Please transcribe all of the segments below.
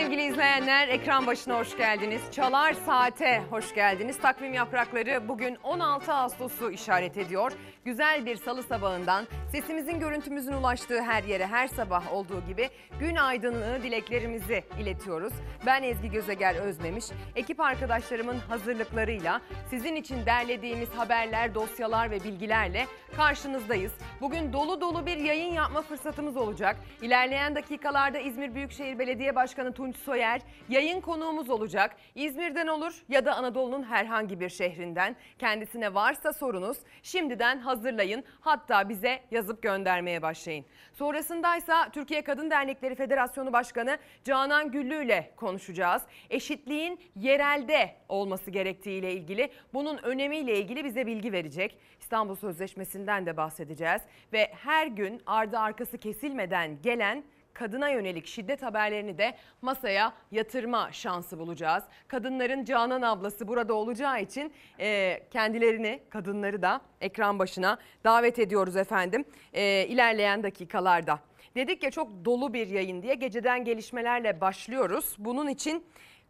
Sevgili izleyenler. Ekran başına hoş geldiniz. Çalar Saate hoş geldiniz. Takvim yaprakları bugün 16 Ağustos'u işaret ediyor. Güzel bir salı sabahından sesimizin görüntümüzün ulaştığı her yere her sabah olduğu gibi gün aydınlığı dileklerimizi iletiyoruz. Ben Ezgi Gözeger Özmemiş. Ekip arkadaşlarımın hazırlıklarıyla sizin için derlediğimiz haberler, dosyalar ve bilgilerle karşınızdayız. Bugün dolu dolu bir yayın yapma fırsatımız olacak. İlerleyen dakikalarda İzmir Büyükşehir Belediye Başkanı Tunç Soyer yayın konuğumuz olacak. İzmir'den olur ya da Anadolu'nun herhangi bir şehrinden. Kendisine varsa sorunuz şimdiden hazırlayın. Hatta bize yazıp göndermeye başlayın. Sonrasındaysa Türkiye Kadın Dernekleri Federasyonu Başkanı Canan Güllü ile konuşacağız. Eşitliğin yerelde olması gerektiğiyle ilgili, bunun önemiyle ilgili bize bilgi verecek. İstanbul Sözleşmesi'nden de bahsedeceğiz ve her gün ardı arkası kesilmeden gelen kadına yönelik şiddet haberlerini de masaya yatırma şansı bulacağız. Kadınların Canan ablası burada olacağı için e, kendilerini, kadınları da ekran başına davet ediyoruz efendim e, ilerleyen dakikalarda. Dedik ya çok dolu bir yayın diye geceden gelişmelerle başlıyoruz. Bunun için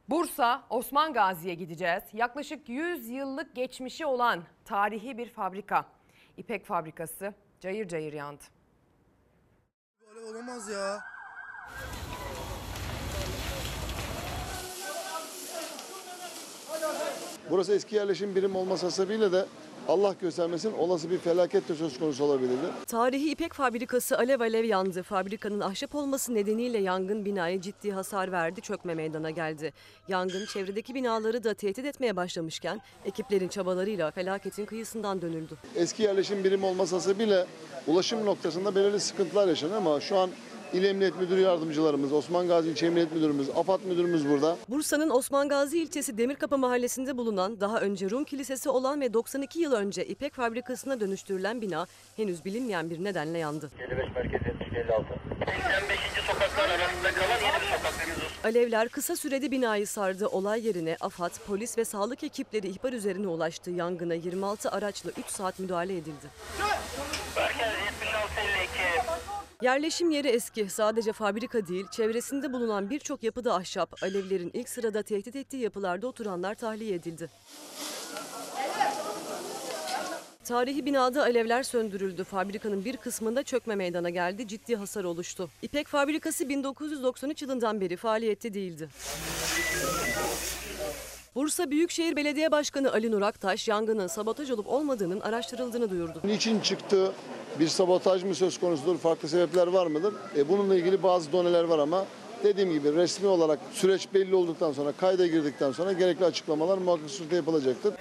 Bursa Osman Gazi'ye gideceğiz. Yaklaşık 100 yıllık geçmişi olan tarihi bir fabrika. İpek fabrikası cayır cayır yandı. Böyle olamaz ya. Burası eski yerleşim birim olması hasebiyle de Allah göstermesin olası bir felaket de söz konusu olabilirdi. Tarihi İpek fabrikası alev alev yandı. Fabrikanın ahşap olması nedeniyle yangın binaya ciddi hasar verdi, çökme meydana geldi. Yangın çevredeki binaları da tehdit etmeye başlamışken ekiplerin çabalarıyla felaketin kıyısından dönüldü. Eski yerleşim birim olması hasebiyle ulaşım noktasında belirli sıkıntılar yaşanıyor ama şu an İl Emniyet Müdürü Yardımcılarımız, Osman Gazi İlçe Emniyet Müdürümüz, AFAD Müdürümüz burada. Bursa'nın Osman Gazi ilçesi Demirkapı mahallesinde bulunan daha önce Rum Kilisesi olan ve 92 yıl önce İpek fabrikasına dönüştürülen bina henüz bilinmeyen bir nedenle yandı. 55 merkez 70 56. 85. sokaklar arasında kalan yeni bir sokak Alevler kısa sürede binayı sardı. Olay yerine AFAD, polis ve sağlık ekipleri ihbar üzerine ulaştı. Yangına 26 araçla 3 saat müdahale edildi. Merkez 76 52. Yerleşim yeri eski. Sadece fabrika değil, çevresinde bulunan birçok yapıda ahşap. Alevlerin ilk sırada tehdit ettiği yapılarda oturanlar tahliye edildi. Tarihi binada alevler söndürüldü. Fabrikanın bir kısmında çökme meydana geldi. Ciddi hasar oluştu. İpek fabrikası 1993 yılından beri faaliyette değildi. Bursa Büyükşehir Belediye Başkanı Ali Nur Aktaş yangının sabotaj olup olmadığının araştırıldığını duyurdu. Niçin çıktı? Bir sabotaj mı söz konusudur? Farklı sebepler var mıdır? E, bununla ilgili bazı doneler var ama dediğim gibi resmi olarak süreç belli olduktan sonra, kayda girdikten sonra gerekli açıklamalar muhakkak surette yapılacaktır.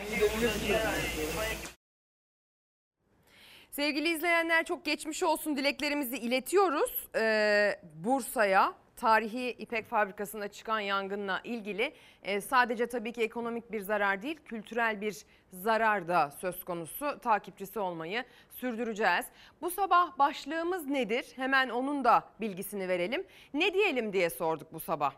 Sevgili izleyenler çok geçmiş olsun dileklerimizi iletiyoruz Ee, Bursa'ya. Tarihi İpek fabrikasında çıkan yangınla ilgili e, sadece tabii ki ekonomik bir zarar değil kültürel bir zarar da söz konusu takipçisi olmayı sürdüreceğiz. Bu sabah başlığımız nedir? Hemen onun da bilgisini verelim. Ne diyelim diye sorduk bu sabah.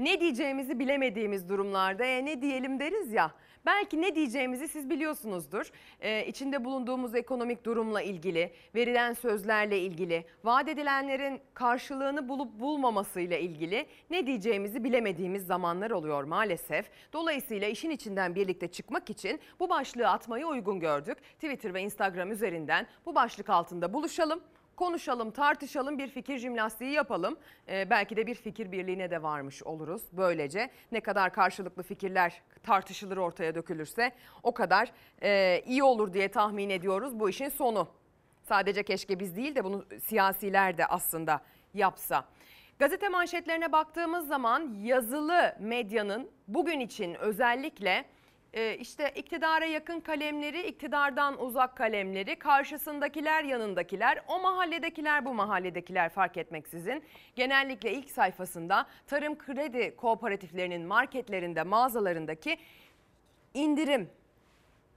Ne diyeceğimizi bilemediğimiz durumlarda e, ne diyelim deriz ya. Belki ne diyeceğimizi siz biliyorsunuzdur. Ee, içinde bulunduğumuz ekonomik durumla ilgili, verilen sözlerle ilgili, vaat edilenlerin karşılığını bulup bulmamasıyla ilgili ne diyeceğimizi bilemediğimiz zamanlar oluyor maalesef. Dolayısıyla işin içinden birlikte çıkmak için bu başlığı atmayı uygun gördük. Twitter ve Instagram üzerinden bu başlık altında buluşalım konuşalım, tartışalım, bir fikir jimnastiği yapalım. Ee, belki de bir fikir birliğine de varmış oluruz. Böylece ne kadar karşılıklı fikirler tartışılır ortaya dökülürse o kadar e, iyi olur diye tahmin ediyoruz bu işin sonu. Sadece keşke biz değil de bunu siyasiler de aslında yapsa. Gazete manşetlerine baktığımız zaman yazılı medyanın bugün için özellikle e, işte iktidara yakın kalemleri, iktidardan uzak kalemleri, karşısındakiler, yanındakiler, o mahalledekiler, bu mahalledekiler fark etmeksizin genellikle ilk sayfasında tarım kredi kooperatiflerinin marketlerinde, mağazalarındaki indirim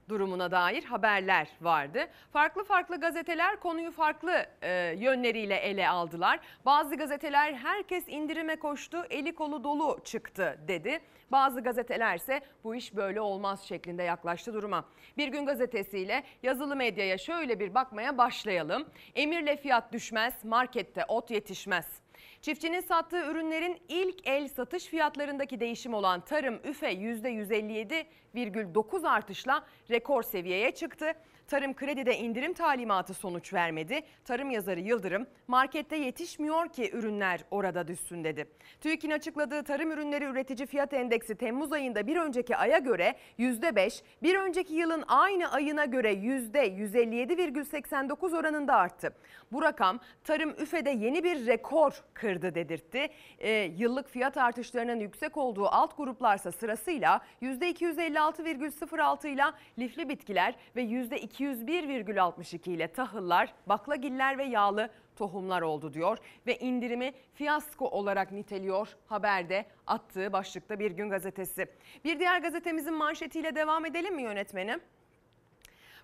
durumuna dair haberler vardı. Farklı farklı gazeteler konuyu farklı e, yönleriyle ele aldılar. Bazı gazeteler herkes indirime koştu, eli kolu dolu çıktı dedi. Bazı gazeteler ise bu iş böyle olmaz şeklinde yaklaştı duruma. Bir gün gazetesiyle yazılı medyaya şöyle bir bakmaya başlayalım. Emirle fiyat düşmez, markette ot yetişmez. Çiftçinin sattığı ürünlerin ilk el satış fiyatlarındaki değişim olan tarım üfe %157,9 artışla rekor seviyeye çıktı. Tarım kredide indirim talimatı sonuç vermedi. Tarım yazarı Yıldırım markette yetişmiyor ki ürünler orada düşsün dedi. TÜİK'in açıkladığı tarım ürünleri üretici fiyat endeksi Temmuz ayında bir önceki aya göre %5, bir önceki yılın aynı ayına göre %157,89 oranında arttı. Bu rakam tarım üfede yeni bir rekor kırdı dedirtti. Ee, yıllık fiyat artışlarının yüksek olduğu alt gruplarsa sırasıyla %256,06 ile lifli bitkiler ve %201,62 ile tahıllar, baklagiller ve yağlı tohumlar oldu diyor ve indirimi fiyasko olarak niteliyor haberde attığı başlıkta Bir Gün Gazetesi. Bir diğer gazetemizin manşetiyle devam edelim mi yönetmenim?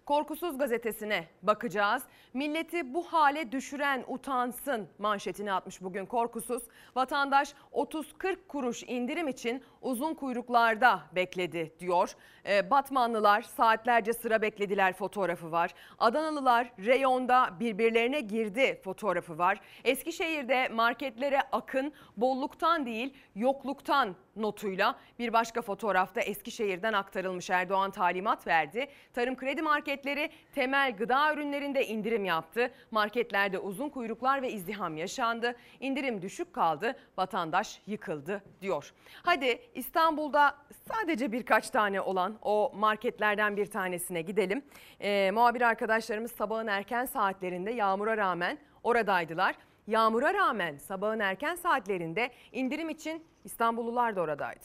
Korkusuz gazetesine bakacağız. Milleti bu hale düşüren utansın manşetini atmış bugün Korkusuz. Vatandaş 30-40 kuruş indirim için uzun kuyruklarda bekledi diyor. Ee, Batmanlılar saatlerce sıra beklediler fotoğrafı var. Adanalılar reyonda birbirlerine girdi fotoğrafı var. Eskişehir'de marketlere akın bolluktan değil yokluktan notuyla bir başka fotoğrafta Eskişehir'den aktarılmış Erdoğan talimat verdi. Tarım kredi marketleri temel gıda ürünlerinde indirim yaptı. Marketlerde uzun kuyruklar ve izdiham yaşandı. İndirim düşük kaldı, vatandaş yıkıldı diyor. Hadi İstanbul'da sadece birkaç tane olan o marketlerden bir tanesine gidelim. Ee, muhabir arkadaşlarımız sabahın erken saatlerinde yağmura rağmen oradaydılar. Yağmura rağmen sabahın erken saatlerinde indirim için İstanbullular da oradaydı.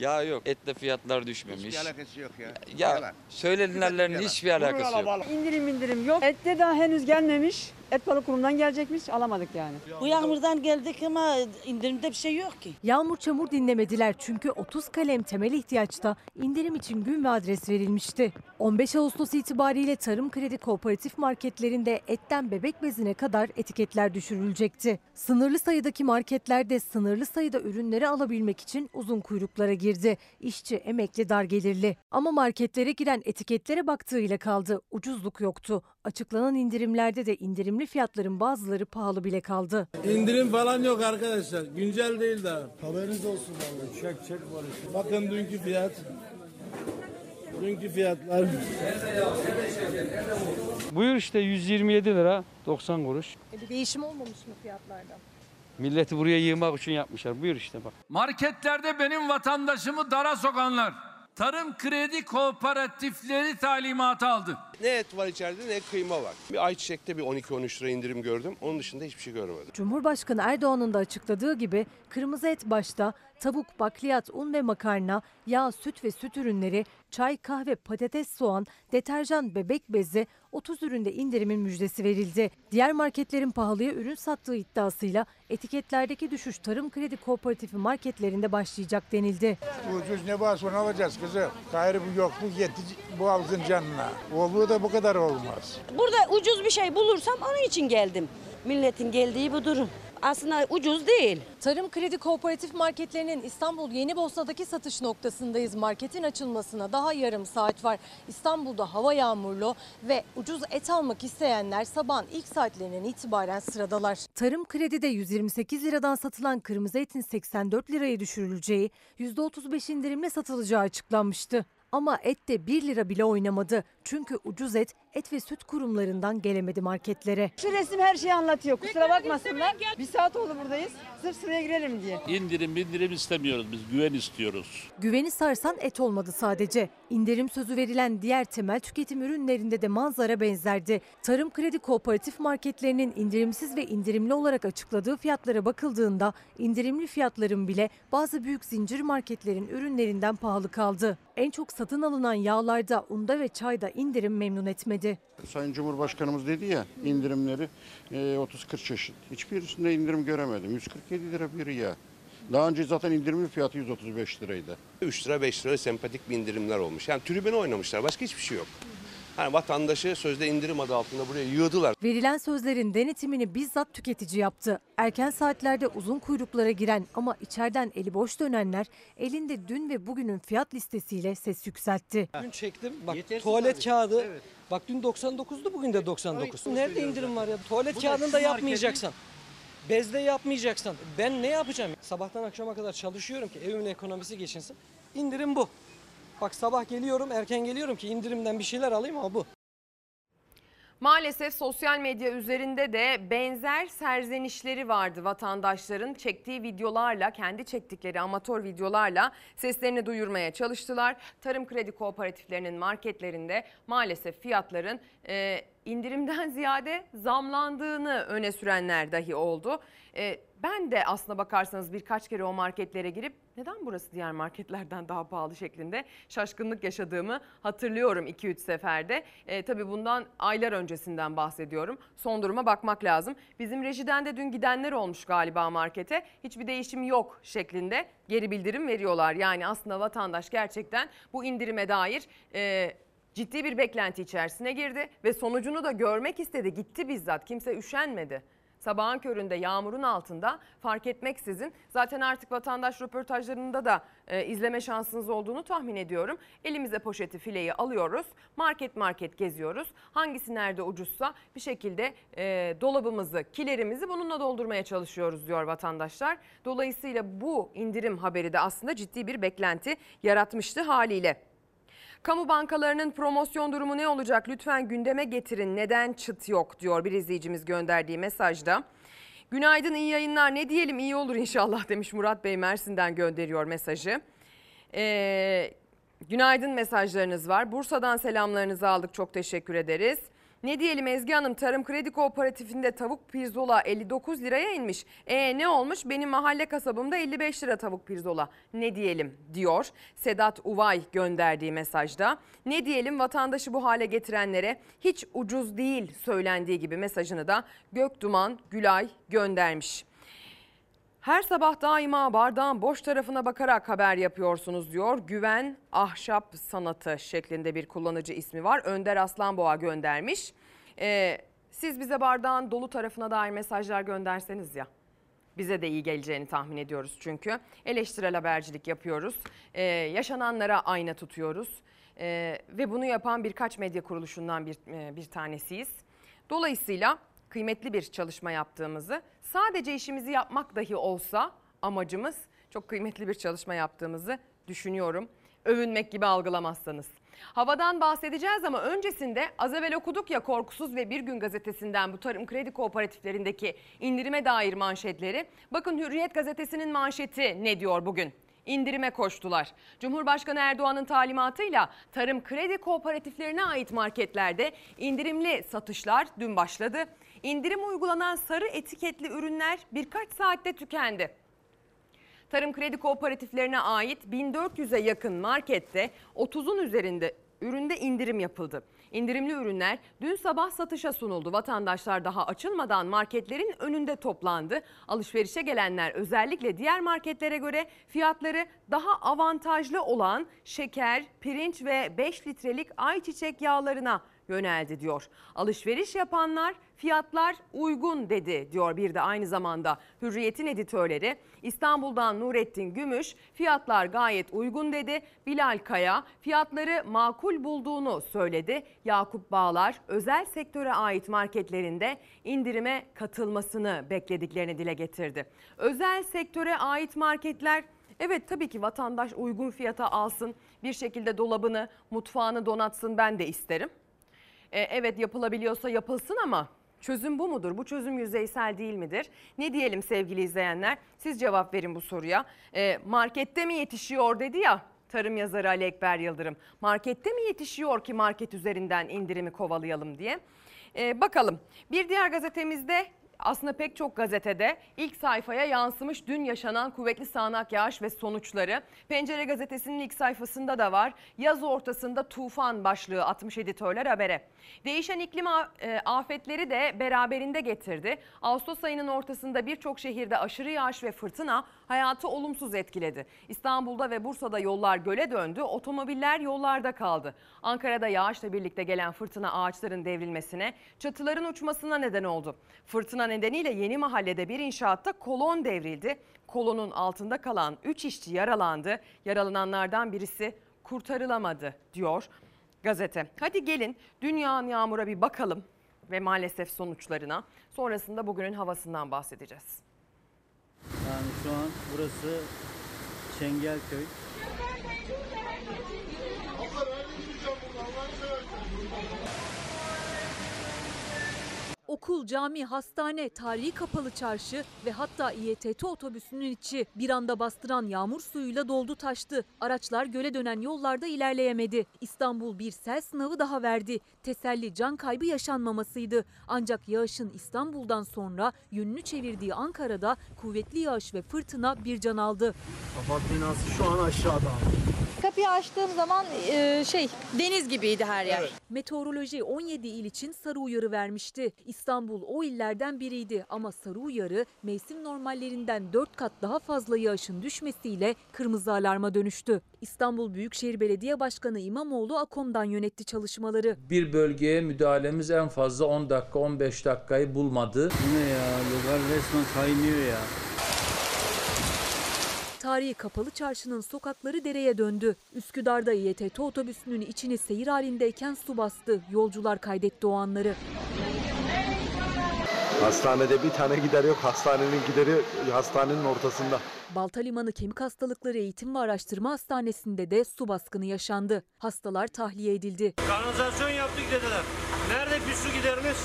Ya yok etle fiyatlar düşmemiş. Hiçbir alakası yok ya. Ya Yalan. söylenilenlerin Yalan. hiçbir alakası yok. İndirim indirim yok. Ette daha henüz gelmemiş. Et balık kurumdan gelecekmiş. Alamadık yani. Bu yağmurdan geldik ama indirimde bir şey yok ki. Yağmur çamur dinlemediler çünkü 30 kalem temel ihtiyaçta indirim için gün ve adres verilmişti. 15 Ağustos itibariyle tarım kredi kooperatif marketlerinde etten bebek bezine kadar etiketler düşürülecekti. Sınırlı sayıdaki marketlerde sınırlı sayıda ürünleri alabilmek için uzun kuyruklara girdi. İşçi, emekli, dar gelirli. Ama marketlere giren etiketlere baktığıyla kaldı. Ucuzluk yoktu. Açıklanan indirimlerde de indirimli fiyatların bazıları pahalı bile kaldı. İndirim falan yok arkadaşlar. Güncel değil daha. Haberiniz olsun vallahi. Çek çek barış. Bakın dünkü fiyat. Dünkü fiyatlar. Buyur işte 127 lira 90 kuruş. Bir değişim olmamış mı fiyatlarda? Milleti buraya yığmak için yapmışlar. Buyur işte bak. Marketlerde benim vatandaşımı dara sokanlar. Tarım kredi kooperatifleri talimatı aldı. Ne et var içeride ne kıyma var. Bir ayçiçekte bir 12-13 lira indirim gördüm. Onun dışında hiçbir şey görmedim. Cumhurbaşkanı Erdoğan'ın da açıkladığı gibi kırmızı et başta tavuk, bakliyat, un ve makarna, yağ, süt ve süt ürünleri, çay, kahve, patates, soğan, deterjan, bebek bezi 30 üründe indirimin müjdesi verildi. Diğer marketlerin pahalıya ürün sattığı iddiasıyla etiketlerdeki düşüş tarım kredi kooperatifi marketlerinde başlayacak denildi. Ucuz ne varsa onu alacağız kızım. Gayrı bu yokluk yetti bu halkın canına. Olduğu da bu kadar olmaz. Burada ucuz bir şey bulursam onun için geldim. Milletin geldiği bu durum. Aslında ucuz değil. Tarım Kredi Kooperatif Marketlerinin İstanbul Yenibosna'daki satış noktasındayız. Marketin açılmasına daha yarım saat var. İstanbul'da hava yağmurlu ve ucuz et almak isteyenler sabahın ilk saatlerinden itibaren sıradalar. Tarım Kredi'de 128 liradan satılan kırmızı etin 84 liraya düşürüleceği, %35 indirimle satılacağı açıklanmıştı. Ama et de 1 lira bile oynamadı. Çünkü ucuz et, et ve süt kurumlarından gelemedi marketlere. Şu resim her şeyi anlatıyor. Kusura bakmasınlar. Bir saat oldu buradayız. Sırf sıraya girelim diye. İndirim indirim istemiyoruz biz güven istiyoruz. Güveni sarsan et olmadı sadece. İndirim sözü verilen diğer temel tüketim ürünlerinde de manzara benzerdi. Tarım Kredi Kooperatif marketlerinin indirimsiz ve indirimli olarak açıkladığı fiyatlara bakıldığında indirimli fiyatların bile bazı büyük zincir marketlerin ürünlerinden pahalı kaldı. En çok satın alınan yağlarda, unda ve çayda indirim memnun etmedi. Sayın Cumhurbaşkanımız dedi ya indirimleri e, 30-40 çeşit. Hiçbirisinde indirim göremedim. 147 lira bir ya. Daha önce zaten indirimli fiyatı 135 liraydı. 3 lira 5 lira sempatik bir indirimler olmuş. Yani tribüne oynamışlar. Başka hiçbir şey yok. Hani vatandaşı sözde indirim adı altında buraya yığdılar. Verilen sözlerin denetimini bizzat tüketici yaptı. Erken saatlerde uzun kuyruklara giren ama içeriden eli boş dönenler elinde dün ve bugünün fiyat listesiyle ses yükseltti. Dün çektim bak tuvalet kağıdı Bak dün 99'du bugün de 99. Nerede indirim var ya? Tuvalet Bu da kağıdında şu yapmayacaksan. Bezde yapmayacaksan ben ne yapacağım? Sabahtan akşama kadar çalışıyorum ki evimin ekonomisi geçinsin. İndirim bu. Bak sabah geliyorum erken geliyorum ki indirimden bir şeyler alayım ama bu. Maalesef sosyal medya üzerinde de benzer serzenişleri vardı vatandaşların çektiği videolarla, kendi çektikleri amatör videolarla seslerini duyurmaya çalıştılar. Tarım kredi kooperatiflerinin marketlerinde maalesef fiyatların e, indirimden ziyade zamlandığını öne sürenler dahi oldu. E, ben de aslına bakarsanız birkaç kere o marketlere girip neden burası diğer marketlerden daha pahalı şeklinde şaşkınlık yaşadığımı hatırlıyorum 2-3 seferde. E, tabii bundan aylar öncesinden bahsediyorum. Son duruma bakmak lazım. Bizim rejiden de dün gidenler olmuş galiba markete. Hiçbir değişim yok şeklinde geri bildirim veriyorlar. Yani aslında vatandaş gerçekten bu indirime dair... E, ciddi bir beklenti içerisine girdi ve sonucunu da görmek istedi. Gitti bizzat. Kimse üşenmedi. Sabahın köründe yağmurun altında fark etmeksizin zaten artık vatandaş röportajlarında da e, izleme şansınız olduğunu tahmin ediyorum. Elimize poşeti fileyi alıyoruz. Market market geziyoruz. Hangisi nerede ucuzsa bir şekilde e, dolabımızı, kilerimizi bununla doldurmaya çalışıyoruz diyor vatandaşlar. Dolayısıyla bu indirim haberi de aslında ciddi bir beklenti yaratmıştı haliyle. Kamu bankalarının promosyon durumu ne olacak? Lütfen gündeme getirin. Neden çıt yok diyor bir izleyicimiz gönderdiği mesajda. Günaydın iyi yayınlar ne diyelim iyi olur inşallah demiş Murat Bey Mersin'den gönderiyor mesajı. Ee, günaydın mesajlarınız var. Bursa'dan selamlarınızı aldık çok teşekkür ederiz. Ne diyelim Ezgi Hanım Tarım Kredi Kooperatifinde tavuk pirzola 59 liraya inmiş. E ne olmuş benim mahalle kasabımda 55 lira tavuk pirzola ne diyelim diyor Sedat Uvay gönderdiği mesajda. Ne diyelim vatandaşı bu hale getirenlere hiç ucuz değil söylendiği gibi mesajını da Gökduman Gülay göndermiş. Her sabah daima bardağın boş tarafına bakarak haber yapıyorsunuz diyor. Güven Ahşap Sanatı şeklinde bir kullanıcı ismi var. Önder Aslanboğa göndermiş. Ee, siz bize bardağın dolu tarafına dair mesajlar gönderseniz ya. Bize de iyi geleceğini tahmin ediyoruz çünkü. Eleştirel habercilik yapıyoruz. Ee, yaşananlara ayna tutuyoruz. Ee, ve bunu yapan birkaç medya kuruluşundan bir, e, bir tanesiyiz. Dolayısıyla kıymetli bir çalışma yaptığımızı, sadece işimizi yapmak dahi olsa amacımız çok kıymetli bir çalışma yaptığımızı düşünüyorum. Övünmek gibi algılamazsanız. Havadan bahsedeceğiz ama öncesinde az evvel okuduk ya Korkusuz ve Bir Gün gazetesinden bu tarım kredi kooperatiflerindeki indirime dair manşetleri. Bakın Hürriyet gazetesinin manşeti ne diyor bugün? indirime koştular. Cumhurbaşkanı Erdoğan'ın talimatıyla tarım kredi kooperatiflerine ait marketlerde indirimli satışlar dün başladı. İndirim uygulanan sarı etiketli ürünler birkaç saatte tükendi. Tarım kredi kooperatiflerine ait 1400'e yakın markette 30'un üzerinde üründe indirim yapıldı. İndirimli ürünler dün sabah satışa sunuldu. Vatandaşlar daha açılmadan marketlerin önünde toplandı. Alışverişe gelenler özellikle diğer marketlere göre fiyatları daha avantajlı olan şeker, pirinç ve 5 litrelik ayçiçek yağlarına yöneldi diyor. Alışveriş yapanlar fiyatlar uygun dedi diyor bir de aynı zamanda Hürriyet'in editörleri. İstanbul'dan Nurettin Gümüş fiyatlar gayet uygun dedi. Bilal Kaya fiyatları makul bulduğunu söyledi. Yakup Bağlar özel sektöre ait marketlerinde indirime katılmasını beklediklerini dile getirdi. Özel sektöre ait marketler Evet tabii ki vatandaş uygun fiyata alsın, bir şekilde dolabını, mutfağını donatsın ben de isterim. E, evet yapılabiliyorsa yapılsın ama çözüm bu mudur? Bu çözüm yüzeysel değil midir? Ne diyelim sevgili izleyenler? Siz cevap verin bu soruya. E, markette mi yetişiyor dedi ya tarım yazarı Ali Ekber Yıldırım. Markette mi yetişiyor ki market üzerinden indirimi kovalayalım diye. E, bakalım bir diğer gazetemizde aslında pek çok gazetede ilk sayfaya yansımış dün yaşanan kuvvetli sağanak yağış ve sonuçları. Pencere gazetesinin ilk sayfasında da var. Yaz ortasında tufan başlığı atmış editörler habere. Değişen iklim e, afetleri de beraberinde getirdi. Ağustos ayının ortasında birçok şehirde aşırı yağış ve fırtına hayatı olumsuz etkiledi. İstanbul'da ve Bursa'da yollar göle döndü, otomobiller yollarda kaldı. Ankara'da yağışla birlikte gelen fırtına ağaçların devrilmesine, çatıların uçmasına neden oldu. Fırtına nedeniyle yeni mahallede bir inşaatta kolon devrildi. Kolonun altında kalan 3 işçi yaralandı. Yaralananlardan birisi kurtarılamadı diyor. gazete. Hadi gelin dünya yağmura bir bakalım ve maalesef sonuçlarına. Sonrasında bugünün havasından bahsedeceğiz. Şu an burası Çengelköy. Okul, cami, hastane, tarihi kapalı çarşı ve hatta İETT otobüsünün içi bir anda bastıran yağmur suyuyla doldu taştı. Araçlar göle dönen yollarda ilerleyemedi. İstanbul bir sel sınavı daha verdi. Teselli can kaybı yaşanmamasıydı. Ancak yağışın İstanbul'dan sonra yönünü çevirdiği Ankara'da kuvvetli yağış ve fırtına bir can aldı. Kapat binası şu an aşağıda. Kapıyı açtığım zaman şey deniz gibiydi her yer. Meteoroloji 17 il için sarı uyarı vermişti. İstanbul o illerden biriydi ama sarı uyarı mevsim normallerinden 4 kat daha fazla yağışın düşmesiyle kırmızı alarma dönüştü. İstanbul Büyükşehir Belediye Başkanı İmamoğlu AKOM'dan yönetti çalışmaları. Bir bölgeye müdahalemiz en fazla 10 dakika 15 dakikayı bulmadı. Bu ne ya? Lokal resmen kaynıyor ya. Tarihi kapalı çarşının sokakları dereye döndü. Üsküdar'da İETT otobüsünün içini seyir halindeyken su bastı. Yolcular kaydetti o anları. Hastanede bir tane gider yok. Hastanenin gideri hastanenin ortasında. Balta Limanı Kemik Hastalıkları Eğitim ve Araştırma Hastanesi'nde de su baskını yaşandı. Hastalar tahliye edildi. Kanalizasyon yaptık dediler. Nerede bir su gideriniz?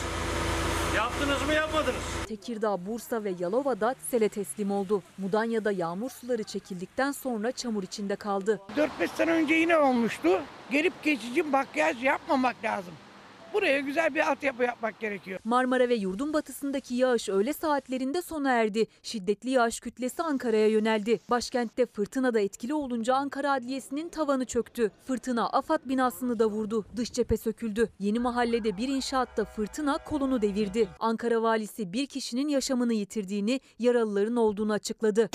Yaptınız mı yapmadınız? Tekirdağ, Bursa ve Yalova'da sele teslim oldu. Mudanya'da yağmur suları çekildikten sonra çamur içinde kaldı. 4-5 sene önce yine olmuştu. Gelip geçici makyaj yapmamak lazım. Buraya güzel bir altyapı yapmak gerekiyor. Marmara ve yurdun batısındaki yağış öğle saatlerinde sona erdi. Şiddetli yağış kütlesi Ankara'ya yöneldi. Başkentte fırtına da etkili olunca Ankara Adliyesi'nin tavanı çöktü. Fırtına AFAD binasını da vurdu. Dış cephe söküldü. Yeni mahallede bir inşaatta fırtına kolunu devirdi. Ankara valisi bir kişinin yaşamını yitirdiğini, yaralıların olduğunu açıkladı.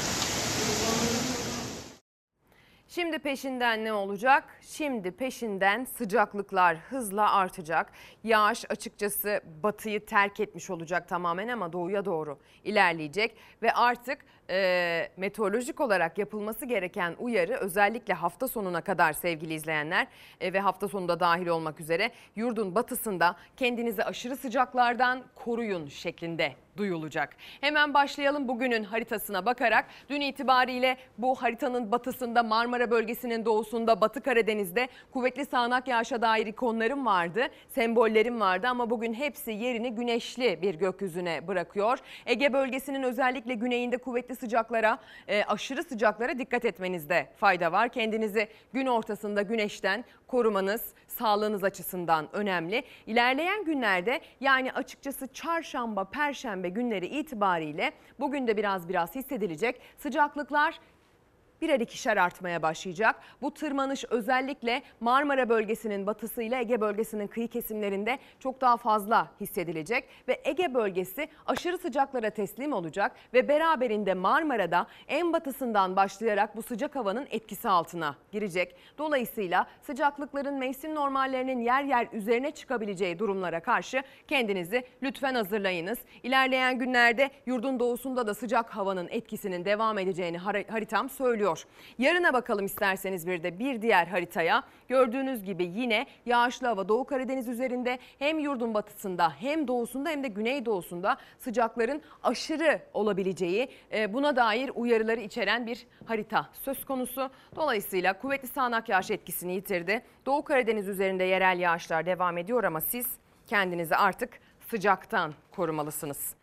Şimdi peşinden ne olacak? Şimdi peşinden sıcaklıklar hızla artacak. Yağış açıkçası batıyı terk etmiş olacak tamamen ama doğuya doğru ilerleyecek. Ve artık e, meteorolojik olarak yapılması gereken uyarı özellikle hafta sonuna kadar sevgili izleyenler e, ve hafta sonunda dahil olmak üzere yurdun batısında kendinizi aşırı sıcaklardan koruyun şeklinde duyulacak. Hemen başlayalım bugünün haritasına bakarak. Dün itibariyle bu haritanın batısında Marmara bölgesinin doğusunda Batı Karadeniz'de kuvvetli sağanak yağışa dair ikonlarım vardı. Sembollerim vardı ama bugün hepsi yerini güneşli bir gökyüzüne bırakıyor. Ege bölgesinin özellikle güneyinde kuvvetli sıcaklara, e, aşırı sıcaklara dikkat etmenizde fayda var. Kendinizi gün ortasında güneşten korumanız sağlığınız açısından önemli. İlerleyen günlerde yani açıkçası çarşamba, perşembe günleri itibariyle bugün de biraz biraz hissedilecek sıcaklıklar birer ikişer artmaya başlayacak. Bu tırmanış özellikle Marmara bölgesinin batısıyla Ege bölgesinin kıyı kesimlerinde çok daha fazla hissedilecek ve Ege bölgesi aşırı sıcaklara teslim olacak ve beraberinde Marmara'da en batısından başlayarak bu sıcak havanın etkisi altına girecek. Dolayısıyla sıcaklıkların mevsim normallerinin yer yer üzerine çıkabileceği durumlara karşı kendinizi lütfen hazırlayınız. İlerleyen günlerde yurdun doğusunda da sıcak havanın etkisinin devam edeceğini haritam söylüyor. Yarına bakalım isterseniz bir de bir diğer haritaya. Gördüğünüz gibi yine yağışlı hava Doğu Karadeniz üzerinde hem yurdun batısında hem doğusunda hem de güneydoğusunda sıcakların aşırı olabileceği e, buna dair uyarıları içeren bir harita söz konusu. Dolayısıyla kuvvetli sağanak yağış etkisini yitirdi. Doğu Karadeniz üzerinde yerel yağışlar devam ediyor ama siz kendinizi artık sıcaktan korumalısınız.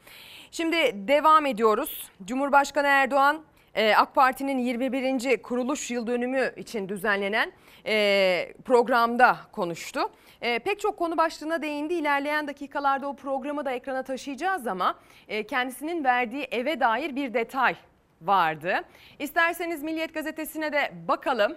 Şimdi devam ediyoruz. Cumhurbaşkanı Erdoğan ee, AK Parti'nin 21. kuruluş yıl dönümü için düzenlenen e, programda konuştu. E, pek çok konu başlığına değindi. İlerleyen dakikalarda o programı da ekrana taşıyacağız ama e, kendisinin verdiği eve dair bir detay vardı. İsterseniz Milliyet Gazetesi'ne de bakalım.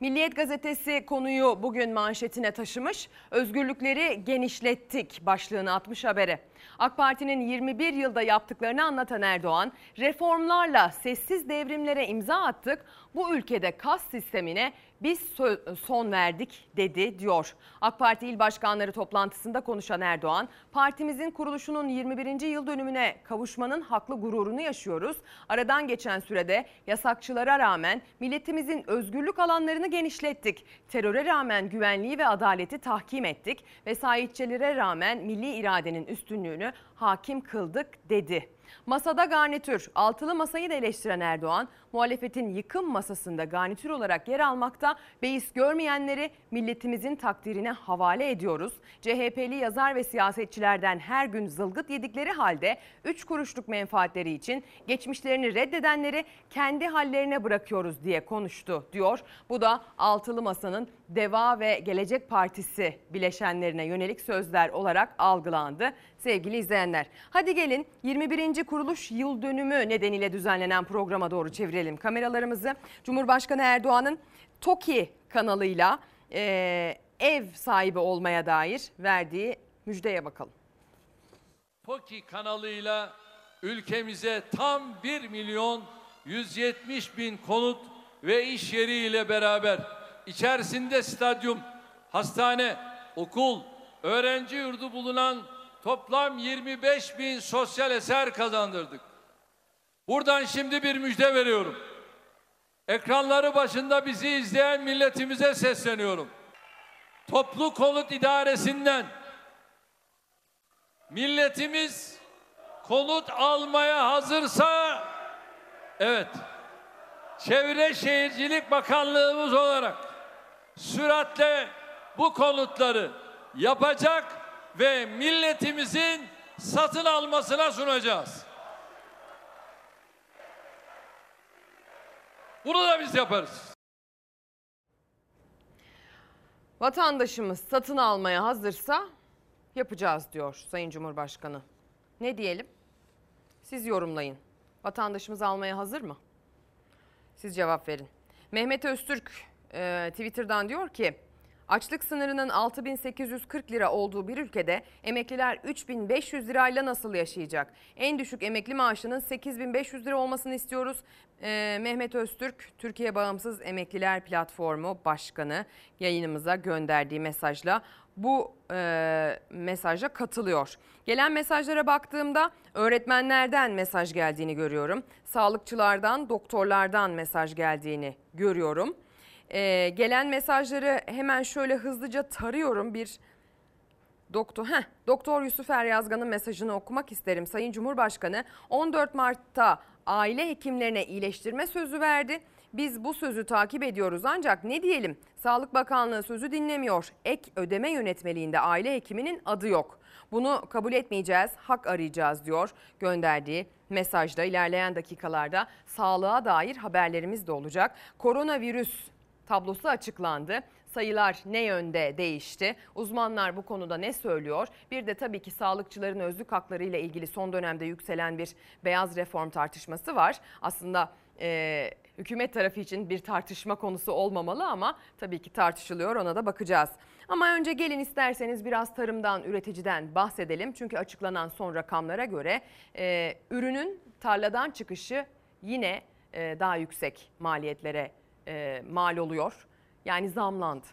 Milliyet gazetesi konuyu bugün manşetine taşımış. Özgürlükleri genişlettik başlığını atmış habere. AK Parti'nin 21 yılda yaptıklarını anlatan Erdoğan, reformlarla sessiz devrimlere imza attık, bu ülkede kas sistemine biz son verdik dedi diyor. AK Parti İl Başkanları toplantısında konuşan Erdoğan, partimizin kuruluşunun 21. yıl dönümüne kavuşmanın haklı gururunu yaşıyoruz. Aradan geçen sürede yasakçılara rağmen milletimizin özgürlük alanlarını genişlettik. Teröre rağmen güvenliği ve adaleti tahkim ettik. Vesayetçilere rağmen milli iradenin üstünlüğünü hakim kıldık dedi. Masada garnitür. Altılı masayı da eleştiren Erdoğan, muhalefetin yıkım masasında garnitür olarak yer almakta beis görmeyenleri milletimizin takdirine havale ediyoruz. CHP'li yazar ve siyasetçilerden her gün zılgıt yedikleri halde 3 kuruşluk menfaatleri için geçmişlerini reddedenleri kendi hallerine bırakıyoruz diye konuştu diyor. Bu da Altılı Masa'nın Deva ve Gelecek Partisi bileşenlerine yönelik sözler olarak algılandı sevgili izleyenler. Hadi gelin 21. kuruluş yıl dönümü nedeniyle düzenlenen programa doğru çevirelim kameralarımızı. Cumhurbaşkanı Erdoğan'ın TOKİ kanalıyla e, ev sahibi olmaya dair verdiği müjdeye bakalım. TOKİ kanalıyla ülkemize tam 1 milyon 170 bin konut ve iş yeri ile beraber içerisinde stadyum, hastane, okul, öğrenci yurdu bulunan toplam 25 bin sosyal eser kazandırdık. Buradan şimdi bir müjde veriyorum. Ekranları başında bizi izleyen milletimize sesleniyorum. Toplu konut idaresinden milletimiz konut almaya hazırsa evet Çevre Şehircilik Bakanlığımız olarak süratle bu konutları yapacak ve milletimizin satın almasına sunacağız. Bunu da biz yaparız. Vatandaşımız satın almaya hazırsa yapacağız diyor Sayın Cumhurbaşkanı. Ne diyelim? Siz yorumlayın. Vatandaşımız almaya hazır mı? Siz cevap verin. Mehmet Öztürk e, Twitter'dan diyor ki açlık sınırının 6840 lira olduğu bir ülkede emekliler 3500 lirayla nasıl yaşayacak? En düşük emekli maaşının 8500 lira olmasını istiyoruz. E, Mehmet Öztürk Türkiye Bağımsız Emekliler Platformu Başkanı yayınımıza gönderdiği mesajla bu e, mesaja katılıyor. Gelen mesajlara baktığımda öğretmenlerden mesaj geldiğini görüyorum. Sağlıkçılardan, doktorlardan mesaj geldiğini görüyorum. E, gelen mesajları hemen şöyle hızlıca tarıyorum. Bir Doktor, heh, Doktor Yusuf Er Yazgan'ın mesajını okumak isterim. Sayın Cumhurbaşkanı 14 Mart'ta aile hekimlerine iyileştirme sözü verdi. Biz bu sözü takip ediyoruz ancak ne diyelim Sağlık Bakanlığı sözü dinlemiyor. Ek ödeme yönetmeliğinde aile hekiminin adı yok. Bunu kabul etmeyeceğiz, hak arayacağız diyor gönderdiği mesajda. ilerleyen dakikalarda sağlığa dair haberlerimiz de olacak. Koronavirüs tablosu açıklandı. Sayılar ne yönde değişti? Uzmanlar bu konuda ne söylüyor? Bir de tabii ki sağlıkçıların özlük hakları ile ilgili son dönemde yükselen bir beyaz reform tartışması var. Aslında e, hükümet tarafı için bir tartışma konusu olmamalı ama tabii ki tartışılıyor ona da bakacağız. Ama önce gelin isterseniz biraz tarımdan, üreticiden bahsedelim. Çünkü açıklanan son rakamlara göre e, ürünün tarladan çıkışı yine e, daha yüksek maliyetlere e, mal oluyor. Yani zamlandı.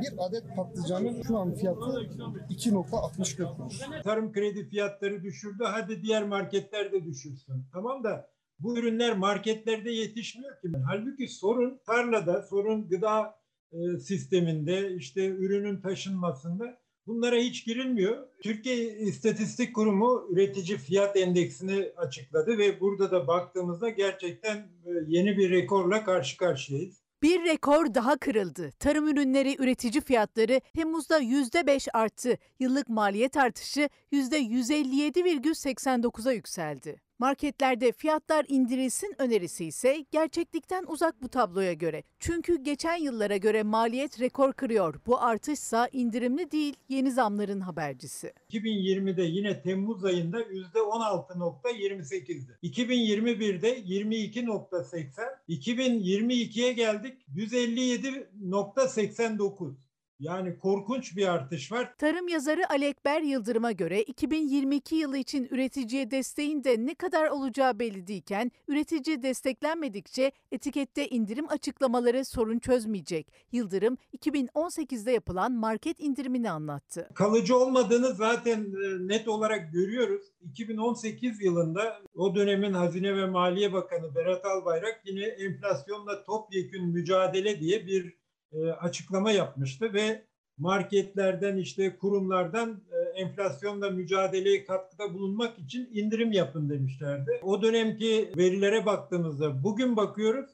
Bir adet patlıcanın şu an fiyatı 2.64 kuruş. Tarım kredi fiyatları düşürdü. Hadi diğer marketler de düşürsün. Tamam da bu ürünler marketlerde yetişmiyor ki. Halbuki sorun tarlada, sorun gıda e, sisteminde, işte ürünün taşınmasında bunlara hiç girilmiyor. Türkiye İstatistik Kurumu üretici fiyat endeksini açıkladı ve burada da baktığımızda gerçekten e, yeni bir rekorla karşı karşıyayız. Bir rekor daha kırıldı. Tarım ürünleri üretici fiyatları Temmuz'da %5 arttı. Yıllık maliyet artışı %157,89'a yükseldi. Marketlerde fiyatlar indirilsin önerisi ise gerçeklikten uzak bu tabloya göre. Çünkü geçen yıllara göre maliyet rekor kırıyor. Bu artışsa indirimli değil, yeni zamların habercisi. 2020'de yine Temmuz ayında %16.28'di. 2021'de 22.80, 2022'ye geldik 157.89. Yani korkunç bir artış var. Tarım yazarı Ali Ekber Yıldırım'a göre 2022 yılı için üreticiye desteğin de ne kadar olacağı belli değilken üretici desteklenmedikçe etikette indirim açıklamaları sorun çözmeyecek. Yıldırım 2018'de yapılan market indirimini anlattı. Kalıcı olmadığını zaten e, net olarak görüyoruz. 2018 yılında o dönemin Hazine ve Maliye Bakanı Berat Albayrak yine enflasyonla topyekün mücadele diye bir e, açıklama yapmıştı ve marketlerden işte kurumlardan e, enflasyonla mücadeleye katkıda bulunmak için indirim yapın demişlerdi. O dönemki verilere baktığımızda bugün bakıyoruz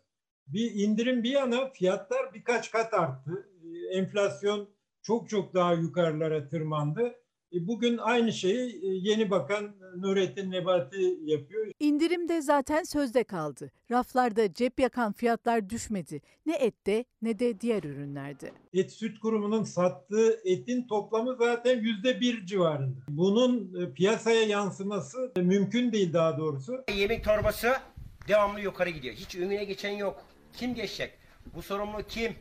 bir indirim bir yana fiyatlar birkaç kat arttı. E, Enflasyon çok çok daha yukarılara tırmandı. E, Bugün aynı şeyi e, yeni bakan Nurettin Nebati yapıyor. İndirim de zaten sözde kaldı. Raflarda cep yakan fiyatlar düşmedi. Ne ette ne de diğer ürünlerde. Et Süt Kurumu'nun sattığı etin toplamı zaten yüzde bir civarında. Bunun e, piyasaya yansıması e, mümkün değil daha doğrusu. Yemek torbası devamlı yukarı gidiyor. Hiç önüne geçen yok. Kim geçecek? Bu sorumlu kim?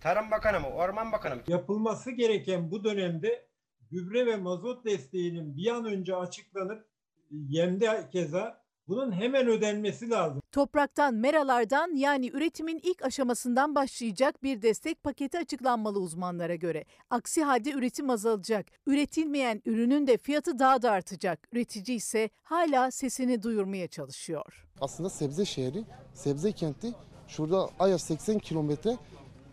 Tarım Bakanı mı? Orman Bakanı mı? Yapılması gereken bu dönemde gübre ve mazot desteğinin bir an önce açıklanıp yemde keza bunun hemen ödenmesi lazım. Topraktan, meralardan yani üretimin ilk aşamasından başlayacak bir destek paketi açıklanmalı uzmanlara göre. Aksi halde üretim azalacak. Üretilmeyen ürünün de fiyatı daha da artacak. Üretici ise hala sesini duyurmaya çalışıyor. Aslında sebze şehri, sebze kenti. Şurada Ayaş 80 kilometre.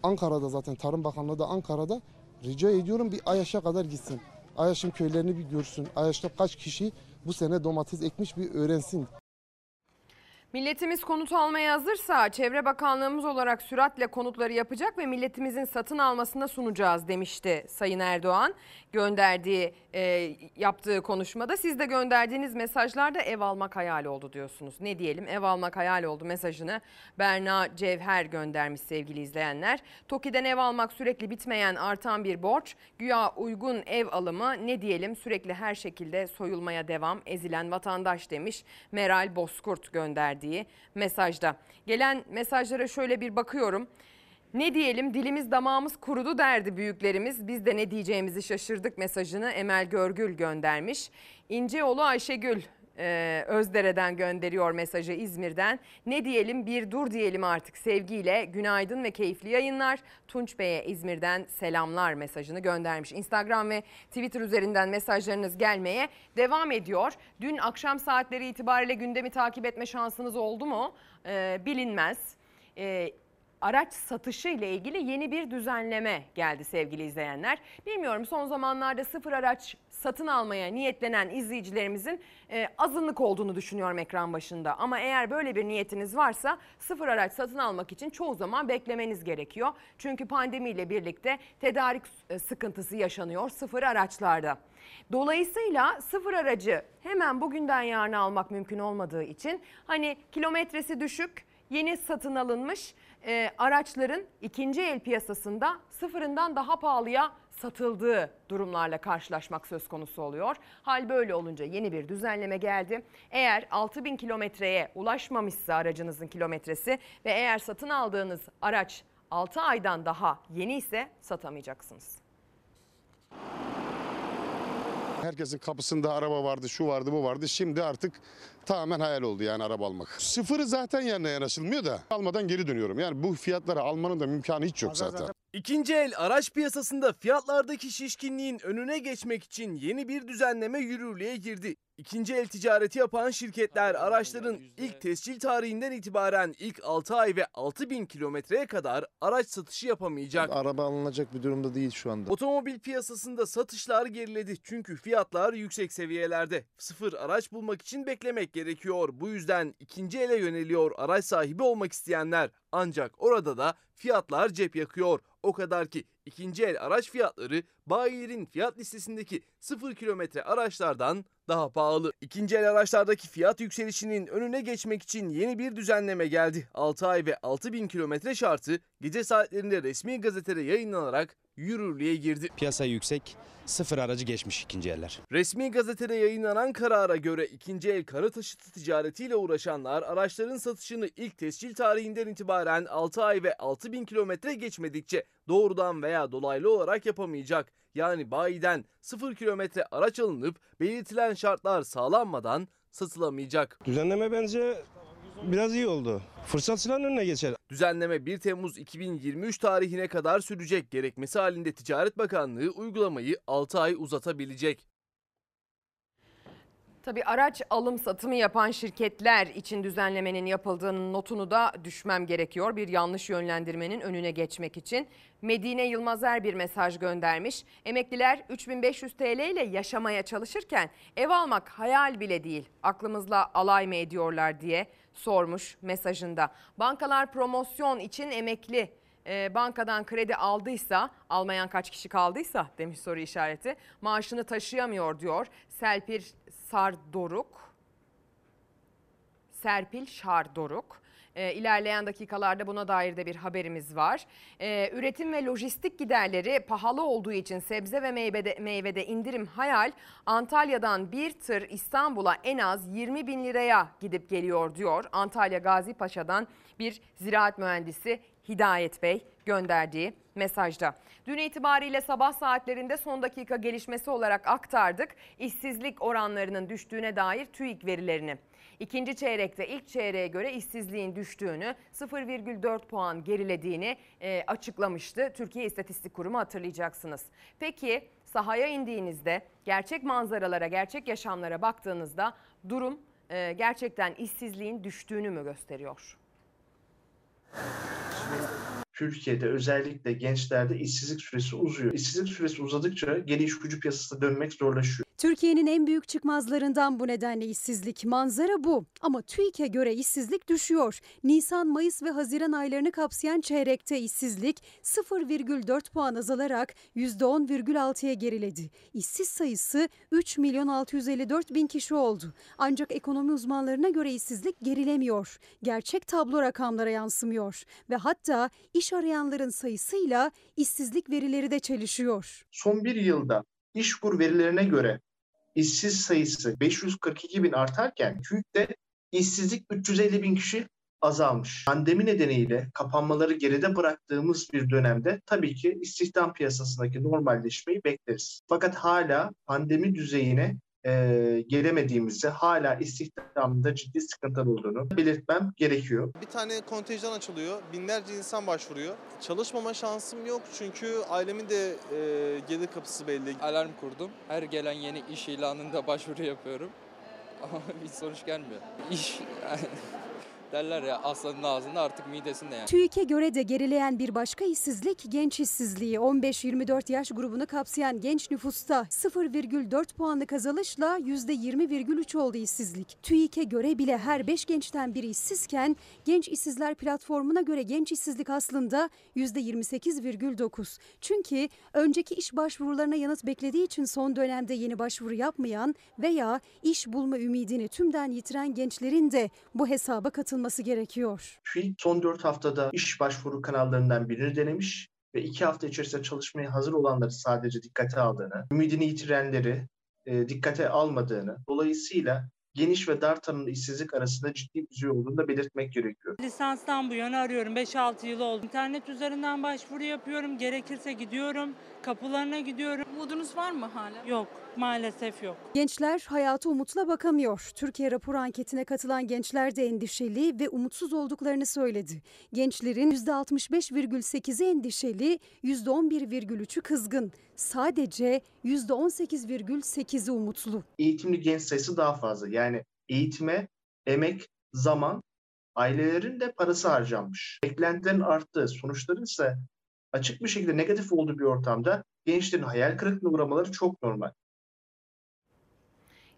Ankara'da zaten Tarım Bakanlığı da Ankara'da. Rica ediyorum bir Ayaş'a kadar gitsin. Ayaş'ın köylerini bir görsün. Ayaş'ta kaç kişi bu sene domates ekmiş bir öğrensin. Milletimiz konut almaya hazırsa Çevre Bakanlığımız olarak süratle konutları yapacak ve milletimizin satın almasına sunacağız demişti Sayın Erdoğan. Gönderdiği, e, yaptığı konuşmada siz de gönderdiğiniz mesajlarda ev almak hayal oldu diyorsunuz. Ne diyelim ev almak hayal oldu mesajını Berna Cevher göndermiş sevgili izleyenler. TOKİ'den ev almak sürekli bitmeyen artan bir borç. Güya uygun ev alımı ne diyelim sürekli her şekilde soyulmaya devam ezilen vatandaş demiş Meral Bozkurt gönderdiği mesajda. Gelen mesajlara şöyle bir bakıyorum. Ne diyelim dilimiz damağımız kurudu derdi büyüklerimiz. Biz de ne diyeceğimizi şaşırdık mesajını Emel Görgül göndermiş. İnceoğlu Ayşegül e, Özdere'den gönderiyor mesajı İzmir'den. Ne diyelim bir dur diyelim artık sevgiyle günaydın ve keyifli yayınlar. Tunç Bey'e İzmir'den selamlar mesajını göndermiş. Instagram ve Twitter üzerinden mesajlarınız gelmeye devam ediyor. Dün akşam saatleri itibariyle gündemi takip etme şansınız oldu mu? E, bilinmez. E, araç satışı ile ilgili yeni bir düzenleme geldi sevgili izleyenler. Bilmiyorum son zamanlarda sıfır araç satın almaya niyetlenen izleyicilerimizin e, azınlık olduğunu düşünüyorum ekran başında. Ama eğer böyle bir niyetiniz varsa sıfır araç satın almak için çoğu zaman beklemeniz gerekiyor. Çünkü pandemiyle birlikte tedarik e, sıkıntısı yaşanıyor sıfır araçlarda. Dolayısıyla sıfır aracı hemen bugünden yarına almak mümkün olmadığı için hani kilometresi düşük yeni satın alınmış e, araçların ikinci el piyasasında sıfırından daha pahalıya satıldığı durumlarla karşılaşmak söz konusu oluyor. Hal böyle olunca yeni bir düzenleme geldi. Eğer 6000 kilometreye ulaşmamışsa aracınızın kilometresi ve eğer satın aldığınız araç 6 aydan daha yeni ise satamayacaksınız. Herkesin kapısında araba vardı, şu vardı, bu vardı. Şimdi artık tamamen hayal oldu yani araba almak. Sıfırı zaten yerine yanaşılmıyor da almadan geri dönüyorum. Yani bu fiyatlara almanın da imkanı hiç yok zaten. İkinci el araç piyasasında fiyatlardaki şişkinliğin önüne geçmek için yeni bir düzenleme yürürlüğe girdi. İkinci el ticareti yapan şirketler araçların ilk tescil tarihinden itibaren ilk 6 ay ve 6000 kilometreye kadar araç satışı yapamayacak. Araba alınacak bir durumda değil şu anda. Otomobil piyasasında satışlar geriledi çünkü fiyatlar yüksek seviyelerde. Sıfır araç bulmak için beklemek gerekiyor. Bu yüzden ikinci ele yöneliyor araç sahibi olmak isteyenler. Ancak orada da fiyatlar cep yakıyor. O kadar ki ikinci el araç fiyatları bayilerin fiyat listesindeki sıfır kilometre araçlardan daha pahalı. İkinci el araçlardaki fiyat yükselişinin önüne geçmek için yeni bir düzenleme geldi. 6 ay ve 6000 kilometre şartı gece saatlerinde resmi gazetede yayınlanarak yürürlüğe girdi. Piyasa yüksek, sıfır aracı geçmiş ikinci eller. Resmi gazetede yayınlanan karara göre ikinci el karı taşıtı ticaretiyle uğraşanlar araçların satışını ilk tescil tarihinden itibaren 6 ay ve 6 bin kilometre geçmedikçe doğrudan veya dolaylı olarak yapamayacak. Yani bayiden 0 kilometre araç alınıp belirtilen şartlar sağlanmadan satılamayacak. Düzenleme bence biraz iyi oldu. Fırsatçıların önüne geçer. Düzenleme 1 Temmuz 2023 tarihine kadar sürecek. Gerekmesi halinde Ticaret Bakanlığı uygulamayı 6 ay uzatabilecek. Tabii araç alım satımı yapan şirketler için düzenlemenin yapıldığının notunu da düşmem gerekiyor. Bir yanlış yönlendirmenin önüne geçmek için. Medine Yılmazer bir mesaj göndermiş. Emekliler 3500 TL ile yaşamaya çalışırken ev almak hayal bile değil. Aklımızla alay mı ediyorlar diye sormuş mesajında. Bankalar promosyon için emekli e, bankadan kredi aldıysa, almayan kaç kişi kaldıysa demiş soru işareti. Maaşını taşıyamıyor diyor. Serpil Sardoruk. Serpil Şardoruk. E, ilerleyen dakikalarda buna dair de bir haberimiz var. E, üretim ve lojistik giderleri pahalı olduğu için sebze ve meyvede, meyvede indirim hayal. Antalya'dan bir tır İstanbul'a en az 20 bin liraya gidip geliyor diyor. Antalya Gazi Paşa'dan bir ziraat mühendisi Hidayet Bey gönderdiği mesajda. Dün itibariyle sabah saatlerinde son dakika gelişmesi olarak aktardık. İşsizlik oranlarının düştüğüne dair TÜİK verilerini. İkinci çeyrekte ilk çeyreğe göre işsizliğin düştüğünü, 0,4 puan gerilediğini e, açıklamıştı. Türkiye İstatistik Kurumu hatırlayacaksınız. Peki sahaya indiğinizde gerçek manzaralara, gerçek yaşamlara baktığınızda durum e, gerçekten işsizliğin düştüğünü mü gösteriyor? Türkiye'de özellikle gençlerde işsizlik süresi uzuyor. İşsizlik süresi uzadıkça geri iş gücü piyasasına dönmek zorlaşıyor. Türkiye'nin en büyük çıkmazlarından bu nedenle işsizlik. Manzara bu. Ama TÜİK'e göre işsizlik düşüyor. Nisan, Mayıs ve Haziran aylarını kapsayan çeyrekte işsizlik 0,4 puan azalarak %10,6'ya geriledi. İşsiz sayısı 3 milyon 654 bin kişi oldu. Ancak ekonomi uzmanlarına göre işsizlik gerilemiyor. Gerçek tablo rakamlara yansımıyor. Ve hatta iş arayanların sayısıyla işsizlik verileri de çelişiyor. Son bir yılda İşkur verilerine göre işsiz sayısı 542 bin artarken TÜİK'te işsizlik 350 bin kişi azalmış. Pandemi nedeniyle kapanmaları geride bıraktığımız bir dönemde tabii ki istihdam piyasasındaki normalleşmeyi bekleriz. Fakat hala pandemi düzeyine e, gelemediğimizde hala istihdamda ciddi sıkıntılar olduğunu belirtmem gerekiyor. Bir tane kontenjan açılıyor. Binlerce insan başvuruyor. Çalışmama şansım yok çünkü ailemin de e, gelir kapısı belli. Alarm kurdum. Her gelen yeni iş ilanında başvuru yapıyorum. Ama hiç sonuç gelmiyor. İş derler ya aslanın ağzında artık midesinde yani. TÜİK'e göre de gerileyen bir başka işsizlik genç işsizliği. 15-24 yaş grubunu kapsayan genç nüfusta 0,4 puanlık azalışla %20,3 oldu işsizlik. TÜİK'e göre bile her 5 gençten biri işsizken Genç İşsizler Platformu'na göre genç işsizlik aslında %28,9. Çünkü önceki iş başvurularına yanıt beklediği için son dönemde yeni başvuru yapmayan veya iş bulma ümidini tümden yitiren gençlerin de bu hesaba katılması gerekiyor. TÜİK son 4 haftada iş başvuru kanallarından birini denemiş ve 2 hafta içerisinde çalışmaya hazır olanları sadece dikkate aldığını, ümidini yitirenleri e, dikkate almadığını, dolayısıyla geniş ve dar tanımlı işsizlik arasında ciddi bir düzey olduğunu da belirtmek gerekiyor. Lisanstan bu yana arıyorum. 5-6 yıl oldu. İnternet üzerinden başvuru yapıyorum. Gerekirse gidiyorum. Kapılarına gidiyorum. Umudunuz var mı hala? Yok. Maalesef yok. Gençler hayata umutla bakamıyor. Türkiye raporu anketine katılan gençler de endişeli ve umutsuz olduklarını söyledi. Gençlerin %65,8'i endişeli, %11,3'ü kızgın. Sadece %18,8'i umutlu. Eğitimli genç sayısı daha fazla. Yani eğitime, emek, zaman, ailelerin de parası harcanmış. Beklentilerin arttığı, sonuçların ise açık bir şekilde negatif olduğu bir ortamda gençlerin hayal kırıklığına uğramaları çok normal.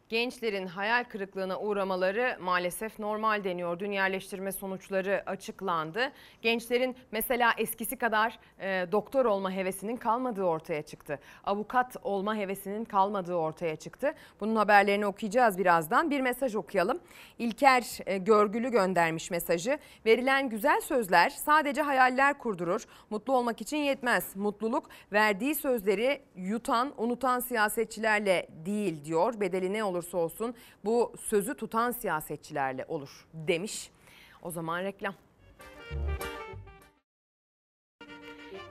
Gençlerin hayal kırıklığına uğramaları maalesef normal deniyor. Dün yerleştirme sonuçları açıklandı. Gençlerin mesela eskisi kadar e, doktor olma hevesinin kalmadığı ortaya çıktı. Avukat olma hevesinin kalmadığı ortaya çıktı. Bunun haberlerini okuyacağız birazdan. Bir mesaj okuyalım. İlker e, Görgülü göndermiş mesajı. Verilen güzel sözler sadece hayaller kurdurur. Mutlu olmak için yetmez. Mutluluk verdiği sözleri yutan, unutan siyasetçilerle değil diyor. Bedeli ne olursa olsun bu sözü tutan siyasetçilerle olur demiş. O zaman reklam.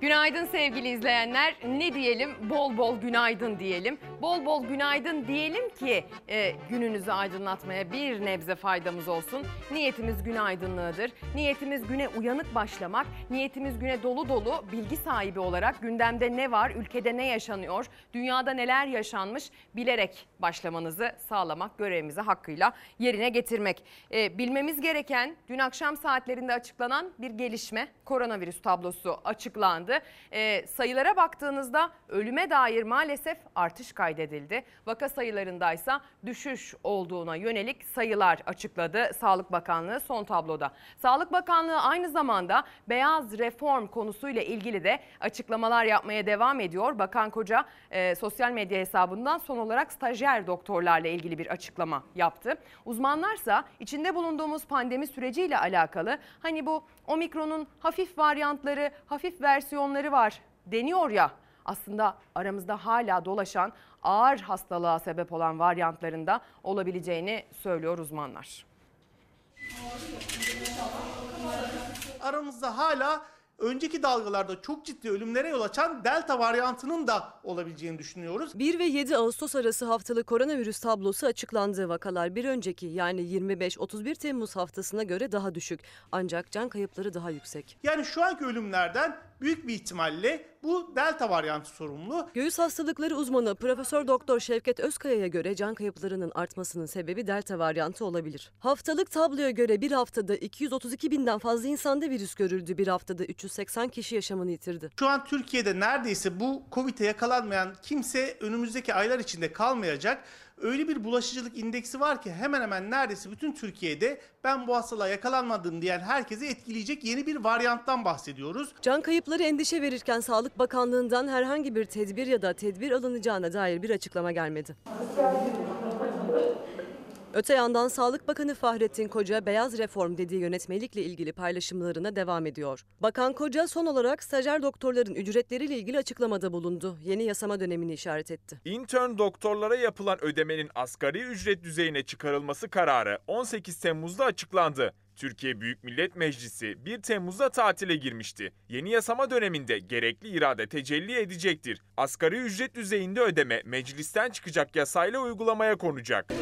Günaydın sevgili izleyenler. Ne diyelim? Bol bol günaydın diyelim. Bol bol günaydın diyelim ki e, gününüzü aydınlatmaya bir nebze faydamız olsun. Niyetimiz gün aydınlığıdır. Niyetimiz güne uyanık başlamak. Niyetimiz güne dolu dolu bilgi sahibi olarak gündemde ne var, ülkede ne yaşanıyor, dünyada neler yaşanmış bilerek başlamanızı sağlamak, görevimizi hakkıyla yerine getirmek. E, bilmemiz gereken dün akşam saatlerinde açıklanan bir gelişme koronavirüs tablosu açıklandı. E, sayılara baktığınızda ölüme dair maalesef artış kaydedildi. Vaka sayılarındaysa düşüş olduğuna yönelik sayılar açıkladı Sağlık Bakanlığı son tabloda. Sağlık Bakanlığı aynı zamanda beyaz reform konusuyla ilgili de açıklamalar yapmaya devam ediyor. Bakan Koca e, sosyal medya hesabından son olarak stajyer doktorlarla ilgili bir açıklama yaptı. Uzmanlarsa içinde bulunduğumuz pandemi süreciyle alakalı hani bu omikronun hafif varyantları, hafif versiyonları var deniyor ya aslında aramızda hala dolaşan ağır hastalığa sebep olan varyantlarında olabileceğini söylüyor uzmanlar. Aramızda hala önceki dalgalarda çok ciddi ölümlere yol açan delta varyantının da olabileceğini düşünüyoruz. 1 ve 7 Ağustos arası haftalık koronavirüs tablosu açıklandığı vakalar bir önceki yani 25-31 Temmuz haftasına göre daha düşük. Ancak can kayıpları daha yüksek. Yani şu anki ölümlerden büyük bir ihtimalle bu delta varyantı sorumlu. Göğüs hastalıkları uzmanı Profesör Doktor Şevket Özkaya'ya göre can kayıplarının artmasının sebebi delta varyantı olabilir. Haftalık tabloya göre bir haftada 232 binden fazla insanda virüs görüldü. Bir haftada 380 kişi yaşamını yitirdi. Şu an Türkiye'de neredeyse bu Covid'e yakalanmayan kimse önümüzdeki aylar içinde kalmayacak. Öyle bir bulaşıcılık indeksi var ki hemen hemen neredeyse bütün Türkiye'de ben bu hastalığa yakalanmadım diyen herkesi etkileyecek yeni bir varyanttan bahsediyoruz. Can kayıpları endişe verirken Sağlık Bakanlığı'ndan herhangi bir tedbir ya da tedbir alınacağına dair bir açıklama gelmedi. Öte yandan Sağlık Bakanı Fahrettin Koca beyaz reform dediği yönetmelikle ilgili paylaşımlarına devam ediyor. Bakan Koca son olarak stajyer doktorların ücretleriyle ilgili açıklamada bulundu. Yeni yasama dönemini işaret etti. İntern doktorlara yapılan ödemenin asgari ücret düzeyine çıkarılması kararı 18 Temmuz'da açıklandı. Türkiye Büyük Millet Meclisi 1 Temmuz'da tatile girmişti. Yeni yasama döneminde gerekli irade tecelli edecektir. Asgari ücret düzeyinde ödeme meclisten çıkacak yasayla uygulamaya konacak.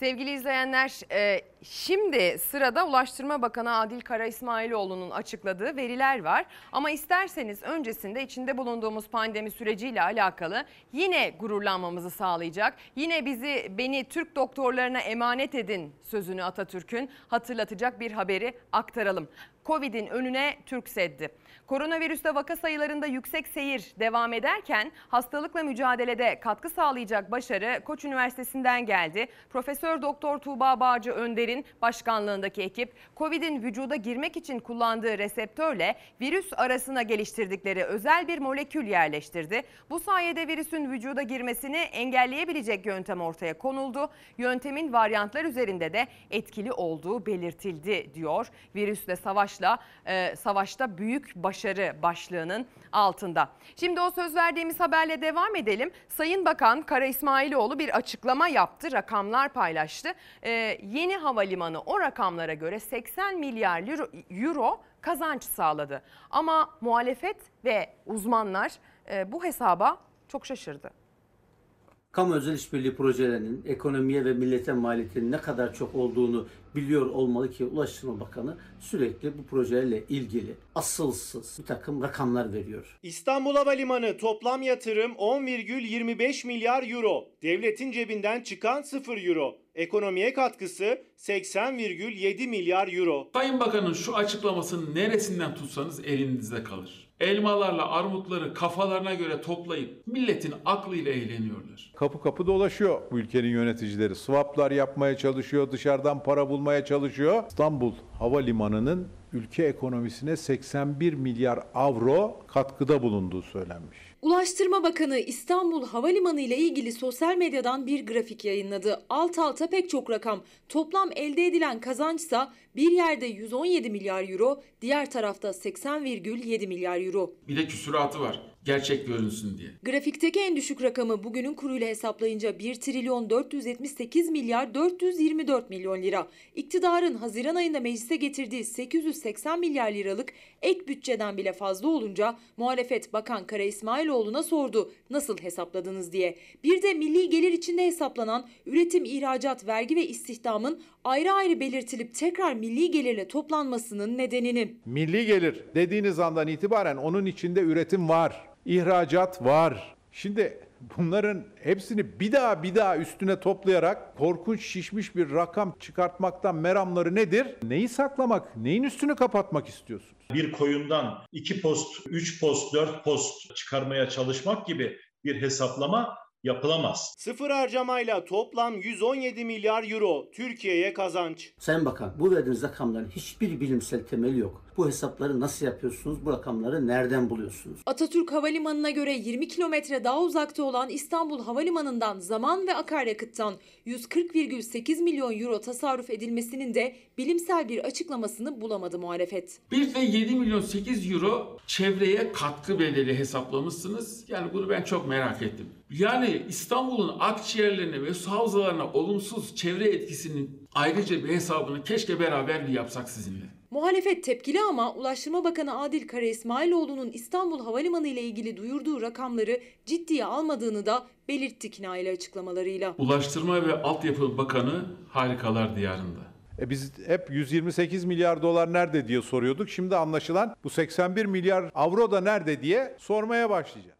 Sevgili izleyenler, e, şimdi sırada Ulaştırma Bakanı Adil Kara İsmailoğlu'nun açıkladığı veriler var. Ama isterseniz öncesinde içinde bulunduğumuz pandemi süreciyle alakalı yine gururlanmamızı sağlayacak, yine bizi beni Türk doktorlarına emanet edin sözünü Atatürk'ün hatırlatacak bir haberi aktaralım. Covid'in önüne Türk seddi. Koronavirüste vaka sayılarında yüksek seyir devam ederken hastalıkla mücadelede katkı sağlayacak başarı Koç Üniversitesi'nden geldi. Profesör Doktor Tuğba Bağcı Önder'in başkanlığındaki ekip Covid'in vücuda girmek için kullandığı reseptörle virüs arasına geliştirdikleri özel bir molekül yerleştirdi. Bu sayede virüsün vücuda girmesini engelleyebilecek yöntem ortaya konuldu. Yöntemin varyantlar üzerinde de etkili olduğu belirtildi diyor. Virüsle savaşla e, savaşta büyük başarı başlığının altında. Şimdi o söz verdiğimiz haberle devam edelim. Sayın Bakan Kara İsmailoğlu bir açıklama yaptı, rakamlar paylaştı. Ee, yeni havalimanı o rakamlara göre 80 milyar euro, euro kazanç sağladı. Ama muhalefet ve uzmanlar e, bu hesaba çok şaşırdı. Kamu özel işbirliği projelerinin ekonomiye ve millete maliyetinin ne kadar çok olduğunu biliyor olmalı ki Ulaştırma Bakanı sürekli bu projelerle ilgili asılsız bir takım rakamlar veriyor. İstanbul Havalimanı toplam yatırım 10,25 milyar euro. Devletin cebinden çıkan 0 euro. Ekonomiye katkısı 80,7 milyar euro. Sayın Bakan'ın şu açıklamasının neresinden tutsanız elinizde kalır. Elmalarla armutları kafalarına göre toplayıp milletin aklıyla eğleniyorlar. Kapı kapı dolaşıyor bu ülkenin yöneticileri. Swaplar yapmaya çalışıyor, dışarıdan para bulmaya çalışıyor. İstanbul Havalimanı'nın ülke ekonomisine 81 milyar avro katkıda bulunduğu söylenmiş. Ulaştırma Bakanı İstanbul Havalimanı ile ilgili sosyal medyadan bir grafik yayınladı. Alt alta pek çok rakam. Toplam elde edilen kazançsa bir yerde 117 milyar euro, diğer tarafta 80,7 milyar euro. Bir de küsuratı var. Gerçek görünsün diye. Grafikteki en düşük rakamı bugünün kuruyla hesaplayınca 1 trilyon 478 milyar 424 milyon lira. İktidarın Haziran ayında meclise getirdiği 880 milyar liralık ek bütçeden bile fazla olunca muhalefet Bakan Kara İsmailoğlu'na sordu nasıl hesapladınız diye. Bir de milli gelir içinde hesaplanan üretim, ihracat, vergi ve istihdamın ayrı ayrı belirtilip tekrar milli gelirle toplanmasının nedenini. Milli gelir dediğiniz andan itibaren onun içinde üretim var, ihracat var. Şimdi bunların hepsini bir daha bir daha üstüne toplayarak korkunç şişmiş bir rakam çıkartmaktan meramları nedir? Neyi saklamak, neyin üstünü kapatmak istiyorsunuz? Bir koyundan iki post, üç post, dört post çıkarmaya çalışmak gibi bir hesaplama yapılamaz. Sıfır harcamayla toplam 117 milyar euro Türkiye'ye kazanç. Sayın Bakan bu verdiğiniz rakamların hiçbir bilimsel temeli yok. Bu hesapları nasıl yapıyorsunuz? Bu rakamları nereden buluyorsunuz? Atatürk Havalimanı'na göre 20 kilometre daha uzakta olan İstanbul Havalimanı'ndan zaman ve akaryakıttan 140,8 milyon euro tasarruf edilmesinin de bilimsel bir açıklamasını bulamadı muhalefet. Bir de 7 milyon 8 euro çevreye katkı bedeli hesaplamışsınız. Yani bunu ben çok merak ettim. Yani İstanbul'un akciğerlerine ve su havzalarına olumsuz çevre etkisinin ayrıca bir hesabını keşke beraber bir yapsak sizinle. Muhalefet tepkili ama Ulaştırma Bakanı Adil Kara İsmailoğlu'nun İstanbul Havalimanı ile ilgili duyurduğu rakamları ciddiye almadığını da belirtti kinayeli açıklamalarıyla. Ulaştırma ve Altyapı Bakanı harikalar diyarında. E biz hep 128 milyar dolar nerede diye soruyorduk. Şimdi anlaşılan bu 81 milyar avro da nerede diye sormaya başlayacağız.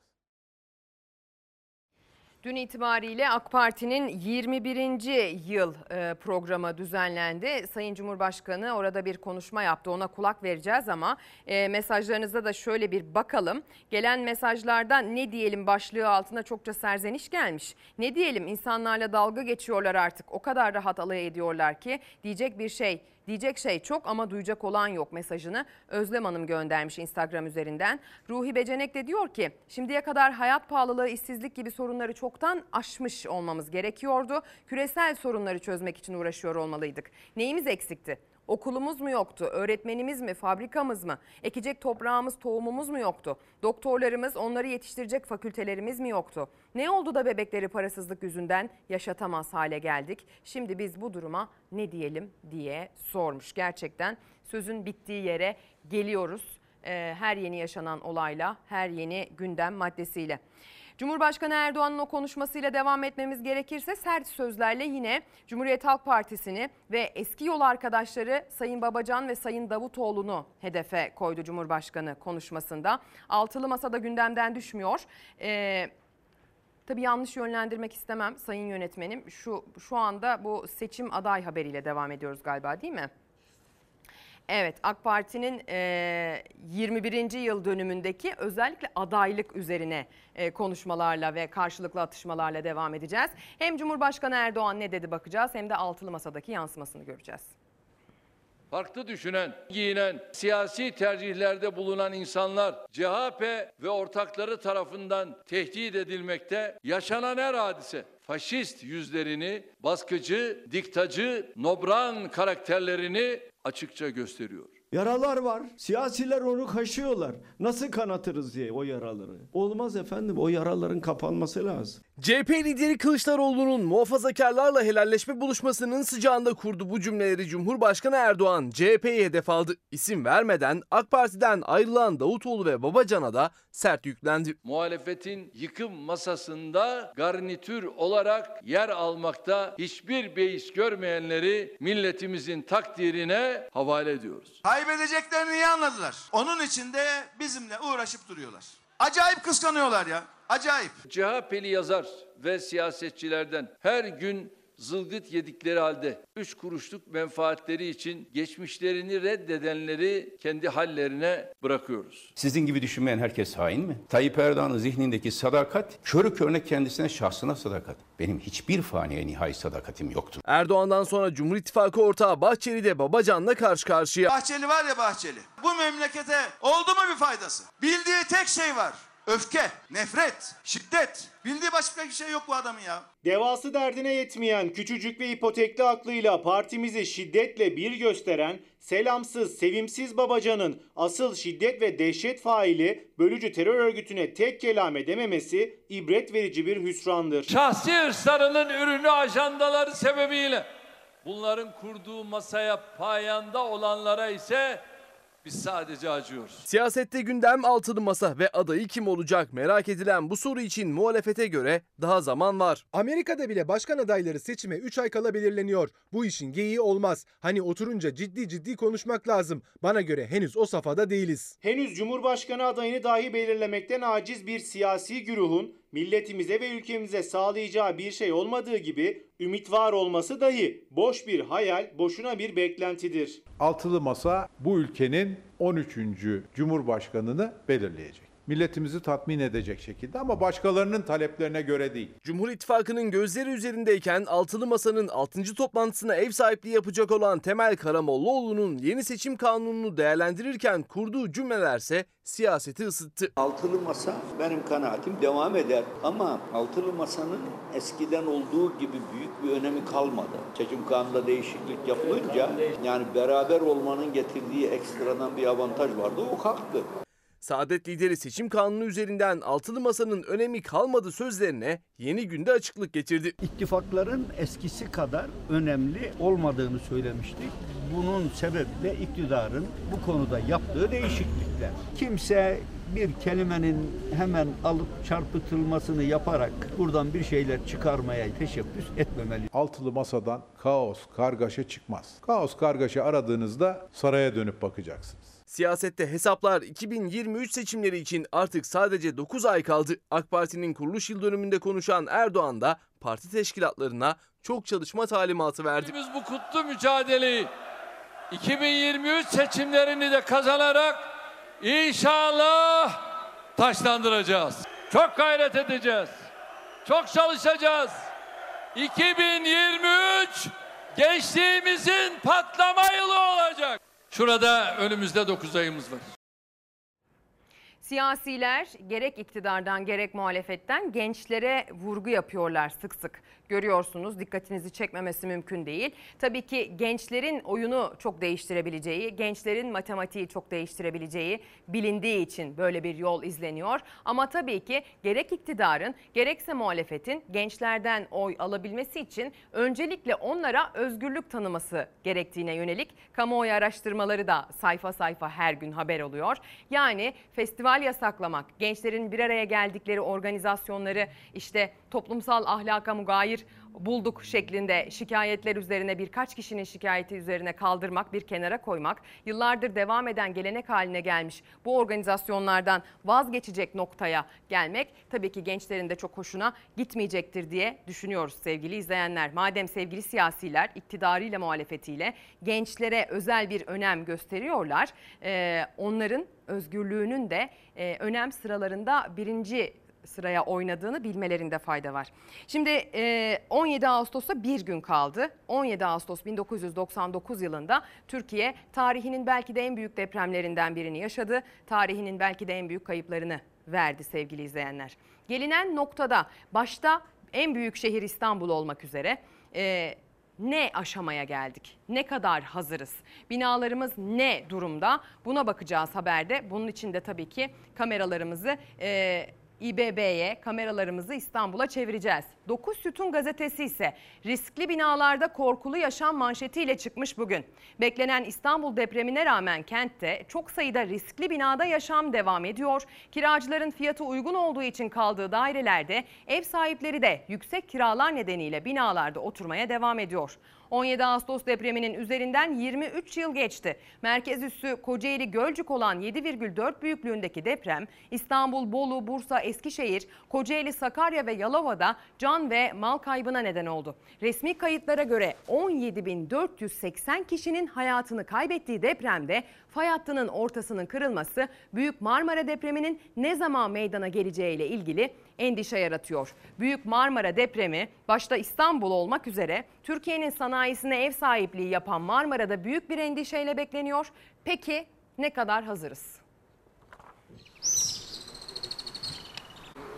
Dün itibariyle AK Parti'nin 21. yıl e, programı düzenlendi. Sayın Cumhurbaşkanı orada bir konuşma yaptı. Ona kulak vereceğiz ama e, mesajlarınızda da şöyle bir bakalım. Gelen mesajlarda ne diyelim başlığı altında çokça serzeniş gelmiş. Ne diyelim insanlarla dalga geçiyorlar artık. O kadar rahat alay ediyorlar ki diyecek bir şey Diyecek şey çok ama duyacak olan yok mesajını Özlem Hanım göndermiş Instagram üzerinden. Ruhi Becenek de diyor ki şimdiye kadar hayat pahalılığı, işsizlik gibi sorunları çoktan aşmış olmamız gerekiyordu. Küresel sorunları çözmek için uğraşıyor olmalıydık. Neyimiz eksikti? Okulumuz mu yoktu? Öğretmenimiz mi? Fabrikamız mı? Ekecek toprağımız, tohumumuz mu yoktu? Doktorlarımız, onları yetiştirecek fakültelerimiz mi yoktu? Ne oldu da bebekleri parasızlık yüzünden yaşatamaz hale geldik? Şimdi biz bu duruma ne diyelim diye sormuş. Gerçekten sözün bittiği yere geliyoruz. Her yeni yaşanan olayla, her yeni gündem maddesiyle. Cumhurbaşkanı Erdoğan'ın o konuşmasıyla devam etmemiz gerekirse sert sözlerle yine Cumhuriyet Halk Partisi'ni ve eski yol arkadaşları Sayın Babacan ve Sayın Davutoğlu'nu hedefe koydu Cumhurbaşkanı konuşmasında. Altılı masada gündemden düşmüyor. Ee, Tabii yanlış yönlendirmek istemem sayın yönetmenim. Şu şu anda bu seçim aday haberiyle devam ediyoruz galiba değil mi? Evet AK Parti'nin e, 21. yıl dönümündeki özellikle adaylık üzerine konuşmalarla ve karşılıklı atışmalarla devam edeceğiz. Hem Cumhurbaşkanı Erdoğan ne dedi bakacağız hem de altılı masadaki yansımasını göreceğiz. Farklı düşünen, giyinen, siyasi tercihlerde bulunan insanlar CHP ve ortakları tarafından tehdit edilmekte. Yaşanan her hadise faşist yüzlerini, baskıcı, diktacı, nobran karakterlerini açıkça gösteriyor. Yaralar var. Siyasiler onu kaşıyorlar. Nasıl kanatırız diye o yaraları. Olmaz efendim. O yaraların kapanması lazım. CHP lideri Kılıçdaroğlu'nun muhafazakarlarla helalleşme buluşmasının sıcağında kurdu bu cümleleri Cumhurbaşkanı Erdoğan CHP'ye hedef aldı. İsim vermeden AK Parti'den ayrılan Davutoğlu ve Babacan'a da sert yüklendi. Muhalefetin yıkım masasında garnitür olarak yer almakta hiçbir beis görmeyenleri milletimizin takdirine havale ediyoruz. Kaybedeceklerini iyi anladılar. Onun için de bizimle uğraşıp duruyorlar. Acayip kıskanıyorlar ya. Acayip. CHP'li yazar ve siyasetçilerden her gün zılgıt yedikleri halde 3 kuruşluk menfaatleri için geçmişlerini reddedenleri kendi hallerine bırakıyoruz. Sizin gibi düşünmeyen herkes hain mi? Tayyip Erdoğan'ın zihnindeki sadakat, körü körüne kendisine şahsına sadakat. Benim hiçbir faniye nihai sadakatim yoktur. Erdoğan'dan sonra Cumhur İttifakı ortağı Bahçeli de Babacan'la karşı karşıya. Bahçeli var ya Bahçeli. Bu memlekete oldu mu bir faydası? Bildiği tek şey var. Öfke, nefret, şiddet. Bildiği başka bir şey yok bu adamın ya. Devası derdine yetmeyen küçücük ve ipotekli aklıyla partimizi şiddetle bir gösteren selamsız, sevimsiz babacanın asıl şiddet ve dehşet faili bölücü terör örgütüne tek kelame dememesi ibret verici bir hüsrandır. Şahsi hırslarının ürünü ajandaları sebebiyle bunların kurduğu masaya payanda olanlara ise biz sadece acıyoruz. Siyasette gündem altılı masa ve adayı kim olacak merak edilen bu soru için muhalefete göre daha zaman var. Amerika'da bile başkan adayları seçime 3 ay kala belirleniyor. Bu işin geyiği olmaz. Hani oturunca ciddi ciddi konuşmak lazım. Bana göre henüz o safhada değiliz. Henüz Cumhurbaşkanı adayını dahi belirlemekten aciz bir siyasi güruhun milletimize ve ülkemize sağlayacağı bir şey olmadığı gibi ümit var olması dahi boş bir hayal, boşuna bir beklentidir. Altılı Masa bu ülkenin 13. Cumhurbaşkanını belirleyecek. Milletimizi tatmin edecek şekilde ama başkalarının taleplerine göre değil. Cumhur İttifakı'nın gözleri üzerindeyken Altılı Masa'nın 6. toplantısına ev sahipliği yapacak olan Temel Karamollaoğlu'nun yeni seçim kanununu değerlendirirken kurduğu cümlelerse siyaseti ısıttı. Altılı masa benim kanaatim devam eder ama altılı masanın eskiden olduğu gibi büyük bir önemi kalmadı. Seçim kanunda değişiklik yapılınca yani beraber olmanın getirdiği ekstradan bir avantaj vardı o kalktı. Saadet lideri seçim kanunu üzerinden altılı masanın önemi kalmadı sözlerine yeni günde açıklık getirdi. İttifakların eskisi kadar önemli olmadığını söylemiştik. Bunun sebebi de iktidarın bu konuda yaptığı değişiklikler. Kimse bir kelimenin hemen alıp çarpıtılmasını yaparak buradan bir şeyler çıkarmaya teşebbüs etmemeli. Altılı Masa'dan kaos, kargaşa çıkmaz. Kaos, kargaşa aradığınızda saraya dönüp bakacaksınız. Siyasette hesaplar 2023 seçimleri için artık sadece 9 ay kaldı. AK Parti'nin kuruluş yıl dönümünde konuşan Erdoğan da parti teşkilatlarına çok çalışma talimatı verdi. Biz bu kutlu mücadeleyi 2023 seçimlerini de kazanarak inşallah taşlandıracağız. Çok gayret edeceğiz. Çok çalışacağız. 2023 gençliğimizin patlama yılı olacak. Şurada önümüzde 9 ayımız var. Siyasiler gerek iktidardan gerek muhalefetten gençlere vurgu yapıyorlar sık sık. Görüyorsunuz dikkatinizi çekmemesi mümkün değil. Tabii ki gençlerin oyunu çok değiştirebileceği, gençlerin matematiği çok değiştirebileceği bilindiği için böyle bir yol izleniyor. Ama tabii ki gerek iktidarın gerekse muhalefetin gençlerden oy alabilmesi için öncelikle onlara özgürlük tanıması gerektiğine yönelik kamuoyu araştırmaları da sayfa sayfa her gün haber oluyor. Yani festival yasaklamak, gençlerin bir araya geldikleri organizasyonları işte toplumsal ahlaka mugayir bulduk şeklinde şikayetler üzerine birkaç kişinin şikayeti üzerine kaldırmak, bir kenara koymak, yıllardır devam eden gelenek haline gelmiş bu organizasyonlardan vazgeçecek noktaya gelmek tabii ki gençlerin de çok hoşuna gitmeyecektir diye düşünüyoruz sevgili izleyenler. Madem sevgili siyasiler iktidarıyla muhalefetiyle gençlere özel bir önem gösteriyorlar, onların özgürlüğünün de önem sıralarında birinci sıraya oynadığını bilmelerinde fayda var. Şimdi 17 Ağustos'a bir gün kaldı. 17 Ağustos 1999 yılında Türkiye tarihinin belki de en büyük depremlerinden birini yaşadı. Tarihinin belki de en büyük kayıplarını verdi sevgili izleyenler. Gelinen noktada başta en büyük şehir İstanbul olmak üzere ne aşamaya geldik? Ne kadar hazırız? Binalarımız ne durumda? Buna bakacağız haberde. Bunun için de tabii ki kameralarımızı e, İBB'ye kameralarımızı İstanbul'a çevireceğiz. 9 Sütun gazetesi ise riskli binalarda korkulu yaşam manşetiyle çıkmış bugün. Beklenen İstanbul depremine rağmen kentte çok sayıda riskli binada yaşam devam ediyor. Kiracıların fiyatı uygun olduğu için kaldığı dairelerde ev sahipleri de yüksek kiralar nedeniyle binalarda oturmaya devam ediyor. 17 Ağustos depreminin üzerinden 23 yıl geçti. Merkez üssü Kocaeli Gölcük olan 7,4 büyüklüğündeki deprem İstanbul, Bolu, Bursa, Eskişehir, Kocaeli, Sakarya ve Yalova'da can ve mal kaybına neden oldu. Resmi kayıtlara göre 17.480 kişinin hayatını kaybettiği depremde fay hattının ortasının kırılması Büyük Marmara depreminin ne zaman meydana geleceğiyle ilgili endişe yaratıyor. Büyük Marmara depremi başta İstanbul olmak üzere Türkiye'nin sanayisine ev sahipliği yapan Marmara'da büyük bir endişeyle bekleniyor. Peki ne kadar hazırız?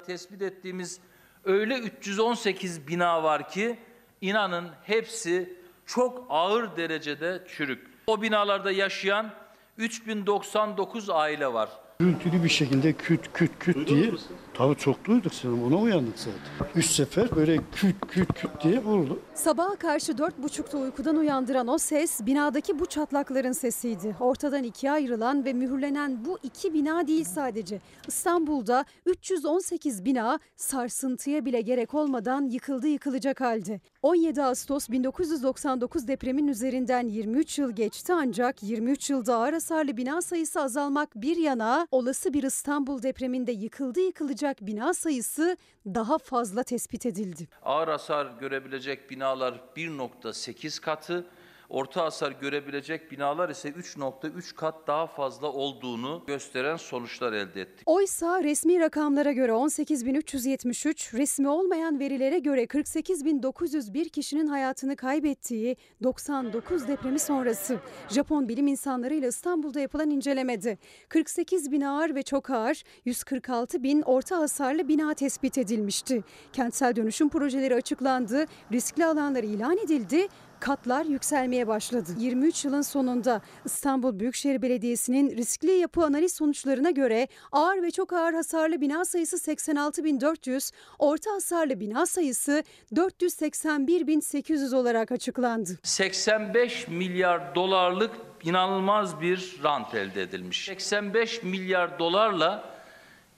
Tespit ettiğimiz öyle 318 bina var ki inanın hepsi çok ağır derecede çürük. O binalarda yaşayan 3099 aile var. Gürültülü bir şekilde küt küt küt diye. Tabii çok duyduk sen ona uyandık zaten. Üç sefer böyle küt küt küt diye vurdu. Sabaha karşı dört buçukta uykudan uyandıran o ses binadaki bu çatlakların sesiydi. Ortadan ikiye ayrılan ve mühürlenen bu iki bina değil sadece. İstanbul'da 318 bina sarsıntıya bile gerek olmadan yıkıldı yıkılacak halde. 17 Ağustos 1999 depremin üzerinden 23 yıl geçti ancak 23 yılda ağır hasarlı bina sayısı azalmak bir yana olası bir İstanbul depreminde yıkıldı yıkılacak bina sayısı daha fazla tespit edildi. Ağır hasar görebilecek binalar 1.8 katı, orta hasar görebilecek binalar ise 3.3 kat daha fazla olduğunu gösteren sonuçlar elde ettik. Oysa resmi rakamlara göre 18.373, resmi olmayan verilere göre 48.901 kişinin hayatını kaybettiği 99 depremi sonrası Japon bilim insanlarıyla İstanbul'da yapılan incelemede 48 bin ağır ve çok ağır, 146 bin orta hasarlı bina tespit edilmişti. Kentsel dönüşüm projeleri açıklandı, riskli alanlar ilan edildi katlar yükselmeye başladı. 23 yılın sonunda İstanbul Büyükşehir Belediyesi'nin riskli yapı analiz sonuçlarına göre ağır ve çok ağır hasarlı bina sayısı 86.400, orta hasarlı bina sayısı 481.800 olarak açıklandı. 85 milyar dolarlık inanılmaz bir rant elde edilmiş. 85 milyar dolarla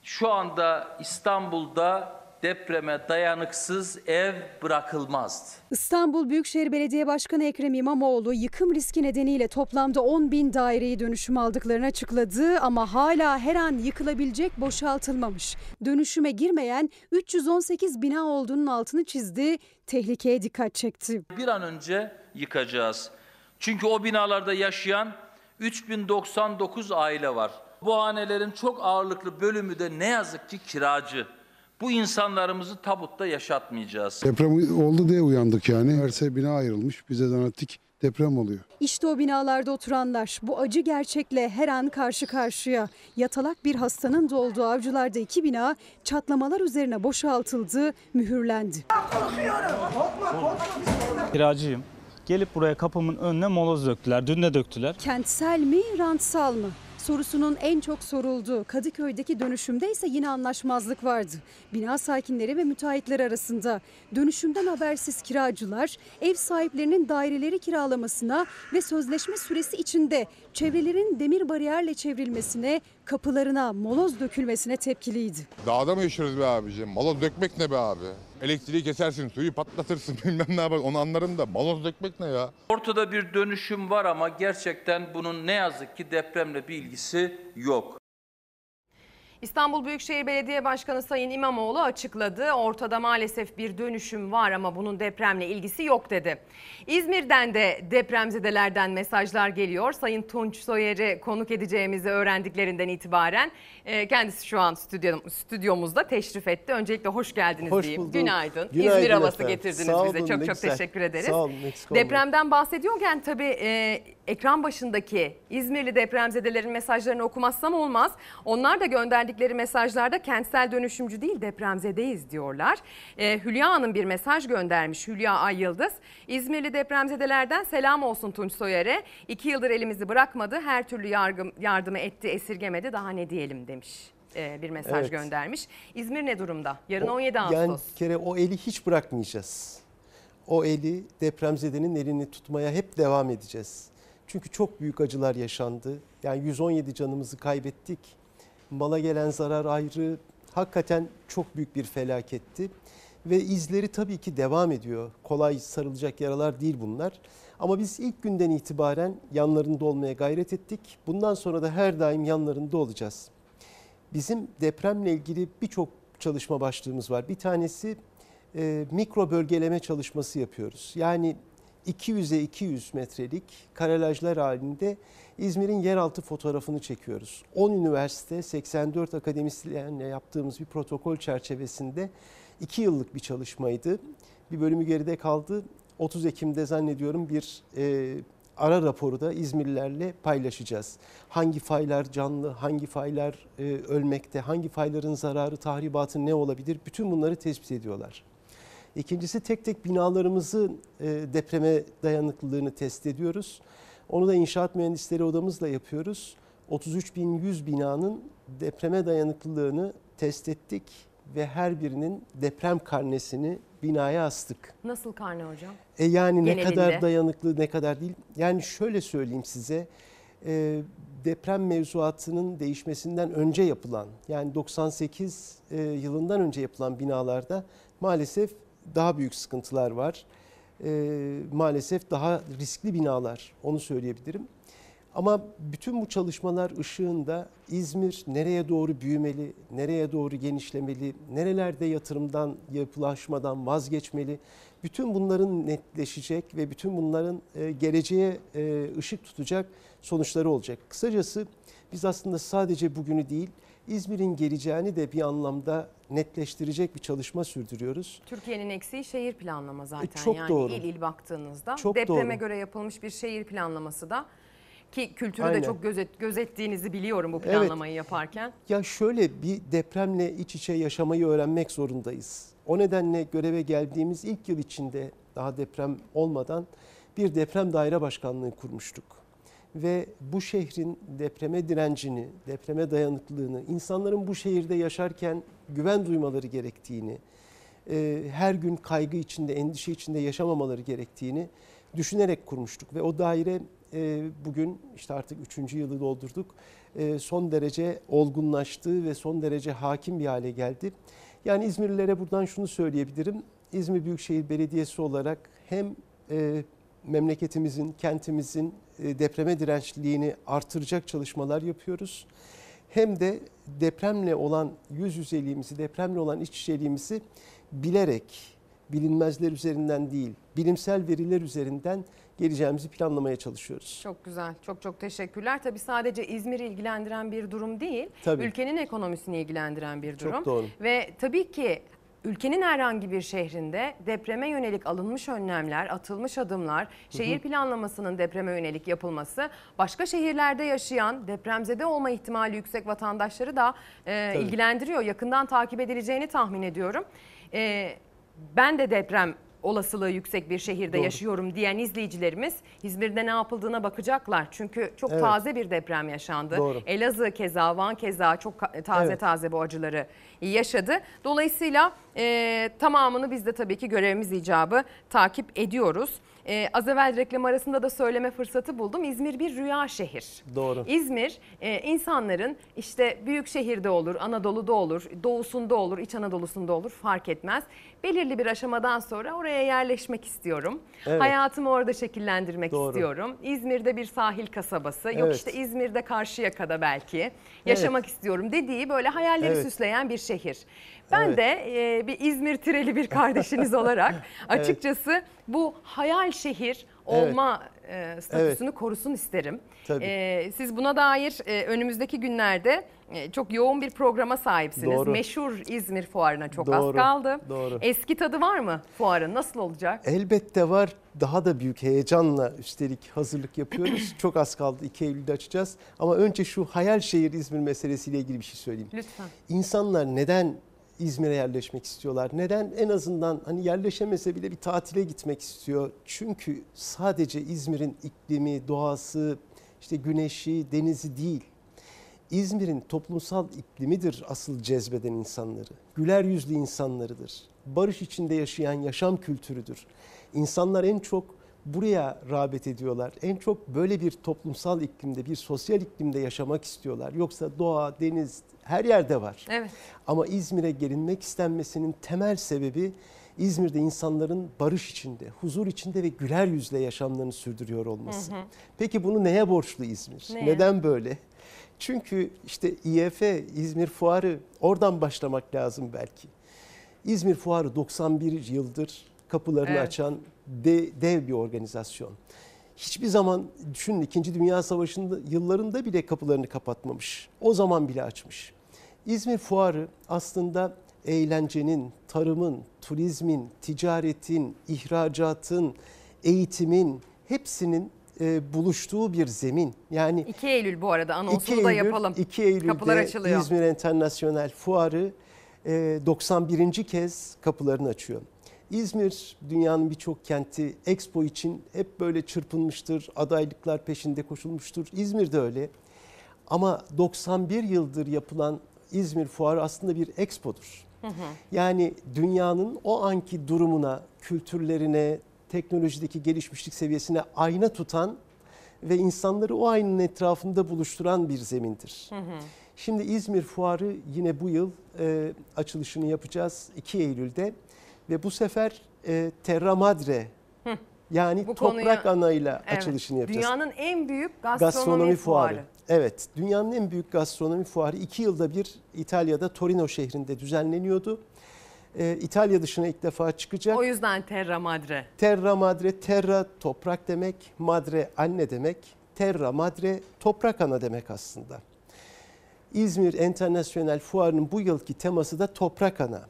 şu anda İstanbul'da depreme dayanıksız ev bırakılmazdı. İstanbul Büyükşehir Belediye Başkanı Ekrem İmamoğlu yıkım riski nedeniyle toplamda 10 bin daireyi dönüşüme aldıklarını açıkladı ama hala her an yıkılabilecek boşaltılmamış. Dönüşüme girmeyen 318 bina olduğunun altını çizdi, tehlikeye dikkat çekti. Bir an önce yıkacağız. Çünkü o binalarda yaşayan 3099 aile var. Bu hanelerin çok ağırlıklı bölümü de ne yazık ki kiracı. Bu insanlarımızı tabutta yaşatmayacağız. Deprem oldu diye uyandık yani. Her bina ayrılmış. Bize zannettik deprem oluyor. İşte o binalarda oturanlar bu acı gerçekle her an karşı karşıya. Yatalak bir hastanın da olduğu avcılarda iki bina çatlamalar üzerine boşaltıldı, mühürlendi. Kiracıyım. Gelip buraya kapımın önüne moloz döktüler. Dün de döktüler. Kentsel mi, rantsal mı? Sorusunun en çok sorulduğu Kadıköy'deki dönüşümde ise yine anlaşmazlık vardı. Bina sakinleri ve müteahhitler arasında dönüşümden habersiz kiracılar ev sahiplerinin daireleri kiralamasına ve sözleşme süresi içinde çevrelerin demir bariyerle çevrilmesine, kapılarına moloz dökülmesine tepkiliydi. Dağda mı yaşıyoruz be abicim? Moloz dökmek ne be abi? Elektriği kesersin, suyu patlatırsın bilmem ne yapar onu anlarım da moloz dökmek ne ya? Ortada bir dönüşüm var ama gerçekten bunun ne yazık ki depremle bir ilgisi yok. İstanbul Büyükşehir Belediye Başkanı Sayın İmamoğlu açıkladı. Ortada maalesef bir dönüşüm var ama bunun depremle ilgisi yok dedi. İzmir'den de depremzedelerden mesajlar geliyor. Sayın Tunç Soyer'i konuk edeceğimizi öğrendiklerinden itibaren e, kendisi şu an stüdyom, stüdyomuzda teşrif etti. Öncelikle hoş geldiniz hoş diyeyim. Bulduk. Günaydın. Günaydın İzmir havası efendim. getirdiniz Sağ bize. olun, çok çok güzel. teşekkür ederiz. Sağ olun. Depremden bahsediyorken tabii e, ekran başındaki İzmirli depremzedelerin mesajlarını okumazsam olmaz. Onlar da gönderdikleri mesajlarda kentsel dönüşümcü değil depremzedeyiz diyorlar. E, Hülya Hanım bir mesaj göndermiş Hülya Ay Yıldız. İzmirli depremzedelerden selam olsun Tunç Soyer'e. İki yıldır elimizi bırakmadı her türlü yargım, yardımı etti esirgemedi daha ne diyelim demiş e, bir mesaj Evet. göndermiş. İzmir ne durumda? Yarın O- 17 Ağustos. Yani bir kere o eli hiç bırakmayacağız. O eli depremzedenin elini tutmaya hep devam edeceğiz. Çünkü çok büyük acılar yaşandı. Yani 117 canımızı kaybettik. Mala gelen zarar ayrı. Hakikaten çok büyük bir felaketti. ve izleri tabii ki devam ediyor. Kolay sarılacak yaralar değil bunlar. Ama biz ilk günden itibaren yanlarında olmaya gayret ettik. Bundan sonra da her daim yanlarında olacağız. Bizim depremle ilgili birçok çalışma başlığımız var. Bir tanesi e, mikro bölgeleme çalışması yapıyoruz. Yani 200'e 200 metrelik karelajlar halinde İzmir'in yeraltı fotoğrafını çekiyoruz. 10 üniversite, 84 akademisyenle yaptığımız bir protokol çerçevesinde 2 yıllık bir çalışmaydı. Bir bölümü geride kaldı. 30 Ekim'de zannediyorum bir e, ara raporu da İzmirlilerle paylaşacağız. Hangi faylar canlı, hangi faylar e, ölmekte, hangi fayların zararı, tahribatı ne olabilir? Bütün bunları tespit ediyorlar. İkincisi tek tek binalarımızın e, depreme dayanıklılığını test ediyoruz. Onu da inşaat mühendisleri odamızla yapıyoruz. 33.100 binanın depreme dayanıklılığını test ettik ve her birinin deprem karnesini binaya astık. Nasıl karne hocam? E yani Genelinde. ne kadar dayanıklı ne kadar değil. Yani şöyle söyleyeyim size e, deprem mevzuatının değişmesinden önce yapılan yani 98 e, yılından önce yapılan binalarda maalesef daha büyük sıkıntılar var. E, maalesef daha riskli binalar onu söyleyebilirim. Ama bütün bu çalışmalar ışığında İzmir nereye doğru büyümeli, nereye doğru genişlemeli, nerelerde yatırımdan, yapılaşmadan vazgeçmeli. Bütün bunların netleşecek ve bütün bunların e, geleceğe e, ışık tutacak sonuçları olacak. Kısacası biz aslında sadece bugünü değil, İzmir'in geleceğini de bir anlamda netleştirecek bir çalışma sürdürüyoruz. Türkiye'nin eksiği şehir planlama zaten. E, çok yani doğru. il il baktığınızda Çok depreme doğru. göre yapılmış bir şehir planlaması da ki kültürü Aynen. de çok gözet, gözettiğinizi biliyorum bu Evet. planlamayı yaparken. Ya şöyle bir depremle iç içe yaşamayı öğrenmek zorundayız. O nedenle göreve geldiğimiz ilk yıl içinde daha deprem olmadan bir deprem daire başkanlığı kurmuştuk. Ve bu şehrin depreme direncini, depreme dayanıklılığını, insanların bu şehirde yaşarken güven duymaları gerektiğini, e, her gün kaygı içinde, endişe içinde yaşamamaları gerektiğini düşünerek kurmuştuk. Ve o daire e, bugün işte artık üçüncü yılı doldurduk. E, son derece olgunlaştı ve son derece hakim bir hale geldi. Yani İzmirlilere buradan şunu söyleyebilirim. İzmir Büyükşehir Belediyesi olarak hem memleketimizin, kentimizin e, depreme dirençliliğini artıracak çalışmalar yapıyoruz. Hem de depremle olan yüz yüzeliğimizi, depremle olan iç içeliğimizi bilerek, bilinmezler üzerinden değil, bilimsel veriler üzerinden geleceğimizi planlamaya çalışıyoruz. Çok güzel. Çok çok teşekkürler. Tabii sadece İzmir'i ilgilendiren bir durum değil. Tabii. Ülkenin ekonomisini ilgilendiren bir Çok durum. doğru. Ve tabii ki ülkenin herhangi bir şehrinde depreme yönelik alınmış önlemler, atılmış adımlar, şehir planlamasının depreme yönelik yapılması başka şehirlerde yaşayan depremzede olma ihtimali yüksek vatandaşları da e, Tabii. ilgilendiriyor. Yakından takip edileceğini tahmin ediyorum. E, ben de deprem olasılığı yüksek bir şehirde Doğru. yaşıyorum diyen izleyicilerimiz İzmir'de ne yapıldığına bakacaklar. Çünkü çok Evet. taze bir deprem yaşandı. Doğru. Elazığ keza, Van keza çok taze Evet. taze bu acıları yaşadı. Dolayısıyla e, tamamını biz de tabii ki görevimiz icabı takip ediyoruz. E, az evvel reklam arasında da söyleme fırsatı buldum. İzmir bir rüya şehir. Doğru. İzmir e, insanların işte büyük şehirde olur, Anadolu'da olur, doğusunda olur, İç Anadolu'sunda olur fark etmez. Belirli bir aşamadan sonra oraya yerleşmek istiyorum. Evet. Hayatımı orada şekillendirmek Doğru. istiyorum. İzmir'de bir sahil kasabası, yok Evet. işte İzmir'de Karşıyaka'da belki yaşamak istiyorum dediği böyle hayalleri Evet. süsleyen bir şehir. Ben Evet. de e, bir İzmir tireli bir kardeşiniz olarak açıkçası bu hayal şehir olma e, statüsünü korusun isterim. Tabii. E, siz buna dair e, önümüzdeki günlerde e, çok yoğun bir programa sahipsiniz. Doğru. Meşhur İzmir fuarına çok az Doğru, kaldı. doğru. Eski tadı var mı fuarın? Nasıl olacak? Elbette var. Daha da büyük heyecanla üstelik hazırlık yapıyoruz. Çok az kaldı. 2 Eylül'de açacağız. Ama önce şu hayal şehir İzmir meselesiyle ilgili bir şey söyleyeyim. Lütfen. İnsanlar neden İzmir'e yerleşmek istiyorlar? Neden en azından hani yerleşemese bile bir tatile gitmek istiyor? Çünkü sadece İzmir'in iklimi, doğası, işte güneşi, denizi değil. İzmir'in toplumsal iklimidir asıl cezbeden insanları. Güler yüzlü insanlarıdır. Barış içinde yaşayan yaşam kültürüdür. İnsanlar en çok buraya rağbet ediyorlar. En çok böyle bir toplumsal iklimde, bir sosyal iklimde yaşamak istiyorlar. Yoksa doğa, deniz her yerde var. Evet. Ama İzmir'e gelinmek istenmesinin temel sebebi İzmir'de insanların barış içinde, huzur içinde ve güler yüzle yaşamlarını sürdürüyor olması. Hı hı. Peki bunu neye borçlu İzmir? Neye? Neden böyle? Çünkü işte İEF, İzmir Fuarı oradan başlamak lazım belki. İzmir Fuarı 91 yıldır kapılarını Evet. açan de- dev bir organizasyon. Hiçbir zaman düşünün 2. Dünya Savaşı'nda yıllarında bile kapılarını kapatmamış. O zaman bile açmış. İzmir Fuarı aslında eğlencenin, tarımın, turizmin, ticaretin, ihracatın, eğitimin hepsinin e, buluştuğu bir zemin. Yani 2 Eylül bu arada 2 anonsunu da yapalım. 2 Eylül'de Kapılar açılıyor. İzmir Enternasyonel Fuarı e, 91. kez kapılarını açıyor. İzmir dünyanın birçok kenti Expo için hep böyle çırpınmıştır, adaylıklar peşinde koşulmuştur. İzmir de öyle. Ama 91 yıldır yapılan İzmir Fuarı aslında bir expodur. Yani dünyanın o anki durumuna, kültürlerine, teknolojideki gelişmişlik seviyesine ayna tutan ve insanları o aynanın etrafında buluşturan bir zemindir. Şimdi İzmir Fuarı yine bu yıl e, açılışını yapacağız 2 Eylül'de ve bu sefer e, Terra Madre Hı. yani Bu toprak konuya- anayla Evet. açılışını yapacağız. Dünyanın en büyük gastronomi, fuarı. Evet, dünyanın en büyük gastronomi fuarı iki yılda bir İtalya'da Torino şehrinde düzenleniyordu. Ee, İtalya dışına ilk defa çıkacak. O yüzden Terra Madre. Terra Madre, Terra toprak demek, Madre anne demek. Terra Madre toprak ana demek aslında. İzmir Enternasyonel Fuarı'nın bu yılki teması da toprak ana.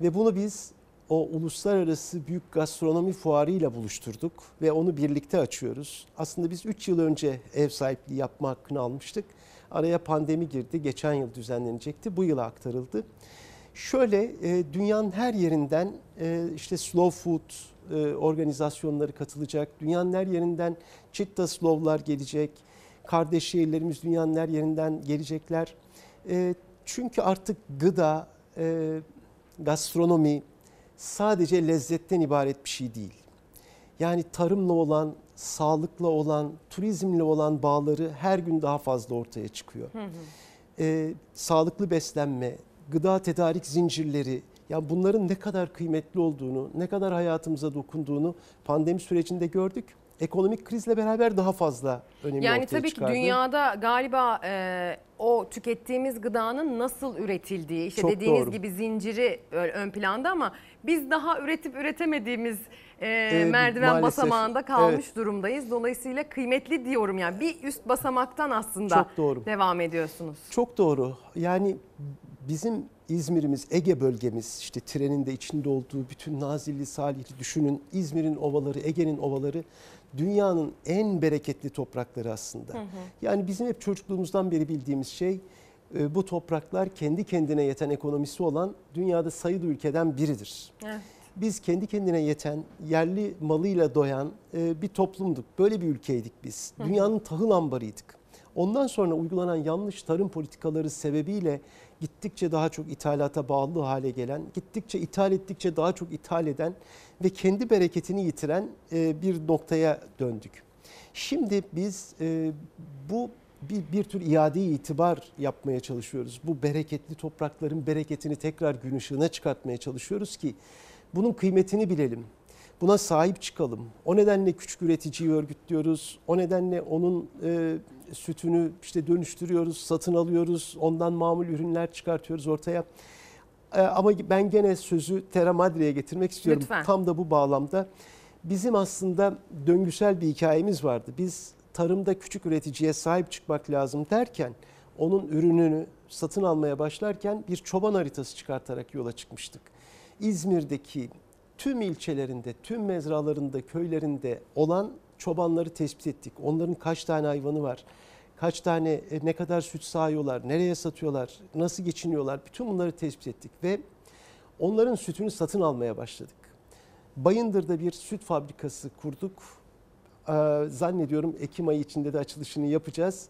Ve bunu biz o uluslararası büyük gastronomi fuarıyla buluşturduk ve onu birlikte açıyoruz. Aslında biz 3 yıl önce ev sahipliği yapma hakkını almıştık. Araya pandemi girdi. Geçen yıl düzenlenecekti. Bu yıla aktarıldı. Şöyle e, dünyanın her yerinden e, işte slow food e, organizasyonları katılacak. Dünyanın her yerinden Chitta Slow'lar gelecek. Kardeş şehirlerimiz dünyanın her yerinden gelecekler. Çünkü artık gıda, gastronomi sadece lezzetten ibaret bir şey değil. Yani tarımla olan, sağlıkla olan, turizmle olan bağları her gün daha fazla ortaya çıkıyor. Ee, sağlıklı beslenme, gıda tedarik zincirleri, ya bunların ne kadar kıymetli olduğunu, ne kadar hayatımıza dokunduğunu pandemi sürecinde gördük. Ekonomik krizle beraber daha fazla önemi Yani ortaya tabii çıkardı. ki dünyada galiba e, o tükettiğimiz gıdanın nasıl üretildiği, işte Çok dediğiniz doğru. gibi zinciri ön planda ama biz daha üretip üretemediğimiz e, Ee, merdiven maalesef, basamağında kalmış evet. durumdayız. Dolayısıyla kıymetli diyorum yani bir üst basamaktan aslında Çok doğru. devam ediyorsunuz. Çok doğru. Yani bizim İzmir'imiz, Ege bölgemiz, işte trenin de içinde olduğu bütün Nazilli, Salihli düşünün. İzmir'in ovaları, Ege'nin ovaları dünyanın en bereketli toprakları aslında. Hı hı. Yani bizim hep çocukluğumuzdan beri bildiğimiz şey e, bu topraklar kendi kendine yeten ekonomisi olan dünyada sayılı ülkeden biridir. Evet. Biz kendi kendine yeten, yerli malıyla doyan e, bir toplumduk. Böyle bir ülkeydik biz. Dünyanın tahıl ambarıydık. Ondan sonra uygulanan yanlış tarım politikaları sebebiyle gittikçe daha çok ithalata bağlı hale gelen, gittikçe ithal ettikçe daha çok ithal eden ve kendi bereketini yitiren e, bir noktaya döndük. Şimdi biz e, bu bir, bir tür iade itibar yapmaya çalışıyoruz. Bu bereketli toprakların bereketini tekrar gün ışığına çıkartmaya çalışıyoruz ki bunun kıymetini bilelim. Buna sahip çıkalım. O nedenle küçük üreticiyi örgütlüyoruz. O nedenle onun e, sütünü işte dönüştürüyoruz, satın alıyoruz. Ondan mamul ürünler çıkartıyoruz ortaya. E, ama ben gene sözü Terra Madre'ye getirmek istiyorum. Lütfen. Tam da bu bağlamda. Bizim aslında döngüsel bir hikayemiz vardı. Biz tarımda küçük üreticiye sahip çıkmak lazım derken onun ürününü satın almaya başlarken bir çoban haritası çıkartarak yola çıkmıştık. İzmir'deki tüm ilçelerinde, tüm mezralarında, köylerinde olan çobanları tespit ettik. Onların kaç tane hayvanı var, kaç tane e, ne kadar süt sağıyorlar, nereye satıyorlar, nasıl geçiniyorlar bütün bunları tespit ettik ve onların sütünü satın almaya başladık. Bayındır'da bir süt fabrikası kurduk. Ee, zannediyorum Ekim ayı içinde de açılışını yapacağız.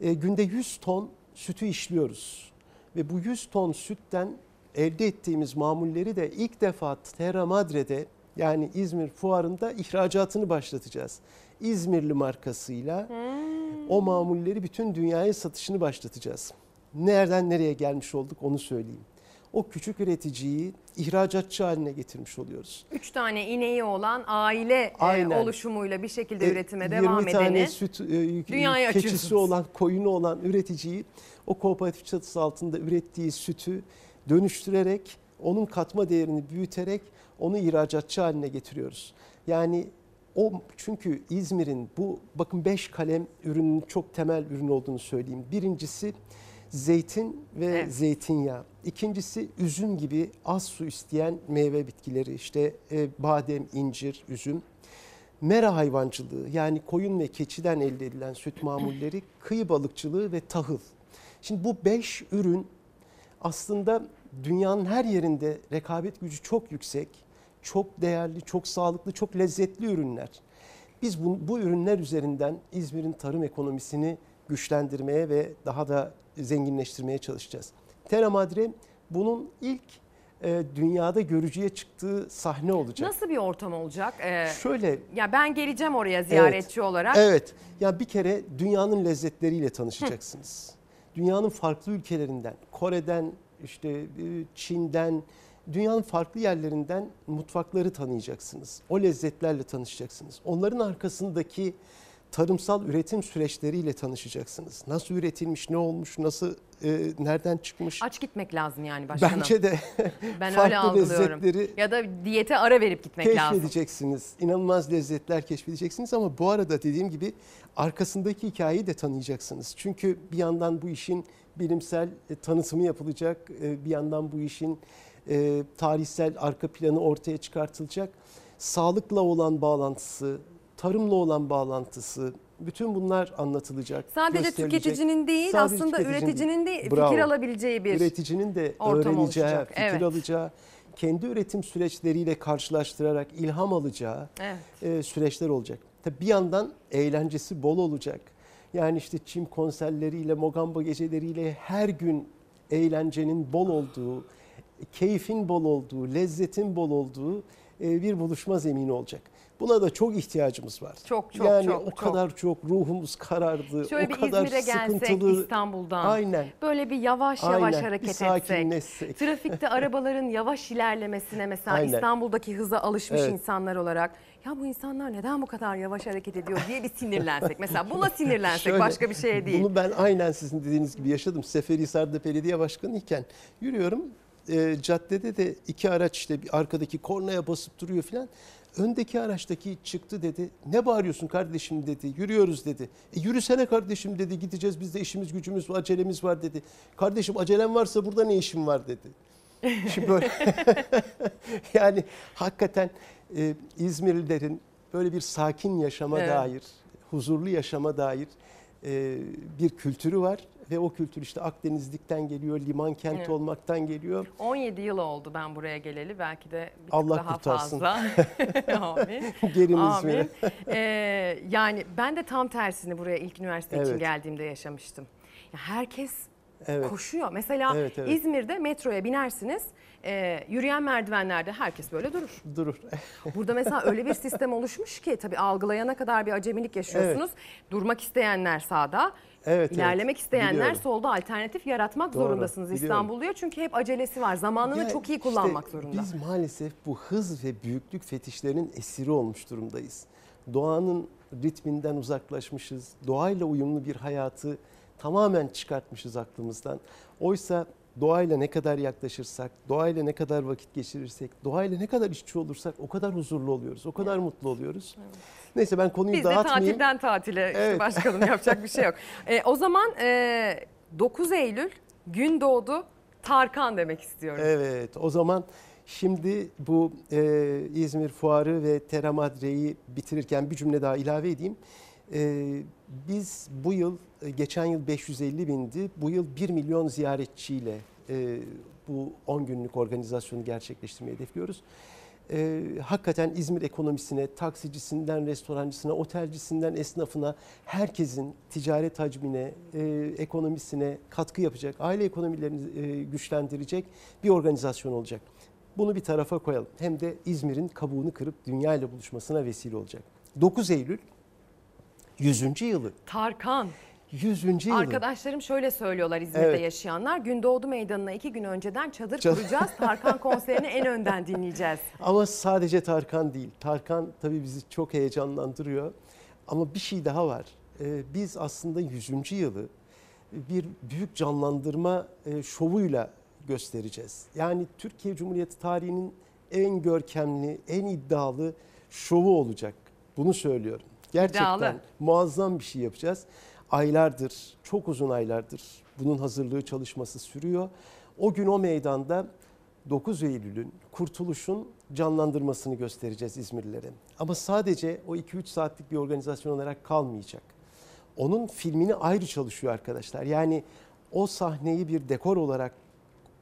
Ee, günde 100 ton sütü işliyoruz. Ve bu 100 ton sütten elde ettiğimiz mamulleri de ilk defa Terra Madre'de Yani İzmir fuarında ihracatını başlatacağız. İzmirli markasıyla o mamulleri bütün dünyaya satışını başlatacağız. Nereden nereye gelmiş olduk onu söyleyeyim. O küçük üreticiyi ihracatçı haline getirmiş oluyoruz. Üç tane ineği olan aile e, Aynen. oluşumuyla bir şekilde E, üretime devam 20 tane edeni süt e, keçisi olan, koyunu olan üreticiyi o kooperatif çatısı altında ürettiği sütü dönüştürerek onun katma değerini büyüterek onu ihracatçı haline getiriyoruz. Yani o çünkü İzmir'in bu bakın 5 kalem ürünün çok temel ürün olduğunu söyleyeyim. Birincisi zeytin ve zeytinyağı. İkincisi üzüm gibi az su isteyen meyve bitkileri işte e, badem, incir, üzüm. Mera hayvancılığı yani koyun ve keçiden elde edilen süt mamulleri, kıyı balıkçılığı ve tahıl. Şimdi bu beş ürün aslında dünyanın her yerinde rekabet gücü çok yüksek, çok değerli, çok sağlıklı, çok lezzetli ürünler. Biz bu, bu ürünler üzerinden İzmir'in tarım ekonomisini güçlendirmeye ve daha da zenginleştirmeye çalışacağız. Terra Madre bunun ilk e, dünyada görücüye çıktığı sahne olacak. Nasıl bir ortam olacak? Ee, Şöyle ya ben geleceğim oraya ziyaretçi Evet. olarak. Evet. Ya bir kere dünyanın lezzetleriyle tanışacaksınız. Dünyanın farklı ülkelerinden, Kore'den, işte e, Çin'den, dünyanın farklı yerlerinden mutfakları tanıyacaksınız. O lezzetlerle tanışacaksınız. Onların arkasındaki tarımsal üretim süreçleriyle tanışacaksınız. Nasıl üretilmiş, ne olmuş, nasıl e, nereden çıkmış? Aç gitmek lazım yani başkanım. Bence de ben öyle farklı algılıyorum. lezzetleri Ya da diyete ara verip gitmek lazım. keşfedeceksiniz. İnanılmaz lezzetler keşfedeceksiniz ama bu arada dediğim gibi arkasındaki hikayeyi de tanıyacaksınız. Çünkü bir yandan bu işin bilimsel e, tanıtımı yapılacak, e, bir yandan bu işin e, tarihsel arka planı ortaya çıkartılacak. Sağlıkla olan bağlantısı, tarımla olan bağlantısı, bütün bunlar anlatılacak. Sadece tüketicinin değil Sadece aslında tüketicinin üreticinin de fikir Bravo. alabileceği bir Üreticinin de ortam öğreneceği, oluşacak. fikir Evet. alacağı, kendi üretim süreçleriyle karşılaştırarak ilham alacağı Evet. e, süreçler olacak. Tabii bir yandan eğlencesi bol olacak. Yani işte çim konserleriyle, mogamba geceleriyle her gün eğlencenin bol olduğu, keyfin bol olduğu, lezzetin bol olduğu e, bir buluşma zemini olacak. Buna da çok ihtiyacımız var. Çok, çok, yani çok, o çok. kadar çok ruhumuz karardı. Şöyle o bir kadar İzmir'e gelsek sıkıntılı. İstanbul'dan. Aynen. Böyle bir yavaş yavaş Aynen. hareket Bir etsek. sakinleşsek. Trafikte arabaların yavaş ilerlemesine mesela Aynen. İstanbul'daki hıza alışmış Evet. insanlar olarak ya bu insanlar neden bu kadar yavaş hareket ediyor diye bir sinirlensek. Mesela buna sinirlensek Şöyle, başka bir şeye değil. Bunu ben aynen sizin dediğiniz gibi yaşadım. Seferihisar'da belediye başkanı iken yürüyorum. E, caddede de iki araç işte bir arkadaki kornaya basıp duruyor filan. Öndeki araçtaki çıktı dedi. Ne bağırıyorsun kardeşim dedi. Yürüyoruz dedi. E, yürüsene kardeşim dedi. Gideceğiz biz de işimiz gücümüz var, acelemiz var dedi. Kardeşim acelem varsa burada ne işin var dedi. Şimdi böyle yani hakikaten e, İzmirlilerin böyle bir sakin yaşama Evet. dair, huzurlu yaşama dair e, bir kültürü var ve o kültür işte Akdenizlikten geliyor, liman kenti Evet. olmaktan geliyor. 17 yıl oldu ben buraya geleli. Belki de bir Allah daha kurtarsın. fazla. Amin. Gelin Amin. Ee, yani ben de tam tersini buraya ilk üniversite için Evet. geldiğimde yaşamıştım. Ya herkes Evet. koşuyor. Mesela Evet, evet. İzmir'de metroya binersiniz. e, yürüyen merdivenlerde herkes böyle durur. Durur. Burada mesela öyle bir sistem oluşmuş ki tabii algılayana kadar bir acemilik yaşıyorsunuz. Durmak isteyenler sağda, Evet, ilerlemek evet. isteyenler Biliyorum. solda alternatif yaratmak Doğru, zorundasınız. İstanbulluya. Çünkü hep acelesi var. Zamanını Ya çok iyi işte kullanmak zorunda. Biz maalesef bu hız ve büyüklük fetişlerinin esiri olmuş durumdayız. Doğanın ritminden uzaklaşmışız. Doğayla uyumlu bir hayatı tamamen çıkartmışız aklımızdan. Oysa doğayla ne kadar yaklaşırsak, doğayla ne kadar vakit geçirirsek, doğayla ne kadar işçi olursak o kadar huzurlu oluyoruz, o kadar mutlu oluyoruz. Neyse ben konuyu Biz de dağıtmayayım. tatilden tatile işte Evet. başkanım yapacak bir şey yok. E, o zaman e, 9 Eylül gün doğdu Tarkan demek istiyorum. Evet o zaman şimdi bu e, İzmir Fuarı ve Terra Madre'yi bitirirken bir cümle daha ilave edeyim. E, biz bu yıl, e, geçen yıl 550 bindi, bu yıl 1 milyon ziyaretçiyle e, bu 10 günlük organizasyonu gerçekleştirmeyi hedefliyoruz. E, hakikaten İzmir ekonomisine, taksicisinden restorancısına, otelcisinden esnafına, herkesin ticaret hacmine, e, ekonomisine katkı yapacak, aile ekonomilerini e, güçlendirecek bir organizasyon olacak. Bunu bir tarafa koyalım. Hem de İzmir'in kabuğunu kırıp dünya ile buluşmasına vesile olacak. 9 Eylül 100. yılı. Tarkan. 100. yılı. Arkadaşlarım şöyle söylüyorlar İzmir'de Evet. yaşayanlar. Gündoğdu Meydanı'na iki gün önceden çadır Çadır- kuracağız. Tarkan konserini en önden dinleyeceğiz. Ama sadece Tarkan değil. Tarkan tabii bizi çok heyecanlandırıyor. Ama bir şey daha var. Ee, biz aslında 100. yılı bir büyük canlandırma e, şovuyla göstereceğiz. Yani Türkiye Cumhuriyeti tarihinin en görkemli, en iddialı şovu olacak. Bunu söylüyorum. Gerçekten İddialı. muazzam bir şey yapacağız. Aylardır, çok uzun aylardır bunun hazırlığı çalışması sürüyor. O gün o meydanda 9 Eylül'ün, kurtuluşun canlandırmasını göstereceğiz İzmirlilere. Ama sadece o 2-3 saatlik bir organizasyon olarak kalmayacak. Onun filmini ayrı çalışıyor arkadaşlar. Yani o sahneyi bir dekor olarak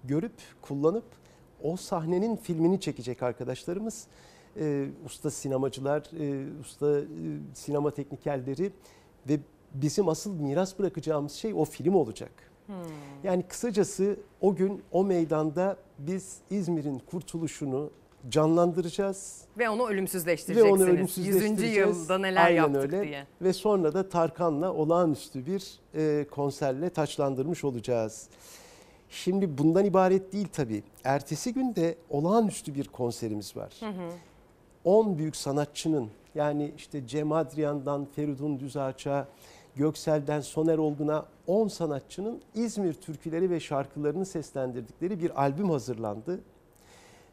görüp, kullanıp o sahnenin filmini çekecek arkadaşlarımız. Ee, usta sinemacılar, e, usta e, sinema teknikerleri ve bizim asıl miras bırakacağımız şey o film olacak. Yani kısacası o gün o meydanda biz İzmir'in kurtuluşunu canlandıracağız. Ve onu Ve ölümsüzleştireceksiniz. onu 100. ölümsüzleştireceğiz. yılda neler Aynen yaptık öyle. diye. Ve sonra da Tarkan'la olağanüstü bir e, konserle taçlandırmış olacağız. Şimdi bundan ibaret değil tabii. Ertesi günde olağanüstü bir konserimiz var. Hı hı. 10 büyük sanatçının yani işte Cem Adrian'dan Feridun Düzağaç'a, Göksel'den Soner Olgun'a 10 sanatçının İzmir türküleri ve şarkılarını seslendirdikleri bir albüm hazırlandı.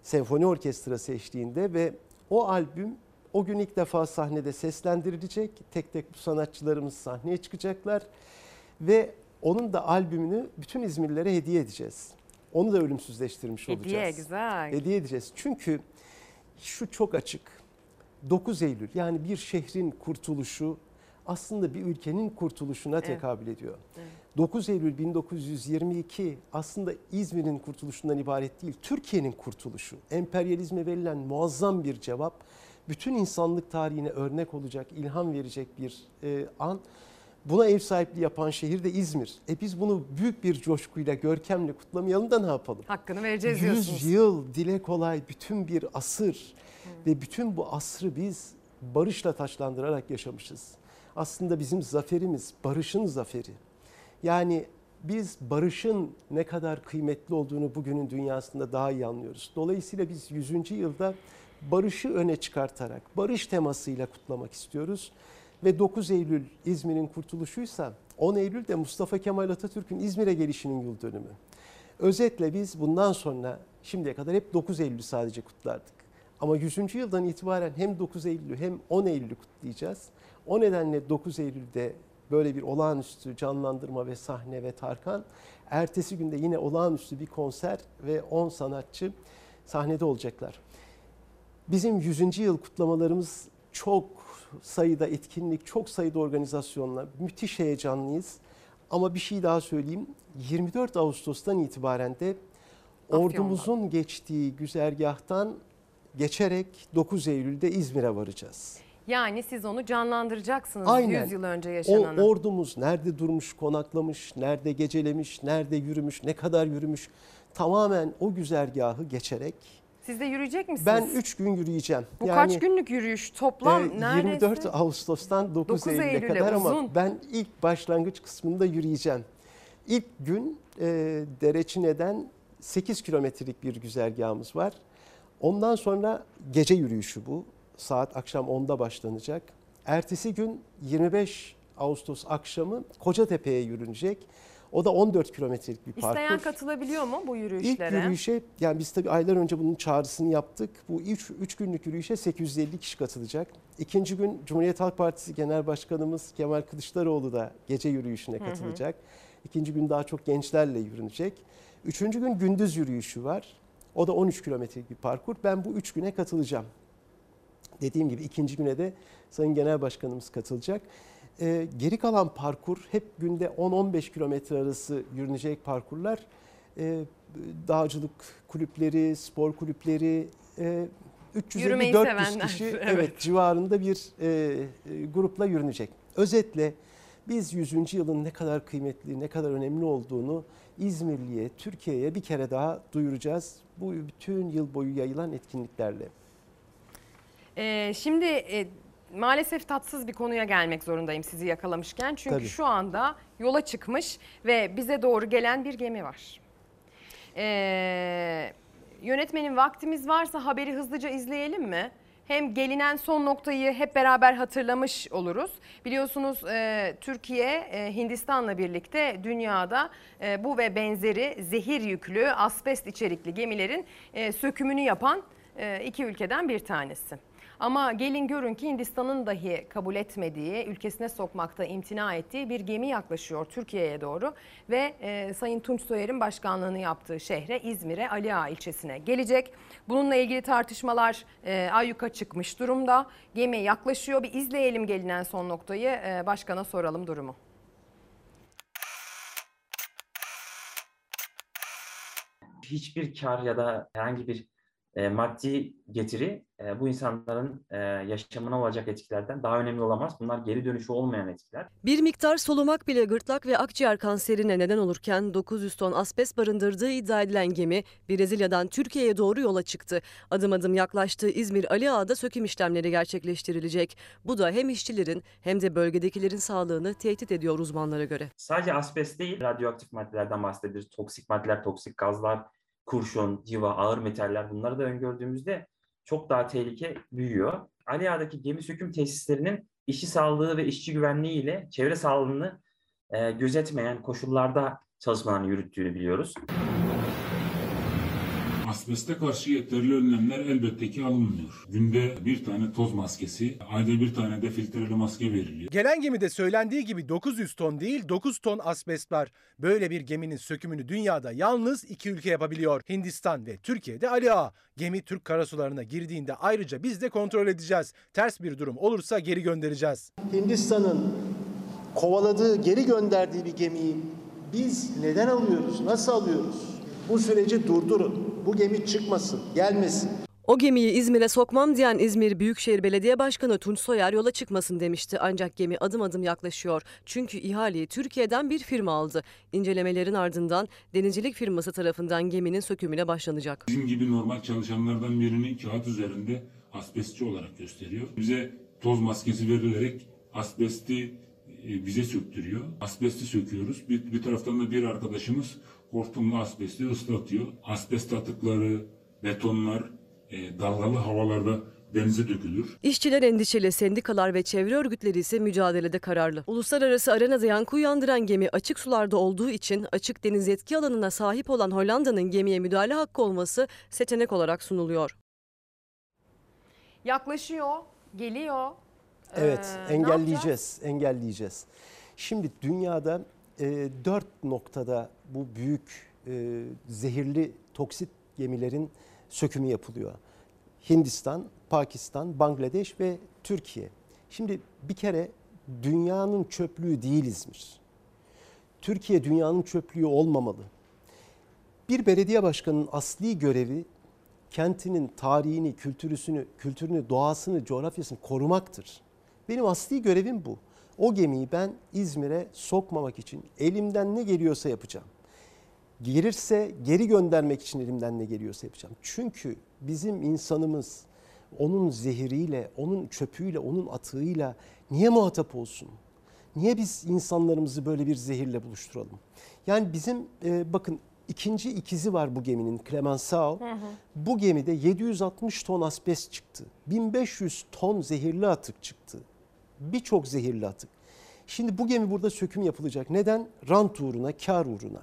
Senfoni Orkestrası eşliğinde ve o albüm o gün ilk defa sahnede seslendirilecek. Tek tek bu sanatçılarımız sahneye çıkacaklar ve onun da albümünü bütün İzmirlilere hediye edeceğiz. Onu da ölümsüzleştirmiş Hediye olacağız. güzel. Hediye edeceğiz. Çünkü şu çok açık. 9 Eylül yani bir şehrin kurtuluşu aslında bir ülkenin kurtuluşuna Evet. tekabül ediyor. Evet. 9 Eylül 1922 aslında İzmir'in kurtuluşundan ibaret değil, Türkiye'nin kurtuluşu. Emperyalizme verilen muazzam bir cevap. Bütün insanlık tarihine örnek olacak, ilham verecek bir e, an. Buna ev sahipliği yapan şehir de İzmir. E biz bunu büyük bir coşkuyla, görkemle kutlamayalım da ne yapalım? Hakkını vereceğiz 100 diyorsunuz. yıl dile kolay bütün bir asır ve bütün bu asrı biz barışla taşlandırarak yaşamışız. Aslında bizim zaferimiz barışın zaferi. Yani biz barışın ne kadar kıymetli olduğunu bugünün dünyasında daha iyi anlıyoruz. Dolayısıyla biz 100. yılda barışı öne çıkartarak, barış temasıyla kutlamak istiyoruz. Ve 9 Eylül İzmir'in kurtuluşuysa 10 Eylül de Mustafa Kemal Atatürk'ün İzmir'e gelişinin yıl dönümü. Özetle biz bundan sonra şimdiye kadar hep 9 Eylül'ü sadece kutlardık. Ama 100. yıldan itibaren hem 9 Eylül'ü hem 10 Eylül'ü kutlayacağız. O nedenle 9 Eylül'de böyle bir olağanüstü canlandırma ve sahne ve Tarkan. Ertesi günde yine olağanüstü bir konser ve 10 sanatçı sahnede olacaklar. Bizim 100. yıl kutlamalarımız çok sayıda etkinlik, çok sayıda organizasyonla müthiş heyecanlıyız. Ama bir şey daha söyleyeyim. 24 Ağustos'tan itibaren de ordumuzun geçtiği güzergahtan geçerek 9 Eylül'de İzmir'e varacağız. Yani siz onu canlandıracaksınız Aynen. 100 yıl önce O yaşananı. ordumuz nerede durmuş, konaklamış, nerede gecelemiş, nerede yürümüş, ne kadar yürümüş tamamen o güzergahı geçerek Siz de yürüyecek misiniz? ben 3 gün yürüyeceğim. Bu kaç günlük yürüyüş? Toplam e, neredeyse 24 Ağustos'tan 9, 9 Eylül'e kadar ama uzun. ben ilk başlangıç kısmında yürüyeceğim. İlk gün e, Dereçine'den 8 kilometrelik bir güzergahımız var. Ondan sonra gece yürüyüşü bu. Saat akşam 10'da başlanacak. Ertesi gün 25 Ağustos akşamı Kocatepe'ye yürünecek. O da 14 kilometrelik bir parkur. İsteyen katılabiliyor mu bu İlk yürüyüşlere? yürüyüşe yani biz tabii aylar önce bunun çağrısını yaptık. Bu 3 3 günlük yürüyüşe 850 kişi katılacak. İkinci gün Cumhuriyet Halk Partisi Genel Başkanımız Kemal Kılıçdaroğlu da gece yürüyüşüne Hı hı. katılacak. İkinci gün daha çok gençlerle yürünecek. Üçüncü gün gündüz yürüyüşü var. O da 13 kilometrelik bir parkur. Ben bu üç güne katılacağım. Dediğim gibi ikinci güne de Sayın Genel Başkanımız katılacak. Ee, geri kalan parkur hep günde 10-15 kilometre arası yürünecek parkurlar. Ee, dağcılık kulüpleri, spor kulüpleri, e, Yürümeyi 350-400 sevenler, kişi evet. evet. civarında bir e, e, grupla yürünecek. Özetle Biz 100. yılın ne kadar kıymetli, ne kadar önemli olduğunu İzmirli'ye, Türkiye'ye bir kere daha duyuracağız. Bu bütün yıl boyu yayılan etkinliklerle. Ee, şimdi e, maalesef tatsız bir konuya gelmek zorundayım sizi yakalamışken. Çünkü Tabii. şu anda yola çıkmış ve bize doğru gelen bir gemi var. Ee, yönetmenin vaktimiz varsa haberi hızlıca izleyelim mi? Hem gelinen son noktayı hep beraber hatırlamış oluruz. Biliyorsunuz e, Türkiye e, Hindistan'la birlikte dünyada e, bu ve benzeri zehir yüklü asbest içerikli gemilerin e, sökümünü yapan e, iki ülkeden bir tanesi. Ama gelin görün ki Hindistan'ın dahi kabul etmediği, ülkesine sokmakta imtina ettiği bir gemi yaklaşıyor Türkiye'ye doğru ve e, Sayın Tunç Soyer'in başkanlığını yaptığı şehre İzmir'e Ali Ağa ilçesine gelecek. Bununla ilgili tartışmalar e, ayyuka çıkmış durumda. Gemi yaklaşıyor. Bir izleyelim gelinen son noktayı. E, başkana soralım durumu. hiçbir kar ya da herhangi bir e, maddi getiri e, bu insanların e, yaşamına olacak etkilerden daha önemli olamaz. Bunlar geri dönüşü olmayan etkiler. Bir miktar solumak bile gırtlak ve akciğer kanserine neden olurken 900 ton asbest barındırdığı iddia edilen gemi Brezilya'dan Türkiye'ye doğru yola çıktı. Adım adım yaklaştığı İzmir Ali Ağa'da söküm işlemleri gerçekleştirilecek. Bu da hem işçilerin hem de bölgedekilerin sağlığını tehdit ediyor uzmanlara göre. Sadece asbest değil, radyoaktif maddelerden bahsederiz. Toksik maddeler, toksik gazlar, kurşun, civa, ağır metaller bunları da öngördüğümüzde çok daha tehlike büyüyor. Ali Ağa'daki gemi söküm tesislerinin işçi sağlığı ve işçi güvenliği ile çevre sağlığını e, gözetmeyen koşullarda çalışmalarını yürüttüğünü biliyoruz. Asbeste karşı yeterli önlemler elbette ki alınmıyor. Günde bir tane toz maskesi, ayda bir tane de filtreli maske veriliyor. Gelen gemide söylendiği gibi 900 ton değil 9 ton asbest var. Böyle bir geminin sökümünü dünyada yalnız iki ülke yapabiliyor. Hindistan ve Türkiye'de Ali Ağa. Gemi Türk karasularına girdiğinde ayrıca biz de kontrol edeceğiz. Ters bir durum olursa geri göndereceğiz. Hindistan'ın kovaladığı, geri gönderdiği bir gemiyi biz neden alıyoruz, nasıl alıyoruz? Bu süreci durdurun. Bu gemi çıkmasın, gelmesin. O gemiyi İzmir'e sokmam diyen İzmir Büyükşehir Belediye Başkanı Tunç Soyer yola çıkmasın demişti. Ancak gemi adım adım yaklaşıyor. Çünkü ihaleyi Türkiye'den bir firma aldı. İncelemelerin ardından denizcilik firması tarafından geminin sökümüne başlanacak. Bizim gibi normal çalışanlardan birini kağıt üzerinde asbestçi olarak gösteriyor. Bize toz maskesi verilerek asbesti e, bize söktürüyor. Asbesti söküyoruz. Bir, bir taraftan da bir arkadaşımız hortumla asbesti ıslatıyor. Asbest atıkları, betonlar e, dalgalı havalarda denize dökülür. İşçiler endişeli, sendikalar ve çevre örgütleri ise mücadelede kararlı. Uluslararası arenada yankı uyandıran gemi açık sularda olduğu için açık deniz yetki alanına sahip olan Hollanda'nın gemiye müdahale hakkı olması seçenek olarak sunuluyor. Yaklaşıyor, geliyor. Evet, Ee, engelleyeceğiz, engelleyeceğiz. Şimdi dünyada e, dört noktada bu büyük e, zehirli toksit gemilerin sökümü yapılıyor. Hindistan, Pakistan, Bangladeş ve Türkiye. Şimdi bir kere dünyanın çöplüğü değil İzmir. Türkiye dünyanın çöplüğü olmamalı. Bir belediye başkanının asli görevi kentinin tarihini, kültürüsünü, kültürünü, doğasını, coğrafyasını korumaktır. Benim asli görevim bu. O gemiyi ben İzmir'e sokmamak için elimden ne geliyorsa yapacağım. Gelirse geri göndermek için elimden ne geliyorsa yapacağım. Çünkü bizim insanımız onun zehiriyle, onun çöpüyle, onun atığıyla niye muhatap olsun? Niye biz insanlarımızı böyle bir zehirle buluşturalım? Yani bizim e, bakın ikinci ikizi var bu geminin Clemenceau. Hı hı. Bu gemide 760 ton asbest çıktı. 1500 ton zehirli atık çıktı. Birçok zehirli atık. Şimdi bu gemi burada söküm yapılacak. Neden? Rant uğruna, kar uğruna.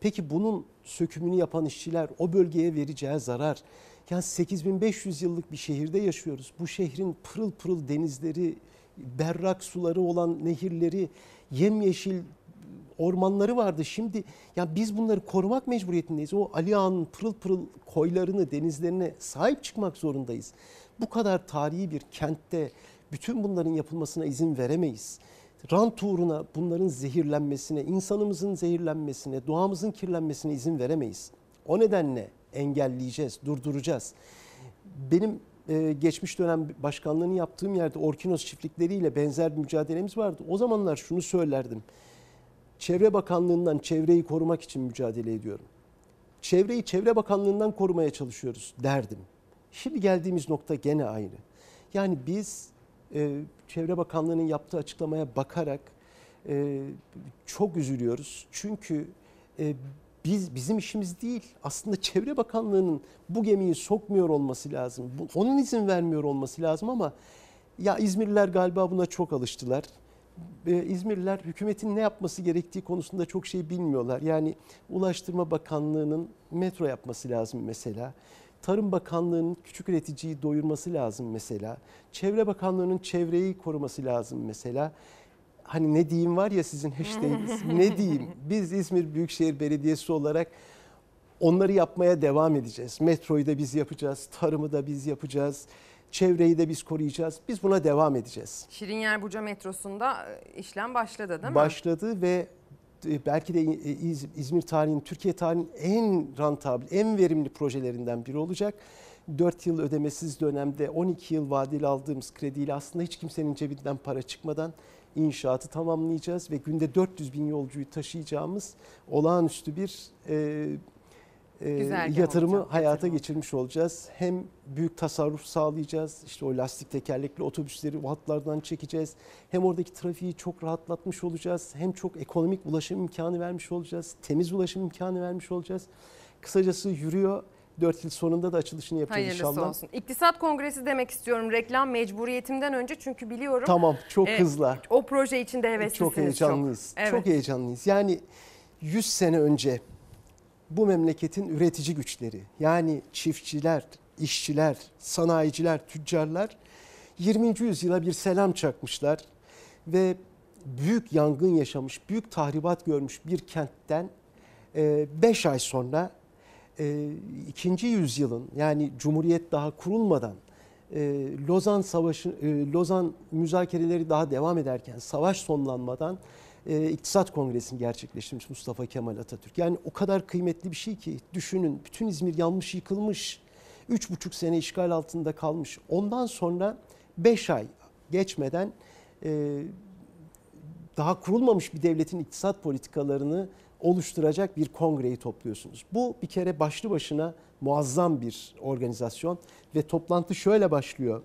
Peki bunun sökümünü yapan işçiler o bölgeye vereceği zarar. Yani 8500 yıllık bir şehirde yaşıyoruz. Bu şehrin pırıl pırıl denizleri, berrak suları olan nehirleri, yemyeşil ormanları vardı. Şimdi yani biz bunları korumak mecburiyetindeyiz. O Ali Ağa'nın pırıl pırıl koylarını, denizlerine sahip çıkmak zorundayız. Bu kadar tarihi bir kentte bütün bunların yapılmasına izin veremeyiz. Rant uğruna bunların zehirlenmesine, insanımızın zehirlenmesine, doğamızın kirlenmesine izin veremeyiz. O nedenle engelleyeceğiz, durduracağız. Benim e, geçmiş dönem başkanlığını yaptığım yerde Orkinos çiftlikleriyle benzer bir mücadelemiz vardı. O zamanlar şunu söylerdim. Çevre Bakanlığı'ndan çevreyi korumak için mücadele ediyorum. Çevreyi Çevre Bakanlığı'ndan korumaya çalışıyoruz derdim. Şimdi geldiğimiz nokta gene aynı. Yani biz e, Çevre Bakanlığı'nın yaptığı açıklamaya bakarak e, çok üzülüyoruz. Çünkü e, biz bizim işimiz değil. Aslında Çevre Bakanlığı'nın bu gemiyi sokmuyor olması lazım. Onun izin vermiyor olması lazım ama ya İzmirliler galiba buna çok alıştılar. Ee, İzmirliler hükümetin ne yapması gerektiği konusunda çok şey bilmiyorlar. Yani Ulaştırma Bakanlığı'nın metro yapması lazım mesela. Tarım Bakanlığı'nın küçük üreticiyi doyurması lazım mesela. Çevre Bakanlığı'nın çevreyi koruması lazım mesela. Hani ne diyeyim var ya sizin hashtag'iniz. ne diyeyim? Biz İzmir Büyükşehir Belediyesi olarak onları yapmaya devam edeceğiz. Metroyu da biz yapacağız, tarımı da biz yapacağız. Çevreyi de biz koruyacağız. Biz buna devam edeceğiz. Şirinyer Buca metrosunda e, işlem başladı değil mi? Başladı ve belki de e, İz- İzmir tarihinin, Türkiye tarihinin en rantabil, en verimli projelerinden biri olacak. 4 yıl ödemesiz dönemde 12 yıl vadeli aldığımız krediyle aslında hiç kimsenin cebinden para çıkmadan inşaatı tamamlayacağız ve günde 400 bin yolcuyu taşıyacağımız olağanüstü bir e, e, Güzergah yatırımı olacak, hayata geçirmiş olacağız. Hem büyük tasarruf sağlayacağız. İşte o lastik tekerlekli otobüsleri o hatlardan çekeceğiz. Hem oradaki trafiği çok rahatlatmış olacağız. Hem çok ekonomik ulaşım imkanı vermiş olacağız. Temiz ulaşım imkanı vermiş olacağız. Kısacası yürüyor. 4 yıl sonunda da açılışını yapacağız Hayırlısı inşallah. olsun. İktisat Kongresi demek istiyorum reklam mecburiyetimden önce çünkü biliyorum. Tamam, çok e, hızlı. O proje için de heveslisiniz Çok heyecanlıyız. Evet. Çok heyecanlıyız. Yani 100 sene önce bu memleketin üretici güçleri yani çiftçiler, işçiler, sanayiciler, tüccarlar 20. yüzyıla bir selam çakmışlar ve büyük yangın yaşamış, büyük tahribat görmüş bir kentten 5 ay sonra e, ikinci yüzyılın yani Cumhuriyet daha kurulmadan e, Lozan Savaşı, e, Lozan müzakereleri daha devam ederken, savaş sonlanmadan e, İktisat Kongresi'ni gerçekleştirmiş Mustafa Kemal Atatürk. Yani o kadar kıymetli bir şey ki düşünün bütün İzmir yanmış yıkılmış. Üç buçuk sene işgal altında kalmış. Ondan sonra beş ay geçmeden e, daha kurulmamış bir devletin iktisat politikalarını oluşturacak bir kongreyi topluyorsunuz. Bu bir kere başlı başına muazzam bir organizasyon ve toplantı şöyle başlıyor.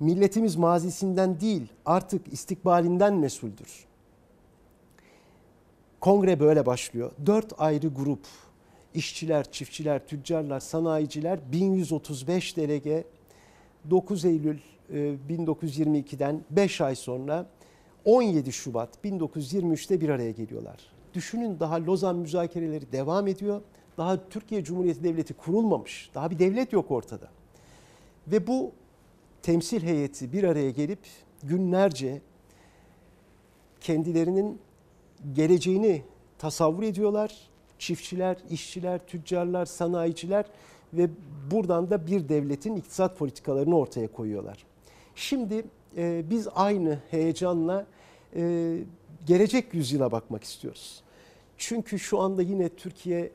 Milletimiz mazisinden değil artık istikbalinden mesuldür. Kongre böyle başlıyor. Dört ayrı grup işçiler, çiftçiler, tüccarlar, sanayiciler 1135 delege 9 Eylül e, 1922'den 5 ay sonra 17 Şubat 1923'te bir araya geliyorlar. Düşünün daha Lozan müzakereleri devam ediyor. Daha Türkiye Cumhuriyeti Devleti kurulmamış. Daha bir devlet yok ortada. Ve bu temsil heyeti bir araya gelip günlerce kendilerinin geleceğini tasavvur ediyorlar. Çiftçiler, işçiler, tüccarlar, sanayiciler ve buradan da bir devletin iktisat politikalarını ortaya koyuyorlar. Şimdi e, biz aynı heyecanla e, gelecek yüzyıla bakmak istiyoruz. Çünkü şu anda yine Türkiye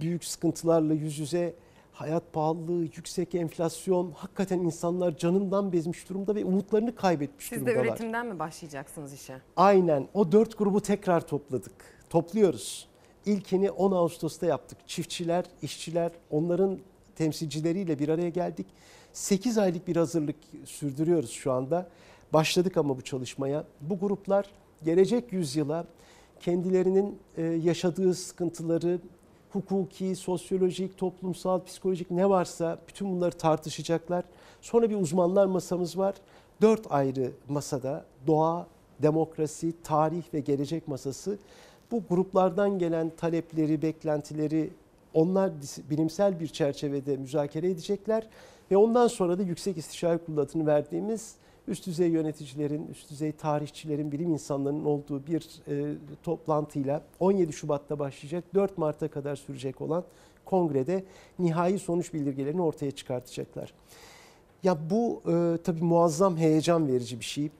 büyük sıkıntılarla yüz yüze hayat pahalılığı, yüksek enflasyon, hakikaten insanlar canından bezmiş durumda ve umutlarını kaybetmiş Siz de durumdalar. üretimden mi başlayacaksınız işe? Aynen o dört grubu tekrar topladık. Topluyoruz. İlkini 10 Ağustos'ta yaptık. Çiftçiler, işçiler, onların temsilcileriyle bir araya geldik. 8 aylık bir hazırlık sürdürüyoruz şu anda. Başladık ama bu çalışmaya. Bu gruplar gelecek yüzyıla kendilerinin e, yaşadığı sıkıntıları, hukuki, sosyolojik, toplumsal, psikolojik ne varsa bütün bunları tartışacaklar. Sonra bir uzmanlar masamız var. Dört ayrı masada doğa, demokrasi, tarih ve gelecek masası bu gruplardan gelen talepleri, beklentileri onlar bilimsel bir çerçevede müzakere edecekler ve ondan sonra da Yüksek İstişare Kurulu adını verdiğimiz üst düzey yöneticilerin, üst düzey tarihçilerin, bilim insanlarının olduğu bir e, toplantıyla 17 Şubat'ta başlayacak 4 Mart'a kadar sürecek olan kongrede nihai sonuç bildirgelerini ortaya çıkartacaklar. Ya bu e, tabii muazzam heyecan verici bir şey.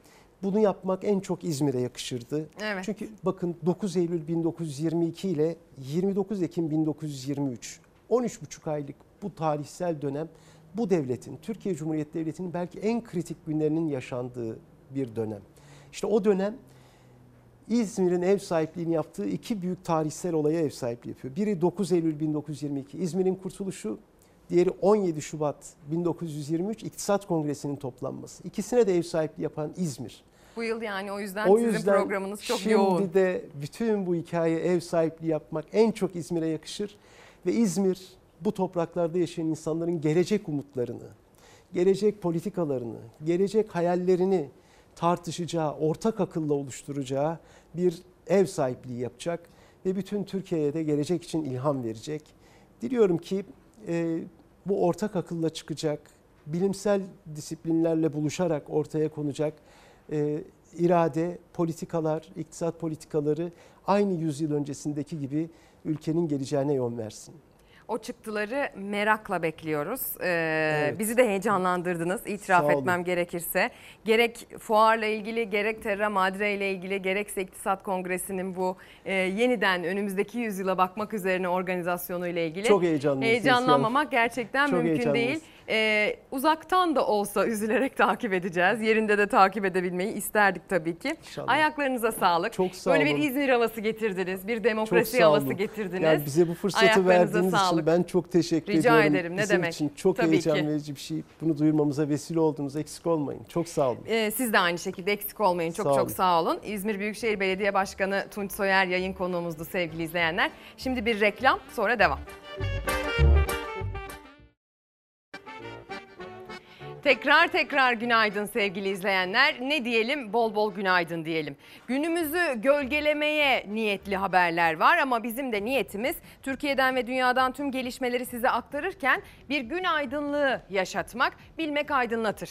Bunu yapmak en çok İzmir'e yakışırdı. Evet. Çünkü bakın 9 Eylül 1922 ile 29 Ekim 1923 13,5 aylık bu tarihsel dönem bu devletin, Türkiye Cumhuriyeti Devleti'nin belki en kritik günlerinin yaşandığı bir dönem. İşte o dönem İzmir'in ev sahipliğini yaptığı iki büyük tarihsel olaya ev sahipliği yapıyor. Biri 9 Eylül 1922 İzmir'in kurtuluşu, diğeri 17 Şubat 1923 İktisat Kongresi'nin toplanması. İkisine de ev sahipliği yapan İzmir. Bu yıl yani o yüzden O sizin yüzden programınız çok şimdi yoğun. de bütün bu hikaye ev sahipliği yapmak en çok İzmir'e yakışır. Ve İzmir bu topraklarda yaşayan insanların gelecek umutlarını, gelecek politikalarını, gelecek hayallerini tartışacağı, ortak akılla oluşturacağı bir ev sahipliği yapacak ve bütün Türkiye'ye de gelecek için ilham verecek. Diliyorum ki e, bu ortak akılla çıkacak, bilimsel disiplinlerle buluşarak ortaya konacak e, irade, politikalar, iktisat politikaları aynı yüzyıl öncesindeki gibi ülkenin geleceğine yön versin. O çıktıları merakla bekliyoruz. Ee, Evet. Bizi de heyecanlandırdınız itiraf etmem gerekirse. Gerek fuarla ilgili gerek Terra Madre ile ilgili gerekse İktisat Kongresi'nin bu e, yeniden önümüzdeki yüzyıla bakmak üzerine organizasyonu ile ilgili. Çok heyecanlıyız Heyecanlanmamak gerçekten Çok mümkün değil. Ee, uzaktan da olsa üzülerek takip edeceğiz. Yerinde de takip edebilmeyi isterdik tabii ki. İnşallah. Ayaklarınıza sağlık. Çok sağ Böyle bir olun. İzmir havası getirdiniz. Bir demokrasi havası olun. getirdiniz. Yani bize bu fırsatı verdiğiniz sağlık. için ben çok teşekkür Rica ediyorum. ederim, ne Bizim demek. için çok Tabii heyecan ki. verici bir şey. Bunu duyurmamıza vesile oldunuz. Eksik olmayın. Çok sağ olun. Ee, siz de aynı şekilde eksik olmayın. Çok Sağ çok olun. sağ olun. İzmir Büyükşehir Belediye Başkanı Tunç Soyer yayın konuğumuzdu sevgili izleyenler. Şimdi bir reklam sonra devam. Tekrar tekrar günaydın sevgili izleyenler. Ne diyelim? Bol bol günaydın diyelim. Günümüzü gölgelemeye niyetli haberler var ama bizim de niyetimiz Türkiye'den ve dünyadan tüm gelişmeleri size aktarırken bir gün aydınlığı yaşatmak, bilmek aydınlatır.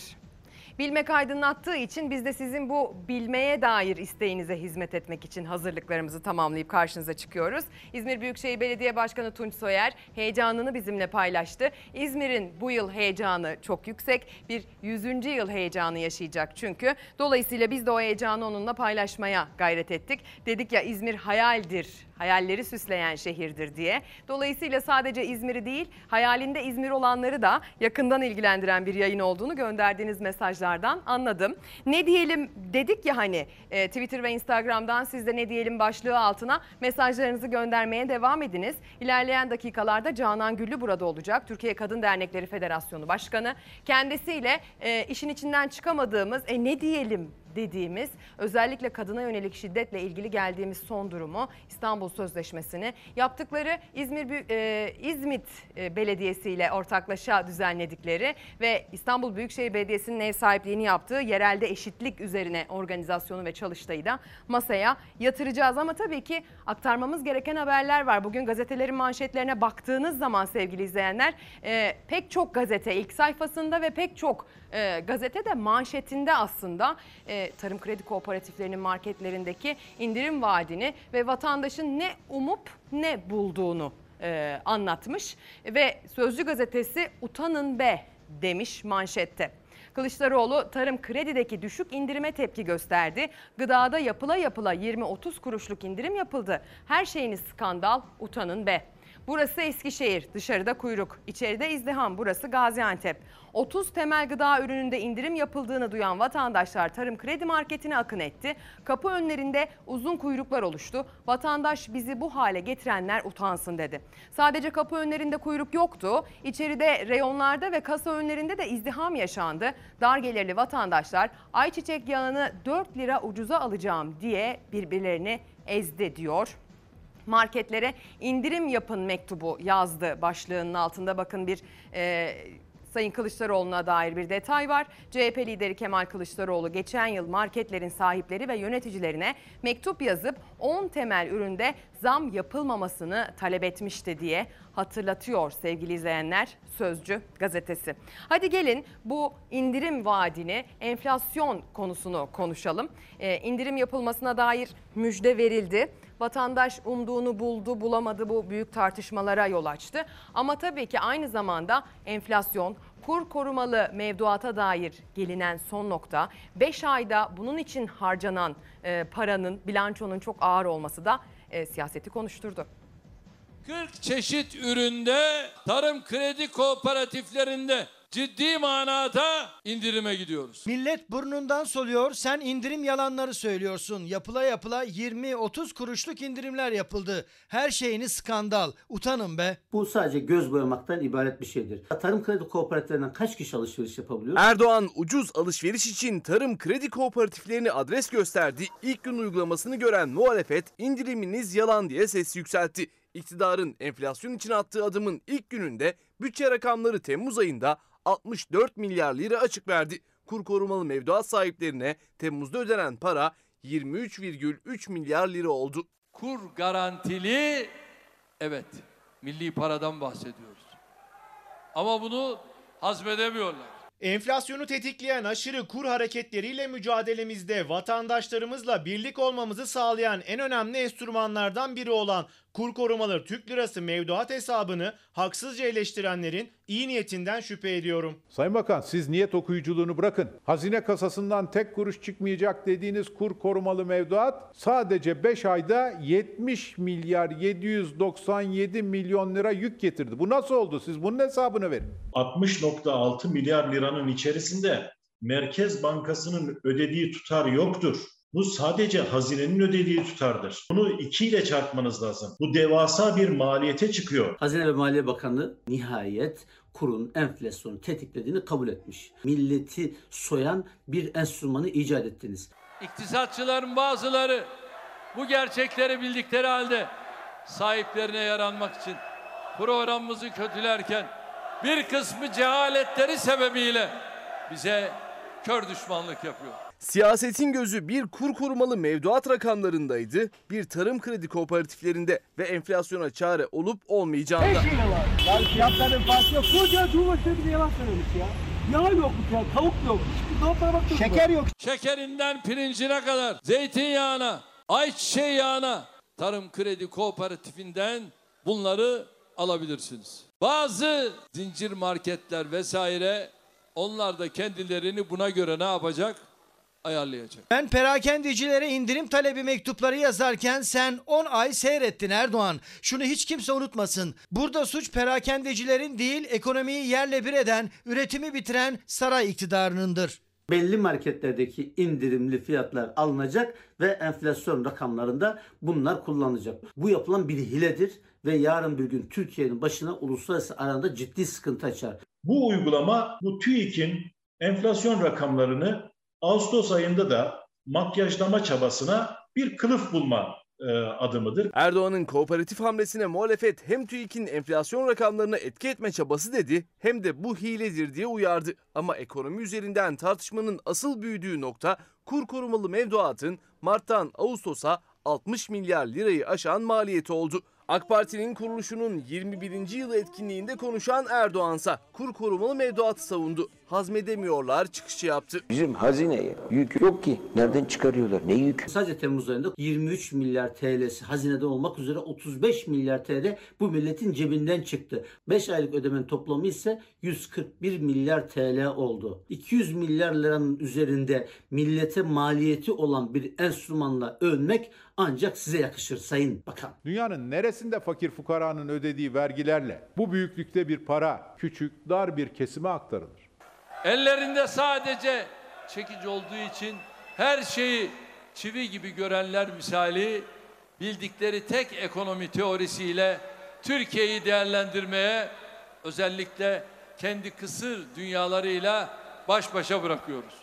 Bilmek aydınlattığı için biz de sizin bu bilmeye dair isteğinize hizmet etmek için hazırlıklarımızı tamamlayıp karşınıza çıkıyoruz. İzmir Büyükşehir Belediye Başkanı Tunç Soyer heyecanını bizimle paylaştı. İzmir'in bu yıl heyecanı çok yüksek. Bir 100. yıl heyecanı yaşayacak çünkü. Dolayısıyla biz de o heyecanı onunla paylaşmaya gayret ettik. Dedik ya İzmir hayaldir, hayalleri süsleyen şehirdir diye. Dolayısıyla sadece İzmir'i değil, hayalinde İzmir olanları da yakından ilgilendiren bir yayın olduğunu gönderdiğiniz mesajlardan anladım. Ne diyelim dedik ya hani e, Twitter ve Instagram'dan siz de ne diyelim başlığı altına mesajlarınızı göndermeye devam ediniz. İlerleyen dakikalarda Canan Güllü burada olacak. Türkiye Kadın Dernekleri Federasyonu Başkanı. Kendisiyle e, işin içinden çıkamadığımız e, ne diyelim dediğimiz özellikle kadına yönelik şiddetle ilgili geldiğimiz son durumu İstanbul Sözleşmesi'ni yaptıkları İzmir e, İzmit e, Belediyesi ile ortaklaşa düzenledikleri ve İstanbul Büyükşehir Belediyesi'nin ev sahipliğini yaptığı yerelde eşitlik üzerine organizasyonu ve çalıştayı da masaya yatıracağız. Ama tabii ki aktarmamız gereken haberler var. Bugün gazetelerin manşetlerine baktığınız zaman sevgili izleyenler e, pek çok gazete ilk sayfasında ve pek çok e, gazete de manşetinde aslında e, tarım kredi kooperatiflerinin marketlerindeki indirim vaadini ve vatandaşın ne umup ne bulduğunu e, anlatmış ve Sözcü gazetesi utanın be demiş manşette. Kılıçdaroğlu tarım kredideki düşük indirime tepki gösterdi. Gıdada yapıla yapıla 20-30 kuruşluk indirim yapıldı. Her şeyiniz skandal utanın be. Burası Eskişehir, dışarıda kuyruk, içeride izdiham, burası Gaziantep. 30 temel gıda ürününde indirim yapıldığını duyan vatandaşlar tarım kredi marketine akın etti. Kapı önlerinde uzun kuyruklar oluştu. Vatandaş bizi bu hale getirenler utansın dedi. Sadece kapı önlerinde kuyruk yoktu. İçeride reyonlarda ve kasa önlerinde de izdiham yaşandı. Dar gelirli vatandaşlar ayçiçek yağını 4 lira ucuza alacağım diye birbirlerini ezdi diyor marketlere indirim yapın mektubu yazdı başlığının altında. Bakın bir e, Sayın Kılıçdaroğlu'na dair bir detay var. CHP lideri Kemal Kılıçdaroğlu geçen yıl marketlerin sahipleri ve yöneticilerine mektup yazıp 10 temel üründe zam yapılmamasını talep etmişti diye hatırlatıyor sevgili izleyenler Sözcü gazetesi. Hadi gelin bu indirim vaadini, enflasyon konusunu konuşalım. Ee, indirim yapılmasına dair müjde verildi. Vatandaş umduğunu buldu, bulamadı bu büyük tartışmalara yol açtı. Ama tabii ki aynı zamanda enflasyon, kur korumalı mevduata dair gelinen son nokta 5 ayda bunun için harcanan e, paranın, bilançonun çok ağır olması da e, siyaseti konuşturdu. 40 çeşit üründe tarım kredi kooperatiflerinde ciddi manada indirime gidiyoruz. Millet burnundan soluyor, sen indirim yalanları söylüyorsun. Yapıla yapıla 20-30 kuruşluk indirimler yapıldı. Her şeyini skandal. Utanın be. Bu sadece göz boyamaktan ibaret bir şeydir. Tarım kredi kooperatiflerinden kaç kişi alışveriş yapabiliyor? Erdoğan ucuz alışveriş için tarım kredi kooperatiflerini adres gösterdi. İlk gün uygulamasını gören muhalefet indiriminiz yalan diye ses yükseltti. İktidarın enflasyon için attığı adımın ilk gününde bütçe rakamları Temmuz ayında 64 milyar lira açık verdi. Kur korumalı mevduat sahiplerine Temmuz'da ödenen para 23,3 milyar lira oldu. Kur garantili evet milli paradan bahsediyoruz. Ama bunu hazmedemiyorlar. Enflasyonu tetikleyen aşırı kur hareketleriyle mücadelemizde vatandaşlarımızla birlik olmamızı sağlayan en önemli enstrümanlardan biri olan kur korumalı Türk Lirası mevduat hesabını haksızca eleştirenlerin iyi niyetinden şüphe ediyorum. Sayın Bakan siz niyet okuyuculuğunu bırakın. Hazine kasasından tek kuruş çıkmayacak dediğiniz kur korumalı mevduat sadece 5 ayda 70 milyar 797 milyon lira yük getirdi. Bu nasıl oldu? Siz bunun hesabını verin. 60.6 milyar liranın içerisinde Merkez Bankası'nın ödediği tutar yoktur. Bu sadece hazinenin ödediği tutardır. Bunu 2 ile çarpmanız lazım. Bu devasa bir maliyete çıkıyor. Hazine ve Maliye Bakanı nihayet kurun enflasyonu tetiklediğini kabul etmiş. Milleti soyan bir enstrümanı icat ettiniz. İktisatçıların bazıları bu gerçekleri bildikleri halde sahiplerine yaranmak için programımızı kötülerken bir kısmı cehaletleri sebebiyle bize kör düşmanlık yapıyor. Siyasetin gözü bir kur korumalı mevduat rakamlarındaydı, bir tarım kredi kooperatiflerinde ve enflasyona çare olup olmayacağında. Her şeyle var. Yani fiyatların farkı yok. Koca Cumhurbaşkanı bize yalan söylemiş ya. Yağ yokmuş ya, tavuk yok. Hiçbir Şeker yok. Şekerinden pirincine kadar, zeytinyağına, ayçiçeği yağına, tarım kredi kooperatifinden bunları alabilirsiniz. Bazı zincir marketler vesaire onlar da kendilerini buna göre ne yapacak? Ayarlayacak. Ben perakendecilere indirim talebi mektupları yazarken sen 10 ay seyrettin Erdoğan. Şunu hiç kimse unutmasın. Burada suç perakendecilerin değil ekonomiyi yerle bir eden, üretimi bitiren saray iktidarınındır. Belli marketlerdeki indirimli fiyatlar alınacak ve enflasyon rakamlarında bunlar kullanılacak. Bu yapılan bir hiledir ve yarın bir gün Türkiye'nin başına uluslararası aranda ciddi sıkıntı açar. Bu uygulama bu TÜİK'in enflasyon rakamlarını Ağustos ayında da makyajlama çabasına bir kılıf bulma e, adımıdır. Erdoğan'ın kooperatif hamlesine muhalefet hem TÜİK'in enflasyon rakamlarına etki etme çabası dedi hem de bu hiledir diye uyardı. Ama ekonomi üzerinden tartışmanın asıl büyüdüğü nokta kur korumalı mevduatın Mart'tan Ağustos'a 60 milyar lirayı aşan maliyeti oldu. AK Parti'nin kuruluşunun 21. yılı etkinliğinde konuşan Erdoğansa kur korumalı mevduatı savundu. Hazmedemiyorlar çıkışı yaptı. Bizim hazineye yük yok ki. Nereden çıkarıyorlar? Ne yük? Sadece Temmuz ayında 23 milyar TL'si hazinede olmak üzere 35 milyar TL bu milletin cebinden çıktı. 5 aylık ödemenin toplamı ise 141 milyar TL oldu. 200 milyar liranın üzerinde millete maliyeti olan bir enstrümanla övmek ancak size yakışır Sayın Bakan. Dünyanın neresinde fakir fukaranın ödediği vergilerle bu büyüklükte bir para küçük dar bir kesime aktarılır? Ellerinde sadece çekici olduğu için her şeyi çivi gibi görenler misali bildikleri tek ekonomi teorisiyle Türkiye'yi değerlendirmeye özellikle kendi kısır dünyalarıyla baş başa bırakıyoruz.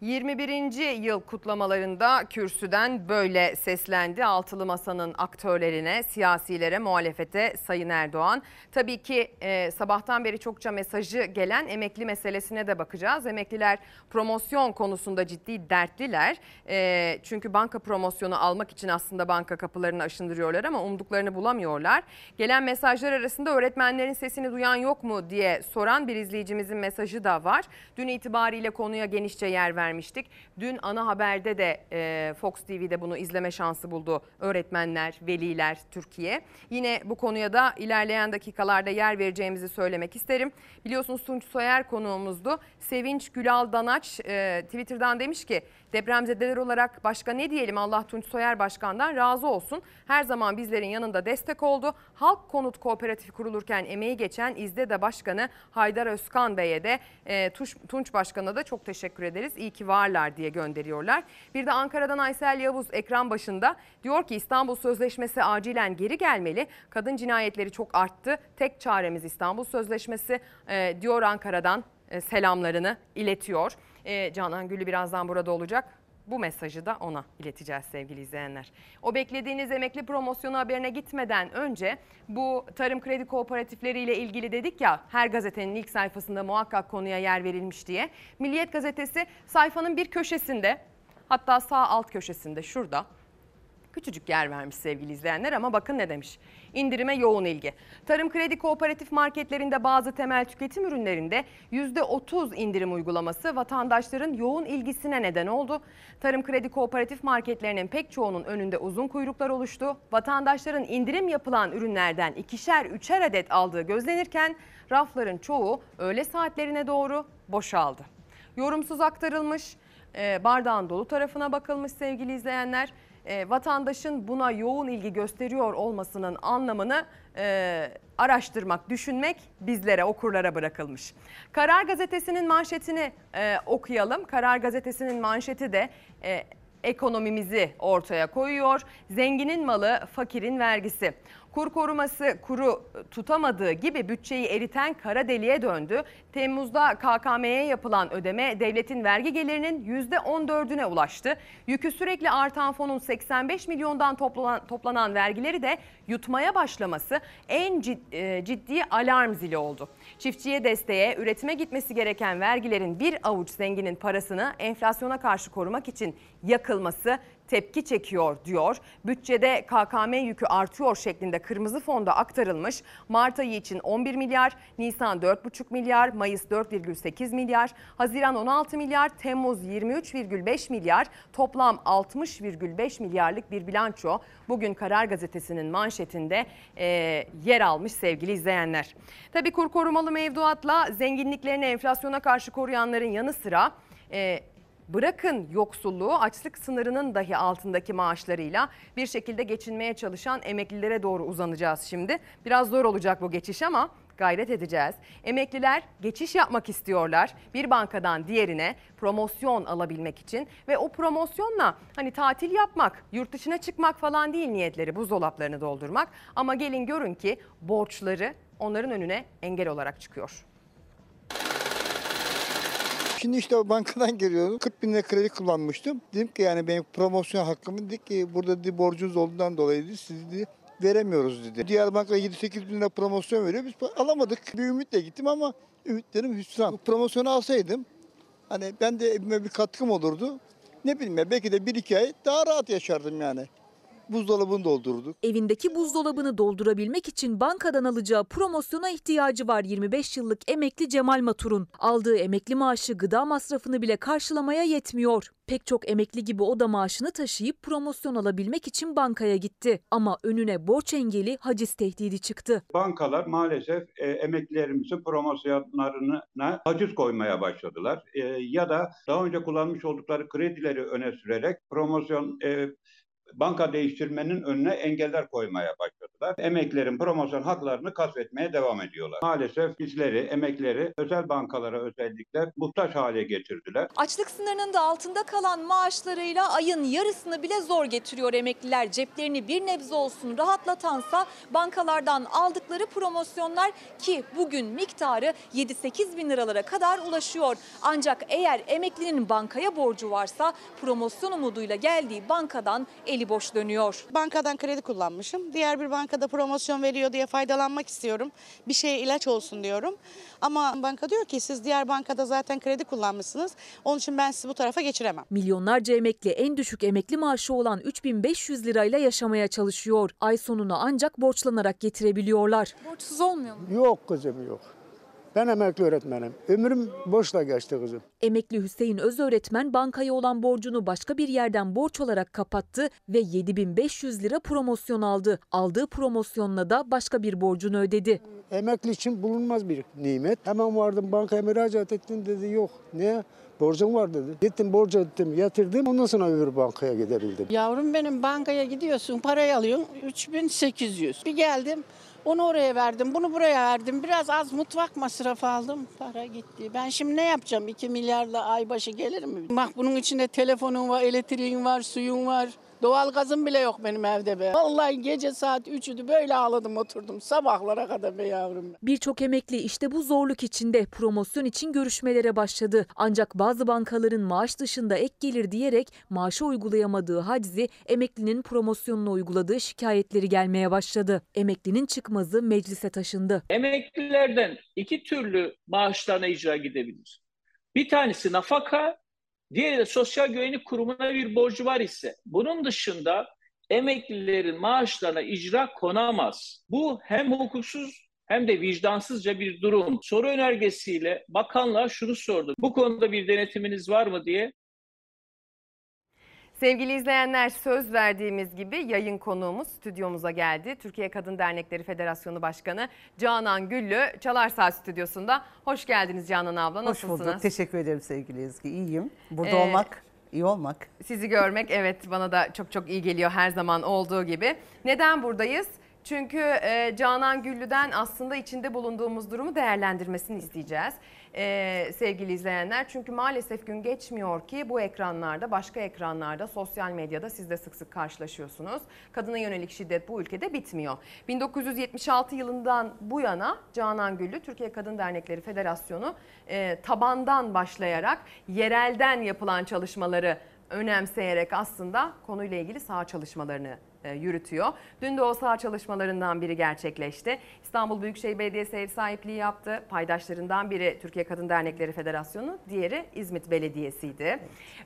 21. yıl kutlamalarında kürsüden böyle seslendi altılı masanın aktörlerine, siyasilere, muhalefete Sayın Erdoğan. Tabii ki e, sabahtan beri çokça mesajı gelen emekli meselesine de bakacağız. Emekliler promosyon konusunda ciddi dertliler. E, çünkü banka promosyonu almak için aslında banka kapılarını aşındırıyorlar ama umduklarını bulamıyorlar. Gelen mesajlar arasında öğretmenlerin sesini duyan yok mu diye soran bir izleyicimizin mesajı da var. Dün itibariyle konuya genişçe yer verdik vermiştik. Dün ana haberde de e, Fox TV'de bunu izleme şansı buldu öğretmenler, veliler, Türkiye. Yine bu konuya da ilerleyen dakikalarda yer vereceğimizi söylemek isterim. Biliyorsunuz Tunç Soyer konuğumuzdu. Sevinç Gülal Danaç e, Twitter'dan demiş ki depremzedeler olarak başka ne diyelim Allah Tunç Soyer Başkan'dan razı olsun. Her zaman bizlerin yanında destek oldu. Halk Konut Kooperatifi kurulurken emeği geçen İzdede Başkanı Haydar Özkan Bey'e de e, Tunç Başkan'a da çok teşekkür ederiz. İyi ki varlar diye gönderiyorlar. Bir de Ankara'dan Aysel Yavuz ekran başında diyor ki İstanbul Sözleşmesi acilen geri gelmeli. Kadın cinayetleri çok arttı. Tek çaremiz İstanbul Sözleşmesi e, diyor Ankara'dan e, selamlarını iletiyor. E, Canan Gülü birazdan burada olacak. Bu mesajı da ona ileteceğiz sevgili izleyenler. O beklediğiniz emekli promosyonu haberine gitmeden önce bu tarım kredi kooperatifleri ile ilgili dedik ya her gazetenin ilk sayfasında muhakkak konuya yer verilmiş diye. Milliyet gazetesi sayfanın bir köşesinde hatta sağ alt köşesinde şurada küçücük yer vermiş sevgili izleyenler ama bakın ne demiş. İndirime yoğun ilgi. Tarım kredi kooperatif marketlerinde bazı temel tüketim ürünlerinde %30 indirim uygulaması vatandaşların yoğun ilgisine neden oldu. Tarım kredi kooperatif marketlerinin pek çoğunun önünde uzun kuyruklar oluştu. Vatandaşların indirim yapılan ürünlerden ikişer üçer adet aldığı gözlenirken rafların çoğu öğle saatlerine doğru boşaldı. Yorumsuz aktarılmış, e, bardağın dolu tarafına bakılmış sevgili izleyenler e, vatandaşın buna yoğun ilgi gösteriyor olmasının anlamını e, araştırmak, düşünmek bizlere, okurlara bırakılmış. Karar Gazetesi'nin manşetini e, okuyalım. Karar Gazetesi'nin manşeti de ekonomimizi ortaya koyuyor. Zenginin malı, fakirin vergisi. Kur koruması kuru tutamadığı gibi bütçeyi eriten kara deliğe döndü. Temmuz'da KKM'ye yapılan ödeme devletin vergi gelirinin %14'üne ulaştı. Yükü sürekli artan fonun 85 milyondan toplanan, toplanan vergileri de yutmaya başlaması en ciddi, ciddi alarm zili oldu. Çiftçiye desteğe, üretime gitmesi gereken vergilerin bir avuç zenginin parasını enflasyona karşı korumak için yakılması tepki çekiyor diyor. Bütçede KKM yükü artıyor şeklinde kırmızı fonda aktarılmış. Mart ayı için 11 milyar, Nisan 4,5 milyar, Mayıs 4,8 milyar, Haziran 16 milyar, Temmuz 23,5 milyar, toplam 60,5 milyarlık bir bilanço. Bugün Karar Gazetesi'nin manşetinde e, yer almış sevgili izleyenler. Tabii kur korumalı mevduatla zenginliklerini enflasyona karşı koruyanların yanı sıra... Bırakın yoksulluğu açlık sınırının dahi altındaki maaşlarıyla bir şekilde geçinmeye çalışan emeklilere doğru uzanacağız şimdi. Biraz zor olacak bu geçiş ama gayret edeceğiz. Emekliler geçiş yapmak istiyorlar bir bankadan diğerine promosyon alabilmek için ve o promosyonla hani tatil yapmak, yurt dışına çıkmak falan değil niyetleri buzdolaplarını doldurmak ama gelin görün ki borçları onların önüne engel olarak çıkıyor. Şimdi işte bankadan geliyorum. 40 bin lira kredi kullanmıştım. Dedim ki yani benim promosyon hakkımı dedik ki burada dedi, borcunuz olduğundan dolayı dedi, siz dedi, veremiyoruz dedi. Diğer banka 7-8 bin lira promosyon veriyor. Biz alamadık. Bir ümitle gittim ama ümitlerim hüsran. Bu promosyonu alsaydım hani ben de evime bir katkım olurdu. Ne bileyim ya belki de 1-2 ay daha rahat yaşardım yani buzdolabını doldurduk. Evindeki buzdolabını doldurabilmek için bankadan alacağı promosyona ihtiyacı var 25 yıllık emekli Cemal Matur'un. Aldığı emekli maaşı gıda masrafını bile karşılamaya yetmiyor. Pek çok emekli gibi o da maaşını taşıyıp promosyon alabilmek için bankaya gitti. Ama önüne borç engeli haciz tehdidi çıktı. Bankalar maalesef e, emeklilerimizin promosyonlarına haciz koymaya başladılar. E, ya da daha önce kullanmış oldukları kredileri öne sürerek promosyon e, banka değiştirmenin önüne engeller koymaya başladılar. Emeklerin promosyon haklarını kasvetmeye devam ediyorlar. Maalesef bizleri, emekleri özel bankalara özellikle muhtaç hale getirdiler. Açlık sınırının da altında kalan maaşlarıyla ayın yarısını bile zor getiriyor emekliler. Ceplerini bir nebze olsun rahatlatansa bankalardan aldıkları promosyonlar ki bugün miktarı 7-8 bin liralara kadar ulaşıyor. Ancak eğer emeklinin bankaya borcu varsa promosyon umuduyla geldiği bankadan eli boş dönüyor. Bankadan kredi kullanmışım. Diğer bir bankada promosyon veriyor diye faydalanmak istiyorum. Bir şeye ilaç olsun diyorum. Ama banka diyor ki siz diğer bankada zaten kredi kullanmışsınız. Onun için ben sizi bu tarafa geçiremem. Milyonlarca emekli en düşük emekli maaşı olan 3500 lirayla yaşamaya çalışıyor. Ay sonunu ancak borçlanarak getirebiliyorlar. Borçsuz olmuyor mu? Yok kızım yok. Ben emekli öğretmenim. Ömrüm boşla geçti kızım. Emekli Hüseyin Özöğretmen bankaya olan borcunu başka bir yerden borç olarak kapattı ve 7500 lira promosyon aldı. Aldığı promosyonla da başka bir borcunu ödedi. Emekli için bulunmaz bir nimet. Hemen vardım bankaya müracaat ettim dedi yok. Ne? Borcum var dedi. Gittim borcu ettim yatırdım ondan sonra öbür bankaya giderildim. Yavrum benim bankaya gidiyorsun parayı alıyorsun 3800. Bir geldim onu oraya verdim bunu buraya verdim. Biraz az mutfak masrafı aldım para gitti. Ben şimdi ne yapacağım 2 milyarla ay başı gelir mi? Bak bunun içinde telefonun var elektriğin var suyun var. Doğal gazım bile yok benim evde be. Vallahi gece saat 3'üdü böyle ağladım oturdum sabahlara kadar be yavrum. Birçok emekli işte bu zorluk içinde promosyon için görüşmelere başladı. Ancak bazı bankaların maaş dışında ek gelir diyerek maaşa uygulayamadığı haczi emeklinin promosyonuna uyguladığı şikayetleri gelmeye başladı. Emeklinin çıkmazı meclise taşındı. Emeklilerden iki türlü maaşlarına icra gidebilir. Bir tanesi nafaka, diğeri de sosyal güvenlik kurumuna bir borcu var ise bunun dışında emeklilerin maaşlarına icra konamaz. Bu hem hukuksuz hem de vicdansızca bir durum. Soru önergesiyle bakanlığa şunu sordu. Bu konuda bir denetiminiz var mı diye. Sevgili izleyenler söz verdiğimiz gibi yayın konuğumuz stüdyomuza geldi. Türkiye Kadın Dernekleri Federasyonu Başkanı Canan Güllü Çalar Saat Stüdyosu'nda. Hoş geldiniz Canan abla. Hoş Nasılsınız? bulduk. Teşekkür ederim sevgili Ezgi. İyiyim. Burada Ee, olmak, iyi olmak. Sizi görmek evet bana da çok çok iyi geliyor her zaman olduğu gibi. Neden buradayız? Çünkü e, Canan Güllü'den aslında içinde bulunduğumuz durumu değerlendirmesini isteyeceğiz e, sevgili izleyenler. Çünkü maalesef gün geçmiyor ki bu ekranlarda, başka ekranlarda, sosyal medyada siz de sık sık karşılaşıyorsunuz. Kadına yönelik şiddet bu ülkede bitmiyor. 1976 yılından bu yana Canan Güllü, Türkiye Kadın Dernekleri Federasyonu e, tabandan başlayarak yerelden yapılan çalışmaları önemseyerek aslında konuyla ilgili saha çalışmalarını yürütüyor. Dün de o saha çalışmalarından biri gerçekleşti. İstanbul Büyükşehir Belediyesi ev sahipliği yaptı. Paydaşlarından biri Türkiye Kadın Dernekleri Federasyonu, diğeri İzmit Belediyesi'ydi.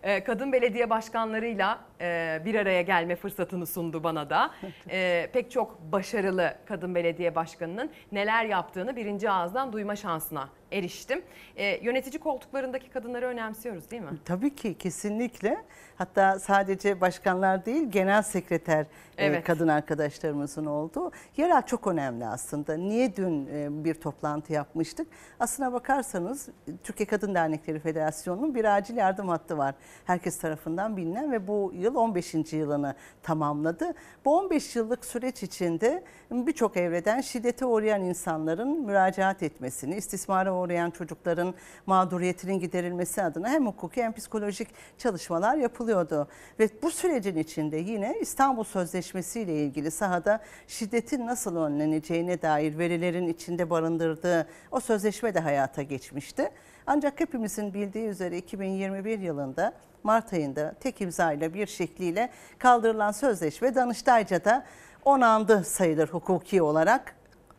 E, Kadın belediye başkanlarıyla e, bir araya gelme fırsatını sundu bana da. E, Pek çok başarılı kadın belediye başkanının neler yaptığını birinci ağızdan duyma şansına eriştim. E, Yönetici koltuklarındaki kadınları önemsiyoruz değil mi? Tabii ki kesinlikle. Hatta sadece başkanlar değil genel sekreter e, Evet. kadın arkadaşlarımızın olduğu. Yerel çok önemli aslında. Niye dün e, bir toplantı yapmıştık? Aslına bakarsanız e, Türkiye Kadın Dernekleri Federasyonu'nun bir acil yardım hattı var. Herkes tarafından bilinen ve bu yıl 15. yılını tamamladı. Bu 15 yıllık süreç içinde birçok evreden şiddete uğrayan insanların müracaat etmesini, istismara uğrayan çocukların mağduriyetinin giderilmesi adına hem hukuki hem psikolojik çalışmalar yapılıyordu. Ve bu sürecin içinde yine İstanbul Sözleşmesi ile ilgili sahada şiddetin nasıl önleneceğine dair verilerin içinde barındırdığı o sözleşme de hayata geçmişti. Ancak hepimizin bildiği üzere 2021 yılında Mart ayında tek imzayla bir şekliyle kaldırılan sözleşme Danıştayca'da onandı sayılır hukuki olarak.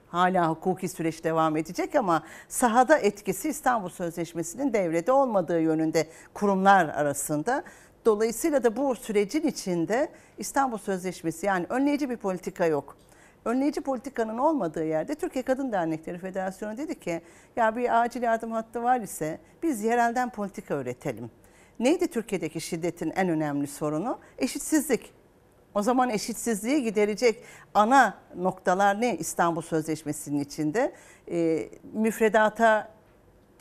Hala hukuki süreç devam edecek ama sahada etkisi İstanbul Sözleşmesi'nin devrede olmadığı yönünde kurumlar arasında. Dolayısıyla da bu sürecin içinde İstanbul Sözleşmesi yani önleyici bir politika yok. Önleyici politikanın olmadığı yerde Türkiye Kadın Dernekleri Federasyonu dedi ki ya bir acil yardım hattı var ise biz yerelden politika üretelim. Neydi Türkiye'deki şiddetin en önemli sorunu? Eşitsizlik. O zaman eşitsizliği giderecek ana noktalar ne İstanbul Sözleşmesi'nin içinde? E, müfredata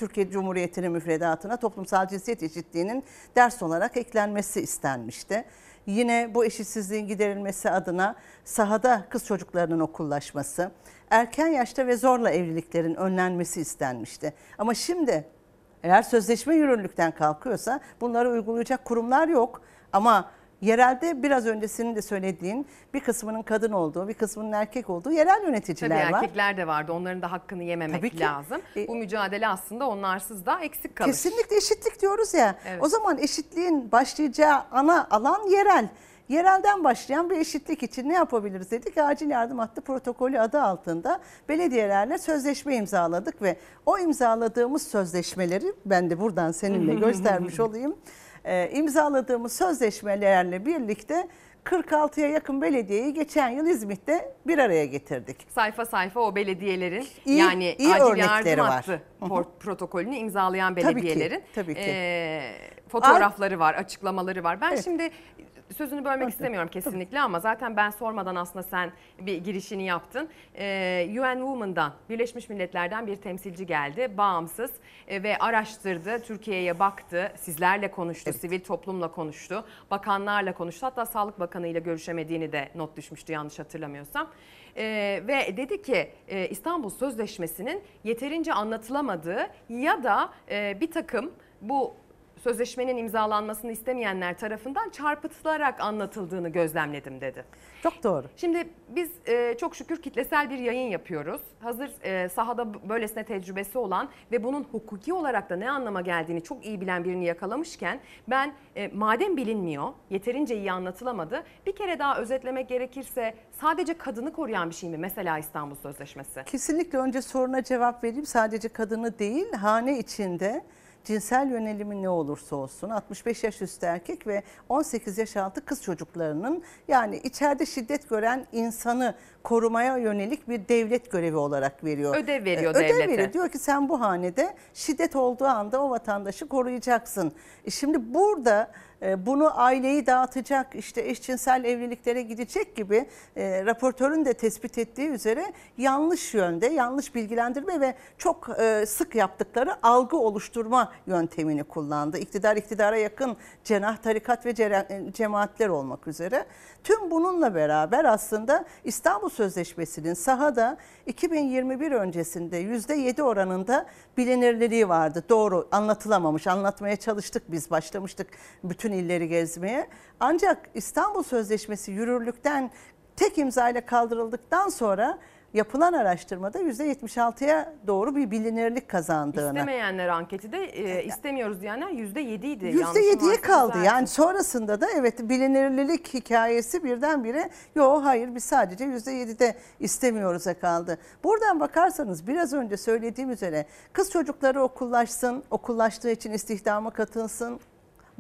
Türkiye Cumhuriyeti'nin müfredatına toplumsal cinsiyet eşitliğinin ders olarak eklenmesi istenmişti. Yine bu eşitsizliğin giderilmesi adına sahada kız çocuklarının okullaşması, erken yaşta ve zorla evliliklerin önlenmesi istenmişti. Ama şimdi eğer sözleşme yürürlükten kalkıyorsa bunları uygulayacak kurumlar yok. Ama yerelde biraz önce senin de söylediğin bir kısmının kadın olduğu, bir kısmının erkek olduğu yerel Tabii yöneticiler var. erkekler de vardı. Onların da hakkını yememek Tabii lazım. Bu mücadele aslında onlarsız da eksik kalır. Kesinlikle eşitlik diyoruz ya. Evet. O zaman eşitliğin başlayacağı ana alan yerel. Yerelden başlayan bir eşitlik için ne yapabiliriz dedik. Acil yardım hattı protokolü adı altında belediyelerle sözleşme imzaladık ve o imzaladığımız sözleşmeleri ben de buradan seninle göstermiş olayım. Ee, imzaladığımız sözleşmelerle birlikte 46'ya yakın belediyeyi geçen yıl İzmit'te bir araya getirdik. Sayfa sayfa o belediyelerin İyi- yani iyi acil yardım var. hattı protokolünü imzalayan Tabii ki, belediyelerin tabii ki. eee, fotoğrafları var, açıklamaları var. Ben Evet. şimdi sözünü bölmek istemiyorum kesinlikle ama zaten ben sormadan aslında sen bir girişini yaptın. Ee, UN Women'dan, Birleşmiş Milletler'den bir temsilci geldi. Bağımsız e, ve araştırdı, Türkiye'ye baktı, sizlerle konuştu, sivil toplumla konuştu, bakanlarla konuştu. Hatta Sağlık Bakanı ile görüşemediğini de not düşmüştü yanlış hatırlamıyorsam. Ee, ve dedi ki e, İstanbul Sözleşmesi'nin yeterince anlatılamadığı ya da e, bir takım bu sözleşmenin imzalanmasını istemeyenler tarafından çarpıtılarak anlatıldığını gözlemledim dedi. Çok doğru. Şimdi biz e, çok şükür kitlesel bir yayın yapıyoruz. Hazır e, sahada böylesine tecrübesi olan ve bunun hukuki olarak da ne anlama geldiğini çok iyi bilen birini yakalamışken ben e, madem bilinmiyor, yeterince iyi anlatılamadı. Bir kere daha özetlemek gerekirse sadece kadını koruyan bir şey mi mesela İstanbul Sözleşmesi? Kesinlikle önce soruna cevap vereyim. Sadece kadını değil, hane içinde cinsel yönelimi ne olursa olsun 65 yaş üstü erkek ve 18 yaş altı kız çocuklarının yani içeride şiddet gören insanı korumaya yönelik bir devlet görevi olarak veriyor. Ödev veriyor Ee, Ödev devlete. veriyor. Diyor ki sen bu hanede şiddet olduğu anda o vatandaşı koruyacaksın. E şimdi burada e, bunu aileyi dağıtacak, işte eşcinsel evliliklere gidecek gibi e, raportörün de tespit ettiği üzere yanlış yönde, yanlış bilgilendirme ve çok e, sık yaptıkları algı oluşturma yöntemini kullandı. İktidar iktidara yakın cenah, tarikat ve e, cemaatler olmak üzere. Tüm bununla beraber aslında İstanbul Sözleşmesi'nin sahada 2021 öncesinde %7 oranında bilinirliliği vardı. Doğru anlatılamamış, anlatmaya çalıştık biz başlamıştık bütün illeri gezmeye. Ancak İstanbul Sözleşmesi yürürlükten tek imzayla kaldırıldıktan sonra yapılan araştırmada %76'ya doğru bir bilinirlik kazandığını. İstemeyenler anketi de e, istemiyoruz diyenler %7'ydi. %7'ye kaldı. Yani sonrasında da evet bilinirlilik hikayesi birdenbire yo hayır biz sadece %7'de istemiyoruz'a kaldı. Buradan bakarsanız biraz önce söylediğim üzere kız çocukları okullaşsın, okullaştığı için istihdama katılsın,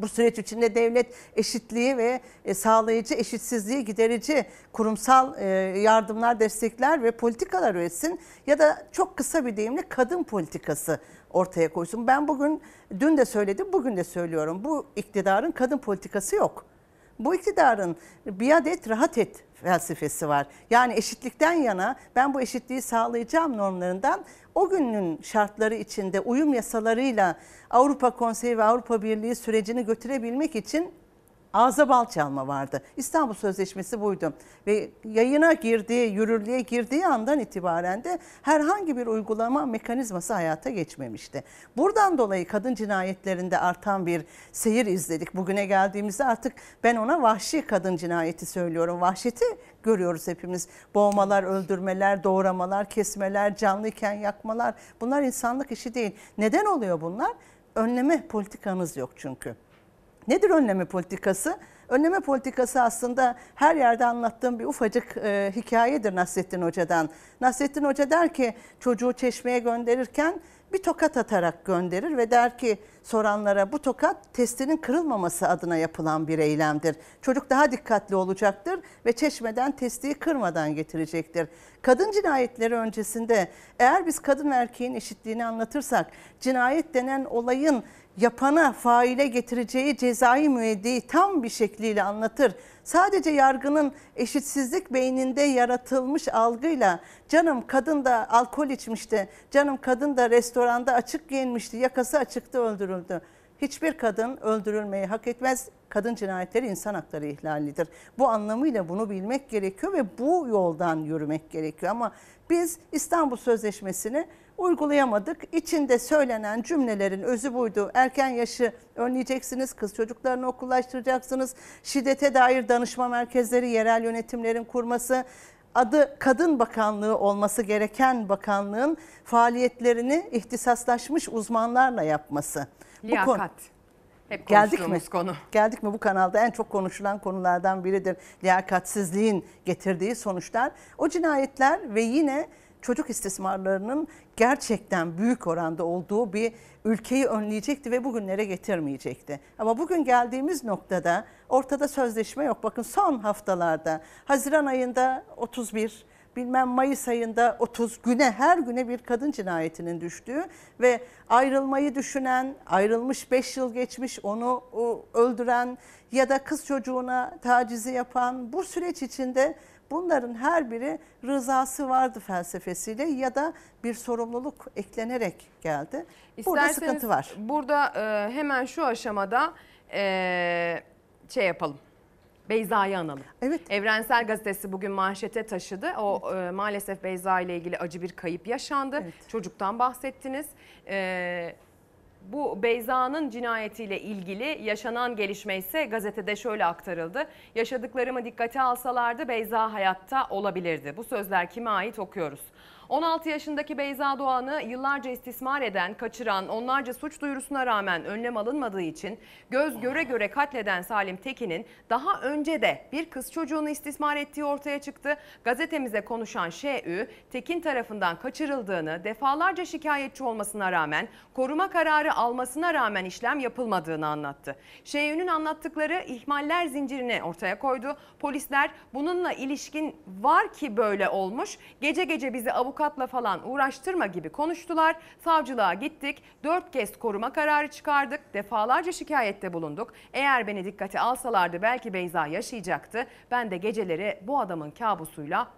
bu süreç içinde devlet eşitliği ve e, sağlayıcı, eşitsizliği giderici kurumsal e, yardımlar, destekler ve politikalar üretsin ya da çok kısa bir deyimle kadın politikası ortaya koysun. Ben bugün, dün de söyledim, bugün de söylüyorum. Bu iktidarın kadın politikası yok. Bu iktidarın biat et, rahat et felsefesi var. Yani eşitlikten yana ben bu eşitliği sağlayacağım normlarından o günün şartları içinde uyum yasalarıyla Avrupa Konseyi ve Avrupa Birliği sürecini götürebilmek için ağza bal çalma vardı. İstanbul Sözleşmesi buydu. Ve yayına girdiği, yürürlüğe girdiği andan itibaren de herhangi bir uygulama mekanizması hayata geçmemişti. Buradan dolayı kadın cinayetlerinde artan bir seyir izledik. Bugüne geldiğimizde artık ben ona vahşi kadın cinayeti söylüyorum. Vahşeti görüyoruz hepimiz. Boğmalar, öldürmeler, doğramalar, kesmeler, canlıyken yakmalar. Bunlar insanlık işi değil. Neden oluyor bunlar? Önleme politikanız yok çünkü. Nedir önleme politikası? Önleme politikası aslında her yerde anlattığım bir ufacık e, hikayedir Nasrettin Hoca'dan. Nasrettin Hoca der ki çocuğu çeşmeye gönderirken bir tokat atarak gönderir ve der ki soranlara bu tokat testinin kırılmaması adına yapılan bir eylemdir. Çocuk daha dikkatli olacaktır ve çeşmeden testiyi kırmadan getirecektir. Kadın cinayetleri öncesinde eğer biz kadın erkeğin eşitliğini anlatırsak cinayet denen olayın yapana, faile getireceği cezai müeyyideyi tam bir şekliyle anlatır. Sadece yargının eşitsizlik beyninde yaratılmış algıyla canım kadın da alkol içmişti, canım kadın da restoranda açık giyinmişti, yakası açıktı öldürüldü. Hiçbir kadın öldürülmeyi hak etmez. Kadın cinayetleri insan hakları ihlalidir. Bu anlamıyla bunu bilmek gerekiyor ve bu yoldan yürümek gerekiyor. Ama biz İstanbul Sözleşmesi'ni uygulayamadık. İçinde söylenen cümlelerin özü buydu. Erken yaşı önleyeceksiniz, kız çocuklarını okullaştıracaksınız. Şiddete dair danışma merkezleri, yerel yönetimlerin kurması, adı Kadın Bakanlığı olması gereken bakanlığın faaliyetlerini ihtisaslaşmış uzmanlarla yapması. Bu konu- Liyakat. Hep Geldik mi? konu. Geldik mi bu kanalda en çok konuşulan konulardan biridir. Liyakatsizliğin getirdiği sonuçlar. O cinayetler ve yine çocuk istismarlarının gerçekten büyük oranda olduğu bir ülkeyi önleyecekti ve bugünlere getirmeyecekti. Ama bugün geldiğimiz noktada ortada sözleşme yok. Bakın son haftalarda Haziran ayında 31, bilmem Mayıs ayında 30 güne her güne bir kadın cinayetinin düştüğü ve ayrılmayı düşünen, ayrılmış 5 yıl geçmiş onu öldüren ya da kız çocuğuna tacizi yapan bu süreç içinde bunların her biri rızası vardı felsefesiyle ya da bir sorumluluk eklenerek geldi. Burada İsterseniz sıkıntı var. Burada e, hemen şu aşamada e, şey yapalım. Beyza'yı analım. Evet. Evrensel Gazetesi bugün manşete taşıdı. O e, maalesef Beyza ile ilgili acı bir kayıp yaşandı. Çocuktan bahsettiniz. E, bu Beyza'nın cinayetiyle ilgili yaşanan gelişme ise gazetede şöyle aktarıldı. Yaşadıklarımı dikkate alsalardı Beyza hayatta olabilirdi. Bu sözler kime ait okuyoruz. 16 yaşındaki Beyza Doğan'ı yıllarca istismar eden, kaçıran, onlarca suç duyurusuna rağmen önlem alınmadığı için göz göre göre katleden Salim Tekin'in daha önce de bir kız çocuğunu istismar ettiği ortaya çıktı. Gazetemize konuşan Ş'ü, Tekin tarafından kaçırıldığını, defalarca şikayetçi olmasına rağmen, koruma kararı almasına rağmen işlem yapılmadığını anlattı. Ş'ünün anlattıkları ihmaller zincirini ortaya koydu. Polisler bununla ilişkin var ki böyle olmuş, gece gece bizi avukatla falan uğraştırma gibi konuştular. Savcılığa gittik, dört kez koruma kararı çıkardık, defalarca şikayette bulunduk. Eğer beni dikkate alsalardı belki Beyza yaşayacaktı. Ben de geceleri bu adamın kabusuyla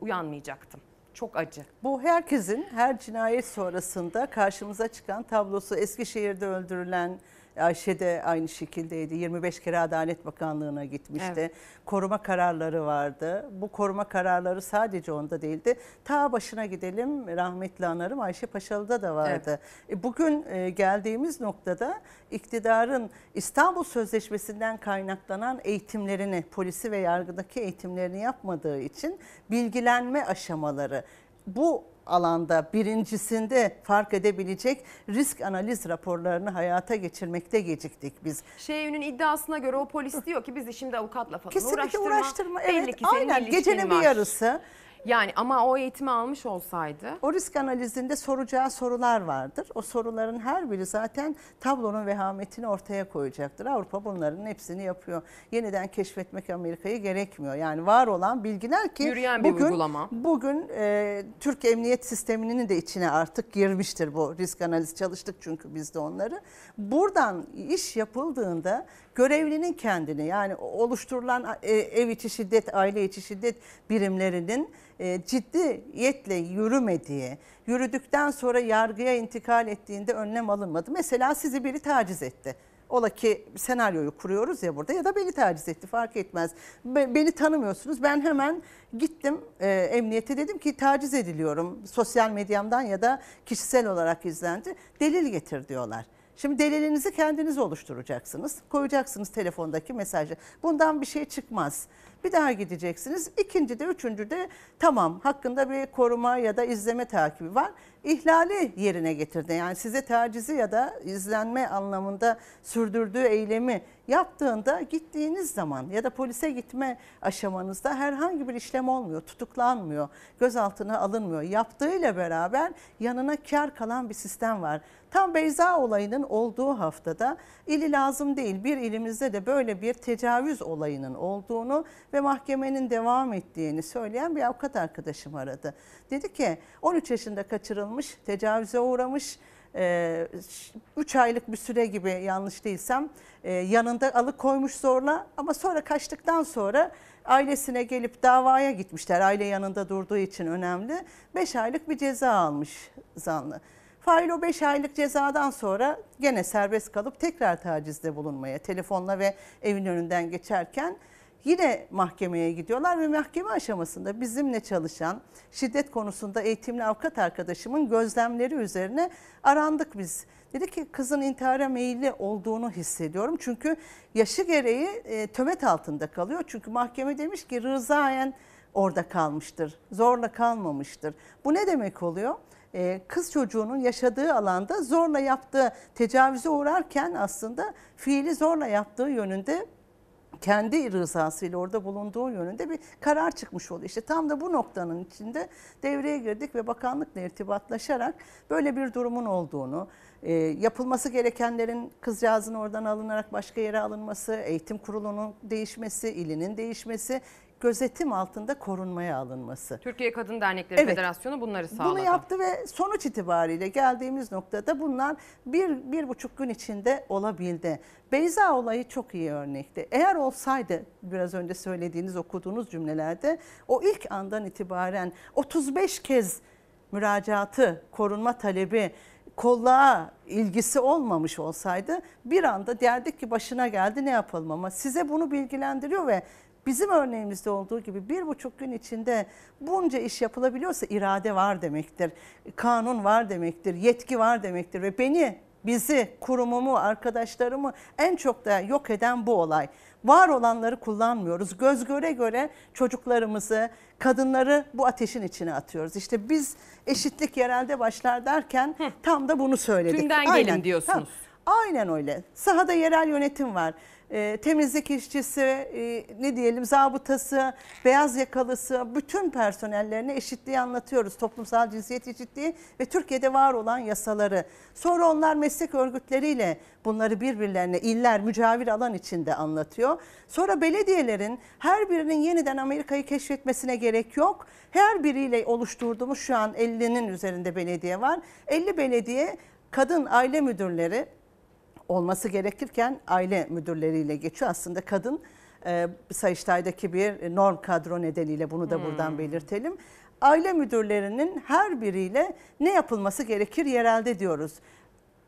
uyanmayacaktım. Çok acı. Bu herkesin her cinayet sonrasında karşımıza çıkan tablosu Eskişehir'de öldürülen Ayşe de aynı şekildeydi. 25 kere Adalet Bakanlığı'na gitmişti. Evet. Koruma kararları vardı. Bu koruma kararları sadece onda değildi. Ta başına gidelim rahmetli anarım Ayşe Paşalı'da da vardı. E, Bugün e, geldiğimiz noktada iktidarın İstanbul Sözleşmesi'nden kaynaklanan eğitimlerini, polisi ve yargıdaki eğitimlerini yapmadığı için bilgilenme aşamaları bu alanda birincisinde fark edebilecek risk analiz raporlarını hayata geçirmekte geciktik biz. Şeyün'ün iddiasına göre o polis diyor ki bizi şimdi avukatla falan Kesinlikle uğraştırma. uğraştırma. Belli Evet, ki senin aynen. ilişkin Gecenin bir var. yarısı. Yani ama o eğitimi almış olsaydı. O risk analizinde soracağı sorular vardır. O soruların her biri zaten tablonun vehametini ortaya koyacaktır. Avrupa bunların hepsini yapıyor. Yeniden keşfetmek Amerika'yı gerekmiyor. Yani var olan bilgiler ki Yürüyen bir bugün, uygulama. Bugün e, Türk Emniyet Sistemi'nin de içine artık girmiştir bu risk analiz çalıştık çünkü biz de onları. Buradan iş yapıldığında görevlinin kendini yani oluşturulan e, ev içi şiddet, aile içi şiddet birimlerinin e, ciddiyetle yürümediği, yürüdükten sonra yargıya intikal ettiğinde önlem alınmadı. Mesela sizi biri taciz etti. Ola ki senaryoyu kuruyoruz ya burada ya da beni taciz etti fark etmez. Be- Beni tanımıyorsunuz. Ben hemen gittim e, emniyete dedim ki taciz ediliyorum. Sosyal medyamdan ya da kişisel olarak izlendi. Delil getir diyorlar. Şimdi delilinizi kendiniz oluşturacaksınız. Koyacaksınız telefondaki mesajı. Bundan bir şey çıkmaz. Bir daha gideceksiniz. İkinci de üçüncü de tamam hakkında bir koruma ya da izleme takibi var. İhlali yerine getirdi. Yani size tacizi ya da izlenme anlamında sürdürdüğü eylemi yaptığında gittiğiniz zaman ya da polise gitme aşamanızda herhangi bir işlem olmuyor, tutuklanmıyor, gözaltına alınmıyor. Yaptığıyla beraber yanına kar kalan bir sistem var. Tam Beyza olayının olduğu haftada ili lazım değil bir ilimizde de böyle bir tecavüz olayının olduğunu ve mahkemenin devam ettiğini söyleyen bir avukat arkadaşım aradı. Dedi ki 13 yaşında kaçırılmış, tecavüze uğramış, 3 aylık bir süre gibi yanlış değilsem e, yanında alıkoymuş zorla ama sonra kaçtıktan sonra ailesine gelip davaya gitmişler. Aile yanında durduğu için önemli. 5 aylık bir ceza almış zanlı. Fail o 5 aylık cezadan sonra gene serbest kalıp tekrar tacizde bulunmaya telefonla ve evin önünden geçerken yine mahkemeye gidiyorlar ve mahkeme aşamasında bizimle çalışan şiddet konusunda eğitimli avukat arkadaşımın gözlemleri üzerine arandık biz. Dedi ki kızın intihara meyilli olduğunu hissediyorum. Çünkü yaşı gereği e, tömet altında kalıyor. Çünkü mahkeme demiş ki rızayen orada kalmıştır. Zorla kalmamıştır. Bu ne demek oluyor? Ee, kız çocuğunun yaşadığı alanda zorla yaptığı tecavüze uğrarken aslında fiili zorla yaptığı yönünde kendi rızasıyla orada bulunduğu yönünde bir karar çıkmış oldu. İşte tam da bu noktanın içinde devreye girdik ve bakanlıkla irtibatlaşarak böyle bir durumun olduğunu, e, yapılması gerekenlerin kızcağızın oradan alınarak başka yere alınması, eğitim kurulunun değişmesi, ilinin değişmesi, gözetim altında korunmaya alınması. Türkiye Kadın Dernekleri Evet. Federasyonu bunları sağladı. Bunu yaptı ve sonuç itibariyle geldiğimiz noktada bunlar bir, bir buçuk gün içinde olabildi. Beyza olayı çok iyi örnekti. Eğer olsaydı biraz önce söylediğiniz okuduğunuz cümlelerde o ilk andan itibaren 35 kez müracaatı, korunma talebi, kolluğa ilgisi olmamış olsaydı bir anda derdik ki başına geldi ne yapalım ama size bunu bilgilendiriyor ve bizim örneğimizde olduğu gibi bir buçuk gün içinde bunca iş yapılabiliyorsa irade var demektir. Kanun var demektir, yetki var demektir ve beni, bizi, kurumumu, arkadaşlarımı en çok da yok eden bu olay. Var olanları kullanmıyoruz. Göz göre göre çocuklarımızı, kadınları bu ateşin içine atıyoruz. İşte biz eşitlik yerelde başlar derken tam da bunu söyledik. Tümden gelin diyorsunuz. Ha, Aynen öyle. Sahada yerel yönetim var. Ee, temizlik işçisi, e, ne diyelim zabıtası, beyaz yakalısı, bütün personellerine eşitliği anlatıyoruz. Toplumsal cinsiyet eşitliği ve Türkiye'de var olan yasaları. Sonra onlar meslek örgütleriyle bunları birbirlerine iller, mücavir alan içinde anlatıyor. Sonra belediyelerin her birinin yeniden Amerika'yı keşfetmesine gerek yok. Her biriyle oluşturduğumuz şu an 50'nin üzerinde belediye var. 50 belediye kadın aile müdürleri olması gerekirken aile müdürleriyle geçiyor. Aslında kadın e, Sayıştay'daki bir norm kadro nedeniyle bunu da buradan belirtelim. Aile müdürlerinin her biriyle ne yapılması gerekir yerelde diyoruz.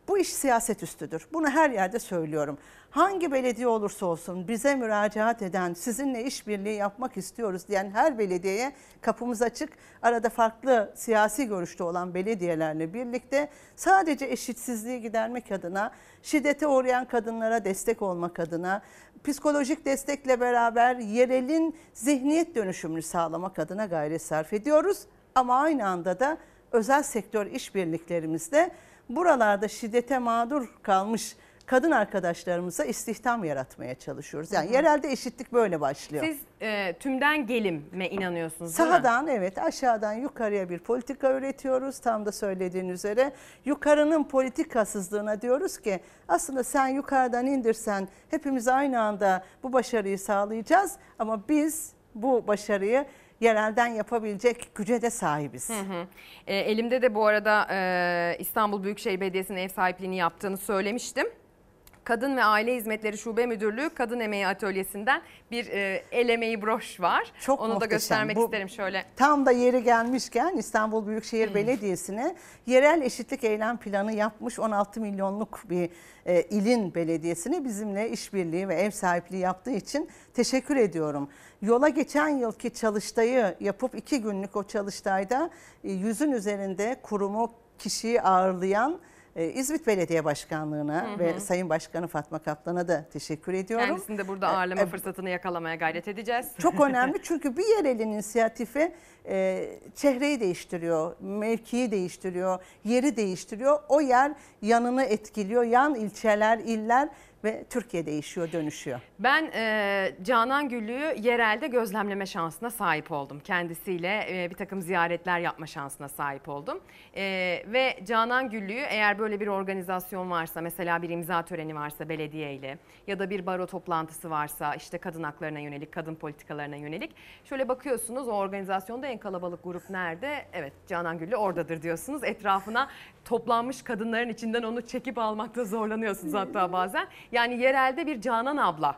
Bu iş siyaset üstüdür. Bunu her yerde söylüyorum. Hangi belediye olursa olsun bize müracaat eden, sizinle işbirliği yapmak istiyoruz diyen her belediyeye kapımız açık. Arada farklı siyasi görüşte olan belediyelerle birlikte sadece eşitsizliği gidermek adına, şiddete uğrayan kadınlara destek olmak adına, psikolojik destekle beraber yerelin zihniyet dönüşümünü sağlamak adına gayret sarf ediyoruz. Ama aynı anda da özel sektör işbirliklerimizde buralarda şiddete mağdur kalmış kadın arkadaşlarımıza istihdam yaratmaya çalışıyoruz. Yani Hı hı. yerelde eşitlik böyle başlıyor. Siz e, tümden gelime inanıyorsunuz değil mi? Sahadan evet aşağıdan yukarıya bir politika üretiyoruz. Tam da söylediğin üzere yukarının politikasızlığına diyoruz ki aslında sen yukarıdan indirsen hepimiz aynı anda bu başarıyı sağlayacağız. Ama biz bu başarıyı yerelden yapabilecek güce de sahibiz. Hı hı. E, elimde de bu arada e, İstanbul Büyükşehir Belediyesi'nin ev sahipliğini yaptığını söylemiştim. Kadın ve Aile Hizmetleri Şube Müdürlüğü Kadın Emeği Atölyesi'nden bir e, el emeği broş var. Çok Onu da muhteşem. göstermek Bu- isterim şöyle. Tam da yeri gelmişken İstanbul Büyükşehir Belediyesi'ne yerel eşitlik eylem planı yapmış 16 milyonluk bir e, ilin belediyesine bizimle işbirliği ve ev sahipliği yaptığı için teşekkür ediyorum. Yola geçen yılki çalıştayı yapıp iki günlük o çalıştayda e, yüzün üzerinde kurumu kişiyi ağırlayan e, İzmit Belediye Başkanlığı'na Hı hı. ve Sayın Başkanı Fatma Kaplan'a da teşekkür ediyorum. Kendisini de burada E, ağırlama e, fırsatını yakalamaya gayret edeceğiz. çok önemli çünkü bir yerelin inisiyatifi e, çehreyi değiştiriyor, mevkiyi değiştiriyor, yeri değiştiriyor. O yer yanını etkiliyor. Yan ilçeler, iller ve Türkiye değişiyor, dönüşüyor. Ben e, Canan Güllü'yü yerelde gözlemleme şansına sahip oldum. Kendisiyle e, bir takım ziyaretler yapma şansına sahip oldum. E, ve Canan Güllü'yü eğer böyle bir organizasyon varsa mesela bir imza töreni varsa belediye ile ya da bir baro toplantısı varsa işte kadın haklarına yönelik, kadın politikalarına yönelik. Şöyle bakıyorsunuz o organizasyonda en kalabalık grup nerede? Evet Canan Güllü oradadır diyorsunuz. Etrafına toplanmış kadınların içinden onu çekip almakta zorlanıyorsunuz hatta bazen. Yani yerelde bir Canan abla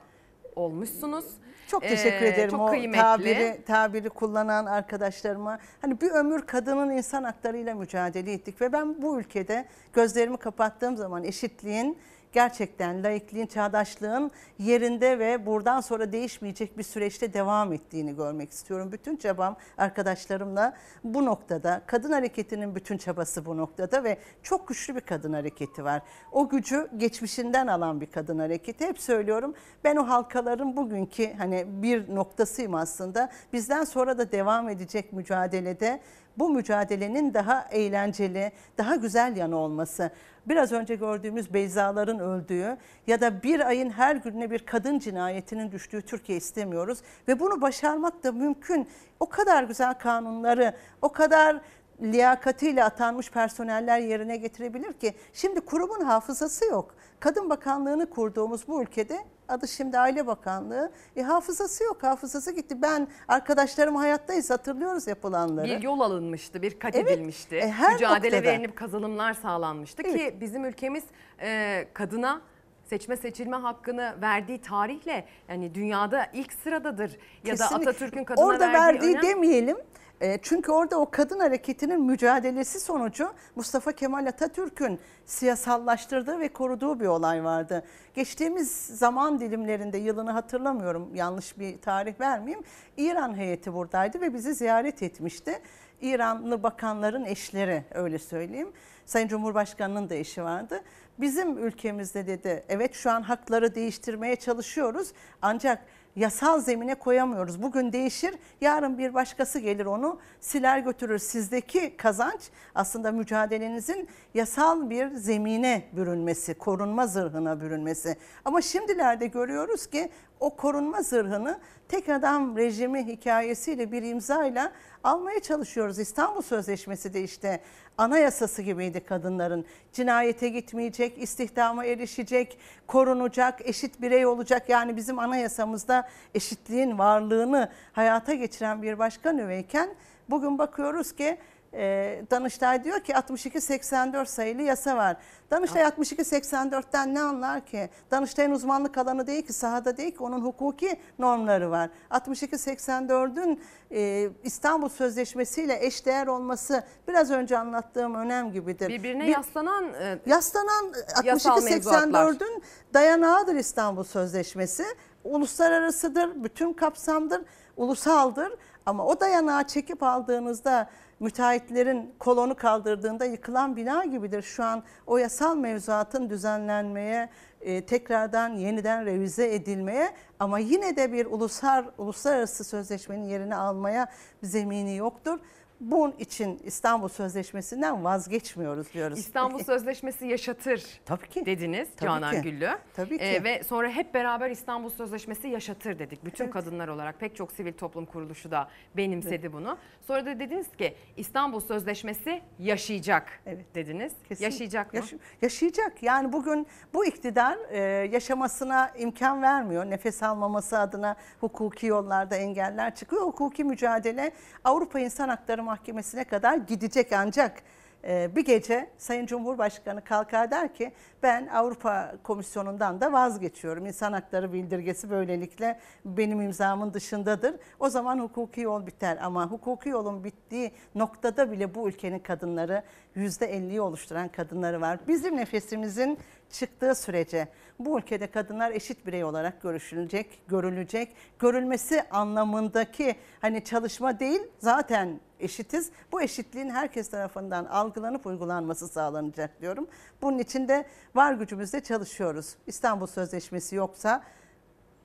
olmuşsunuz. Çok teşekkür Ee, ederim çok o kıymetli. tabiri tabiri kullanan arkadaşlarıma. Hani bir ömür kadının insan haklarıyla mücadele ettik ve ben bu ülkede gözlerimi kapattığım zaman eşitliğin gerçekten laikliğin, çağdaşlığın yerinde ve buradan sonra değişmeyecek bir süreçte devam ettiğini görmek istiyorum. Bütün çabam arkadaşlarımla bu noktada. Kadın hareketinin bütün çabası bu noktada ve çok güçlü bir kadın hareketi var. O gücü geçmişinden alan bir kadın hareketi. Hep söylüyorum ben o halkaların bugünkü hani bir noktasıyım aslında. Bizden sonra da devam edecek mücadelede bu mücadelenin daha eğlenceli, daha güzel yanı olması. Biraz önce gördüğümüz Beyzaların öldüğü ya da bir ayın her gününe bir kadın cinayetinin düştüğü Türkiye istemiyoruz. Ve bunu başarmak da mümkün. O kadar güzel kanunları, o kadar liyakatiyle atanmış personeller yerine getirebilir ki. Şimdi kurumun hafızası yok. Kadın Bakanlığı'nı kurduğumuz bu ülkede adı şimdi Aile Bakanlığı. E, hafızası yok, hafızası gitti. Ben arkadaşlarım hayattayız, hatırlıyoruz yapılanları. Bir yol alınmıştı, bir kat Evet, edilmişti. e, her Mücadele noktada. verilip kazanımlar sağlanmıştı ki Evet. bizim ülkemiz e, kadına seçme seçilme hakkını verdiği tarihle yani dünyada ilk sıradadır. Ya da Kesinlikle. Atatürk'ün kadına Orada verdiği, verdiği önem demeyelim. E, Çünkü orada o kadın hareketinin mücadelesi sonucu Mustafa Kemal Atatürk'ün siyasallaştırdığı ve koruduğu bir olay vardı. Geçtiğimiz zaman dilimlerinde yılını hatırlamıyorum yanlış bir tarih vermeyeyim. İran heyeti buradaydı ve bizi ziyaret etmişti. İranlı bakanların eşleri öyle söyleyeyim. Sayın Cumhurbaşkanı'nın da eşi vardı. Bizim ülkemizde dedi evet şu an hakları değiştirmeye çalışıyoruz ancak yasal zemine koyamıyoruz. Bugün değişir, yarın bir başkası gelir onu siler götürür. Sizdeki kazanç aslında mücadelenizin yasal bir zemine bürünmesi, korunma zırhına bürünmesi. Ama şimdilerde görüyoruz ki o korunma zırhını tek adam rejimi hikayesiyle bir imzayla almaya çalışıyoruz. İstanbul Sözleşmesi de işte anayasası gibiydi kadınların. Cinayete gitmeyecek, istihdama erişecek, korunacak, eşit birey olacak. Yani bizim anayasamızda eşitliğin varlığını hayata geçiren bir başkan üveyken bugün bakıyoruz ki e, Danıştay diyor ki 62-84 sayılı yasa var. Danıştay 62-84'ten ne anlar ki? Danıştay'ın uzmanlık alanı değil ki sahada değil ki onun hukuki normları var. 62-84'ün e, İstanbul Sözleşmesi ile eşdeğer olması biraz önce anlattığım önem gibidir. birbirine Bir- yaslanan e, Yaslanan Yasal mevzuatlar. 62-84'ün dayanağıdır İstanbul Sözleşmesi. Uluslararasıdır, bütün kapsamdır, ulusaldır. Ama o dayanağı çekip aldığınızda müteahhitlerin kolonu kaldırdığında yıkılan bina gibidir. Şu an o yasal mevzuatın düzenlenmeye, e, tekrardan yeniden revize edilmeye ama yine de bir ulusal uluslararası sözleşmenin yerini almaya zemini yoktur. Bunun için İstanbul Sözleşmesi'nden vazgeçmiyoruz diyoruz. İstanbul Sözleşmesi yaşatır Tabii ki. dediniz Tabii Canan ki. Güllü. Tabii ki. Ee, ve sonra hep beraber İstanbul Sözleşmesi yaşatır dedik. Bütün kadınlar olarak pek çok sivil toplum kuruluşu da benimsedi bunu. Sonra da dediniz ki İstanbul Sözleşmesi yaşayacak dediniz. Kesinlikle. Yaşayacak mı? Yaş- yaşayacak. Yani bugün bu iktidar e, yaşamasına imkan vermiyor. Nefes almaması adına hukuki yollarda engeller çıkıyor. Hukuki mücadele Avrupa İnsan Hakları Mahkemesi'ne kadar gidecek ancak e, bir gece Sayın Cumhurbaşkanı kalkar der ki ben Avrupa Komisyonu'ndan da vazgeçiyorum. İnsan Hakları Bildirgesi böylelikle benim imzamın dışındadır. O zaman hukuki yol biter ama hukuki yolun bittiği noktada bile bu ülkenin kadınları %50'yi oluşturan kadınları var. Bizim nefesimizin çıktığı sürece bu ülkede kadınlar eşit birey olarak görüşülecek, görülecek. Görülmesi anlamındaki hani çalışma değil zaten eşitiz. Bu eşitliğin herkes tarafından algılanıp uygulanması sağlanacak diyorum. Bunun için de var gücümüzle çalışıyoruz. İstanbul Sözleşmesi yoksa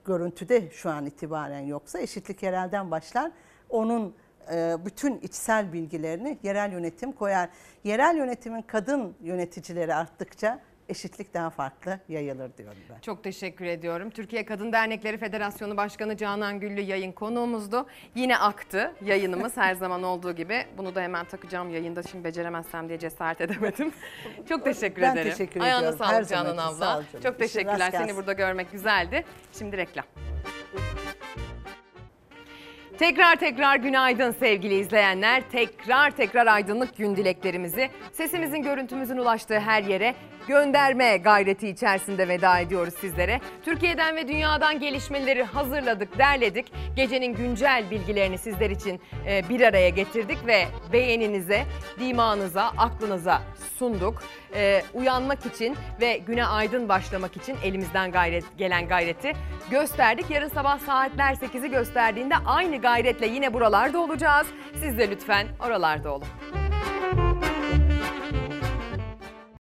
görüntüde şu an itibaren yoksa eşitlik yerelden başlar. Onun e, bütün içsel bilgilerini yerel yönetim koyar. Yerel yönetimin kadın yöneticileri arttıkça eşitlik daha farklı yayılır diyorum ben. Çok teşekkür ediyorum. Türkiye Kadın Dernekleri Federasyonu Başkanı Canan Güllü yayın konuğumuzdu. Yine aktı yayınımız her zaman olduğu gibi. Bunu da hemen takacağım yayında şimdi beceremezsem diye cesaret edemedim. Çok teşekkür Ben ederim. teşekkür Ayağına ediyorum. sağlık Her Canan abla. Sağ ol canım. Çok teşekkürler. Seni burada görmek güzeldi. Şimdi reklam. Tekrar tekrar günaydın sevgili izleyenler. Tekrar tekrar aydınlık gün dileklerimizi sesimizin görüntümüzün ulaştığı her yere gönderme gayreti içerisinde veda ediyoruz sizlere. Türkiye'den ve dünyadan gelişmeleri hazırladık, derledik. Gecenin güncel bilgilerini sizler için e, bir araya getirdik ve beğeninize, dimağınıza, aklınıza sunduk. E, uyanmak için ve güne aydın başlamak için elimizden gayret gelen gayreti gösterdik. Yarın sabah saatler 8'i gösterdiğinde aynı gayretle yine buralarda olacağız. Siz de lütfen oralarda olun.